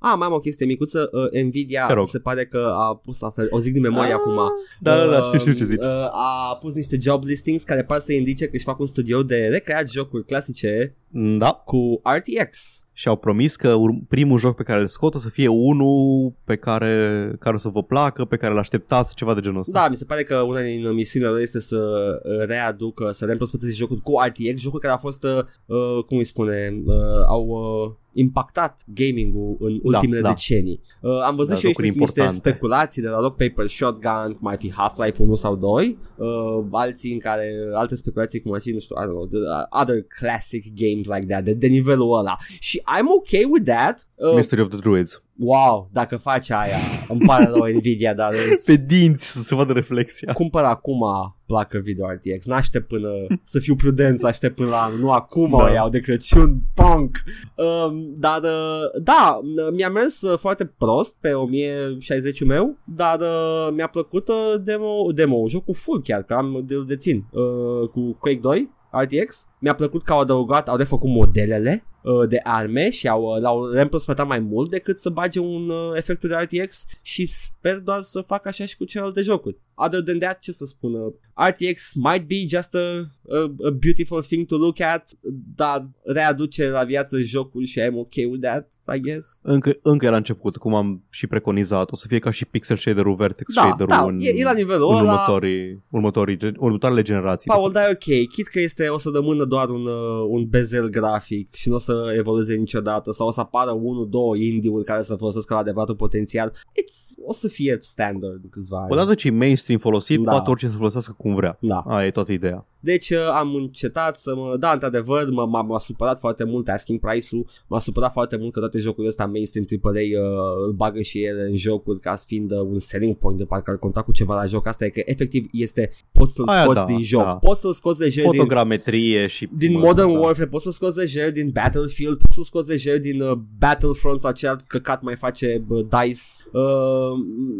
Da. Ah, mai am o chestie micuță. Uh, Nvidia Te rog. se pare că a pus asta, o zic din memorie Ah, acum. Da, da, da, Uh, știu, știu ce zici. Uh, a pus niște job listings care par să indice că își fac un studio de recreat jocuri clasice Da, cu RTX. și au promis că ur- primul joc pe care îl scot o să fie unul pe care, care o să vă placă, pe care îl așteptați, ceva de genul ăsta. Da, mi se pare că una din misiunile lor este să uh, readucă, să reîmprospăteze jocul cu RTX, jocuri care au fost, uh, uh, cum îi spune, uh, au uh, impactat gaming-ul în ultimele da. decenii. Uh, am văzut Da, și eu jocuri niște, niște importante. speculații de la Rock Paper Shotgun, cum ar fi Half-Life 1 sau 2, uh, alții în care, alte speculații cum ar fi, nu știu, I don't know, the, uh, other classic games like that, de, de nivelul ăla. Și I'm okay with that. Uh, Mystery of the Druids. wow, dacă faci aia, îmi pare rău Nvidia, dar Pe dinți să se vadă reflexia. cumpăr acum placă video RTX. N-aștept până să fiu prudent, să aștept până la anul. Nu acum Da. o iau de Crăciun, punk. Um, dar, uh, da, mi-a mers uh, foarte prost pe 1060 meu, dar uh, mi-a plăcut uh, demo, demo, jocul full chiar, că am de dețin uh, cu Quake 2. RTX. Mi-a plăcut că au adăugat, au refăcut modelele uh, de arme și au, uh, l-au reîmprospătat mai mult decât să bage un uh, efectul de RTX și sper doar să fac așa și cu celelalte jocuri. Other than that, ce să spun, uh, RTX might be just a, a, a beautiful thing to look at, dar readuce la viață jocul și I'm okay with that, I guess. Încă, încă e la început, cum am și preconizat. O să fie ca și pixel shader-ul, vertex Da, shader-ul da, în, e, e la nivelul în ăla. următorii, următorii, gen- următoarele generații. Paul, dar e ok, chit că este, o să rămână doar un, uh, un bezel grafic și nu o să evolueze niciodată sau o să apară unul, două indie-uri care să folosească la adevăratul potențial. It's, o să fie standard în câțiva ani. Odată ce e mainstream folosit, Da. poate oricine să folosească cum vrea. Da. Aia e toată ideea. Deci uh, am încetat să mă... Da, într-adevăr, m- m-a, m-a supărat foarte mult asking price-ul, m-a supărat foarte mult că toate jocurile astea mainstream AAA uh, îl bagă și ele în jocuri ca fiind uh, un selling point de parcă ar conta cu ceva la joc. Asta e că efectiv este, poți să-l Aia scoți da, din joc, da. poți să-l scoți de joc din, Fotogrametrie și... din mă, Modern da. Warfare, poți să scoți lejer din Battlefield, poți să scoți lejer din uh, Battlefront sau ce alt căcat mai face uh, DICE. Uh,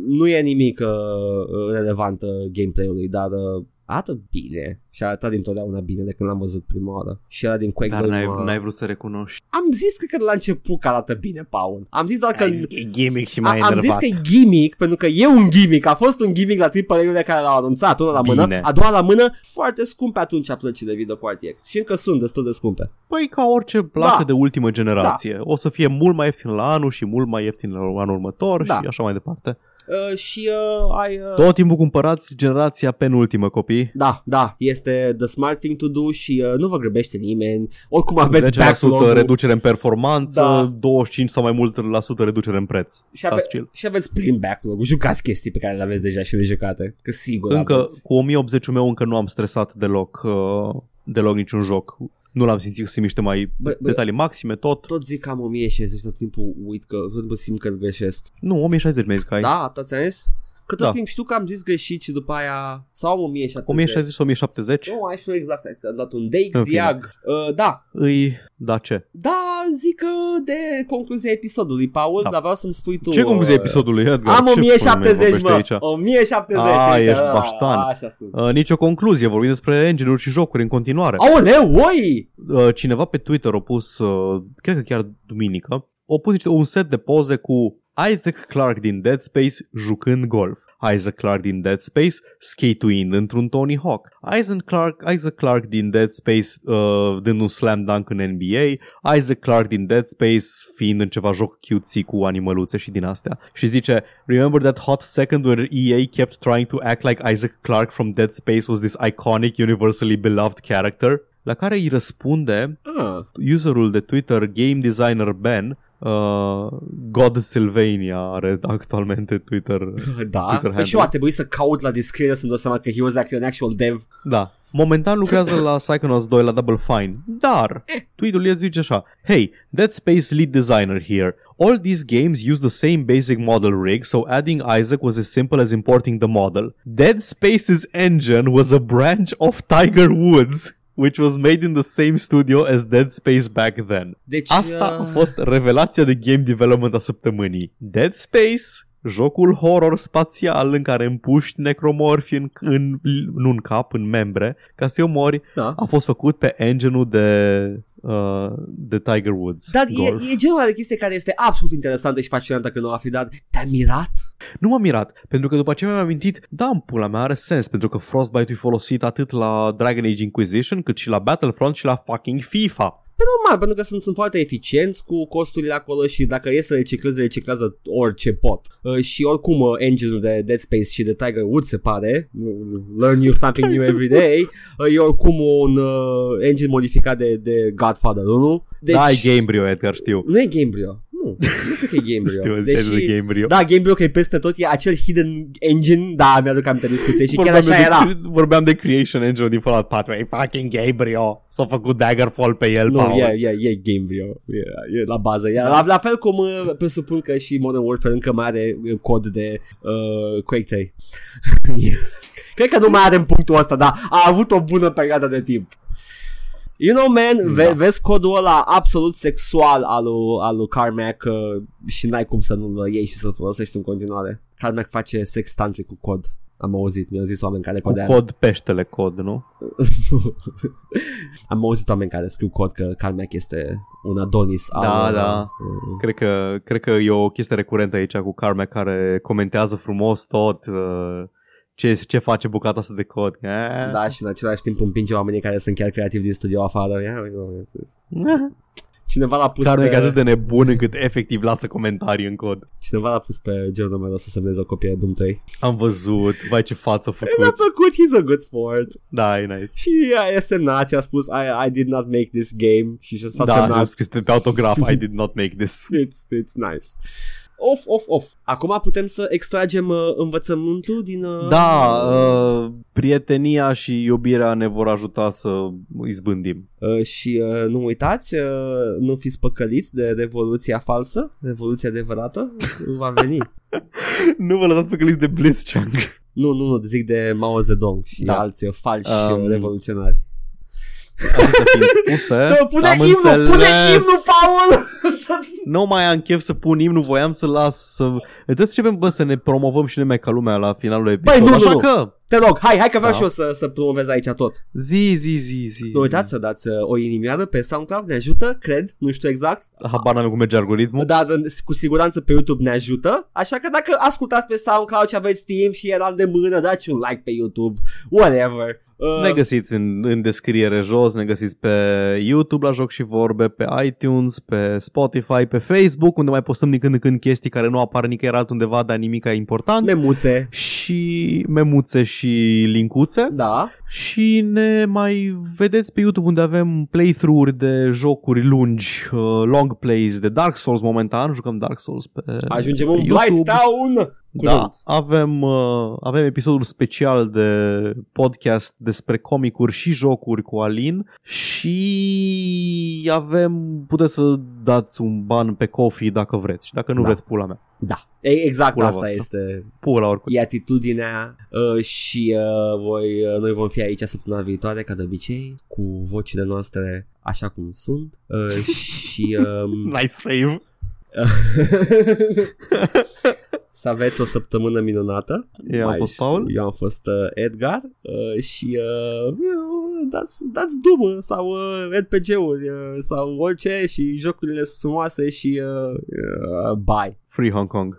nu e nimic uh, uh, relevant uh, gameplay-ului, dar uh, arată bine și a arătat dintotdeauna bine de când l-am văzut prima oară. Și era din Quake Dar 2 n-ai, mă- n-ai vrut să recunoști. Am zis cred că la început că arată bine, Paul. Am zis doar că... că e gimmick și A, am zis că e gimmick, pentru că e un gimmick, a fost un gimmick la AAA-urile care l-au anunțat, una la mână, Bine. a doua la mână, foarte scumpe atunci plăcile video cu RTX și încă sunt destul de scumpe. Păi ca orice placă Da. de ultimă generație. O să fie mult mai ieftin la anul și mult mai ieftin la anul următor Da. și așa mai departe. Uh, și uh, ai... Uh... Tot timpul cumpărați generația penultimă, copii. Da, da, este the smart thing to do și uh, nu vă grăbește nimeni. Oricum aveți 10% backlog reducere în performanță, Da. 25 sau mai mult la sută reducere în preț. și, ave- Stați chill. și aveți plin backlog. Jucați chestii pe care le aveți deja și le jucate. Că sigur Încă aveți. cu 1080 meu încă nu am stresat deloc, uh, deloc niciun joc. Nu l-am simțit că se miște mai Bă, bă- detalii maxime, tot. Tot zic că am 1060, tot timpul uit că tot timpul simt că greșesc. Nu, 1060 mi-ai zis că ai. Da, tot ți-am zis? Că tot Da. timp știu că am zis greșit și după aia sau am 1070. 1060 sau 1070? Nu, mai știu exact, că am dat un DX În fine. Diag. Uh, da, Îi, da ce? da, zic uh, de concluzia episodului, Paul, Da. dar vreau să-mi spui tu. Ce concluzie uh, episodului, Edgar? Am Ce pula mea 1070, vorbești mă. aici? 1070. A, uite, ești a, baștan. Așa sunt. Uh, nici o concluzie, vorbim despre engine-uri și jocuri în continuare. Aoleu, oi! Uh, cineva pe Twitter a pus, uh, cred că chiar duminică, a pus niște, un set de poze cu Isaac Clarke din Dead Space jucând golf. Isaac Clarke din Dead Space skate-uind într-un Tony Hawk. Isaac Clarke, Isaac Clarke din Dead Space uh, dând un slam dunk în NBA. Isaac Clarke din Dead Space fiind în ceva joc cutesy cu animăluțe și din astea. Și zice, remember that hot second when EA kept trying to act like Isaac Clarke from Dead Space was this iconic, universally beloved character? La care îi răspunde Ah. userul de Twitter Game Designer Ben Uh, God Sylvania are actualmente Twitter Da, Twitter păi și eu a trebuit să caut la descriere să-mi dau seama că he was actually an actual dev. Da. Momentan lucrează la Psychonauts 2 la Double Fine. Dar, tweet-ul el zice așa. Hey, Dead Space lead designer here. All these games use the same basic model rig, so adding Isaac was as simple as importing the model. Dead Space's engine was a branch of Tiger Woods, which was made in the same studio as Dead Space back then. Deci, Asta a uh, fost revelația de game development a săptămânii. Dead Space, jocul horror spațial în care împuști necromorfi în, în, nu în cap, în membre, ca să-i omori, Da. a fost făcut pe engine-ul de, uh, de Tiger Woods. Dar Golf. e, e genul ăla de chestie care este absolut interesantă și fascinantă când o afli, dar te-a mirat? Nu m-am mirat, pentru că după aceea mi-am amintit, da, în pula mea are sens, pentru că Frostbite e folosit atât la Dragon Age Inquisition, cât și la Battlefront și la fucking FIFA. Pe normal, pentru că sunt, sunt foarte eficienți cu costurile acolo și dacă e să recicleze, reciclează orice pot. Uh, și oricum uh, engine-ul de Dead Space și de Tiger Woods se pare, uh, learn you something new every day, uh, e oricum un uh, engine modificat de, de Godfather 1. Deci, Da, e Gamebryo, Edgar, știu. Nu e Gamebryo. Nu, nu cred că e Gamebryo. Știu, ziceai de Gamebryo. Da, Gamebryo că e peste tot, e acel hidden engine, da, mi-aduc aminte de discuție și chiar Vorbeam așa de, era. Vorbeam de Creation Engine din Fallout 4. E fucking Gabriel. S-a făcut Daggerfall pe el. Nu, Paul. e, e, e Gamebryo, e, e la bază. E, la, la fel cum uh, presupun că și Modern Warfare încă mai are uh, cod de uh, Quake 3. Cred că nu mai are în punctul ăsta, dar a avut o bună perioadă de timp. You know, man, ve- Da. vezi codul ăla absolut sexual al lui, al lui Carmack uh, și n-ai cum să nu-l iei și să-l folosești în continuare. Carmack face sex tantric cu cod. Am auzit, mi-au zis oameni care Cu codează. cod peștele cod, nu? Am auzit oameni care scriu cod că Carmack este un Adonis. Da, al, da. uh, Cred că, cred că e o chestie recurentă aici cu Carme care comentează frumos tot uh, ce, ce face bucata asta de cod. Eh. Da, și în același timp împinge oamenii care sunt chiar creativi din studio afară. Ia, uite, uite. Cineva l-a pus Carme e pe, atât de nebun încât efectiv lasă comentarii în cod. cineva l-a pus pe genul meu să semneze o copie de Doom 3. Am văzut, vai ce față a Mi-a făcut. plăcut, he's a good sport. Da, e nice. Și a semnat și a spus I, I did not make this game și s-a Da, am semnat. scris pe, pe autograf, I did not make this. It's, it's nice. Off, off, off. Acum putem să extragem uh, învățământul din... Uh, Da, uh, prietenia și iubirea ne vor ajuta să izbândim. Uh, și uh, nu uitați, uh, nu fiți păcăliți de revoluția falsă, revoluția adevărată, va veni. nu vă lăsați pe căliți de Blitzchung. nu, nu, nu, zic de Mao Zedong și Da. alți uh, falși Um, um, revoluționari. Acestea fiind spuse, Da, pune am imnul, înțeles. pune imnul, Paul! Nu mai am chef să pun imnul, voiam să las să... Trebuie să începem bă, să ne promovăm și noi mai ca lumea la finalul episodului. nu, nu, Așa nu. că, Te rog, hai, hai că vreau Da. și eu să, să promovez aici tot. zi, zi, zi, zi. Nu uitați să dați uh, o inimioară pe SoundCloud, ne ajută, cred, nu știu exact, Habar n-am cum merge algoritmul. dar uh, cu siguranță pe YouTube ne ajută, așa că dacă ascultați pe SoundCloud și aveți timp și era de mână, dați un like pe YouTube, whatever. Uh, Ne găsiți în, în descriere jos, ne găsiți pe YouTube la Joc și Vorbe, pe iTunes, pe Spotify, pe Facebook, unde mai postăm din când în când chestii care nu apar nicăieri altundeva, dar nimic important. Memuțe, și memuțe și linkuțe da. și ne mai vedeți pe YouTube unde avem playthrough-uri de jocuri lungi, uh, long plays de Dark Souls momentan, jucăm Dark Souls pe Ajungem pe în Blight Town! Da, avem, uh, avem episodul special de podcast despre comicuri și jocuri cu Alin și avem, puteți să dați un ban pe coffee dacă vreți și dacă nu Da. vreți pula mea. Da, e, exact Pula asta voastră. este Pula oricum. e atitudinea uh, și uh, voi, uh, noi vom fi aici săptămâna viitoare, ca de obicei, cu vocile noastre așa cum sunt uh, și um, Nice save. să aveți o săptămână minunată. Eu am Mai fost știu, Paul. Eu am fost uh, Edgar uh, și uh, dați, dați Doom sau uh, RPG-uri uh, sau orice și jocurile sunt frumoase și uh, uh, bye. Free Hong Kong.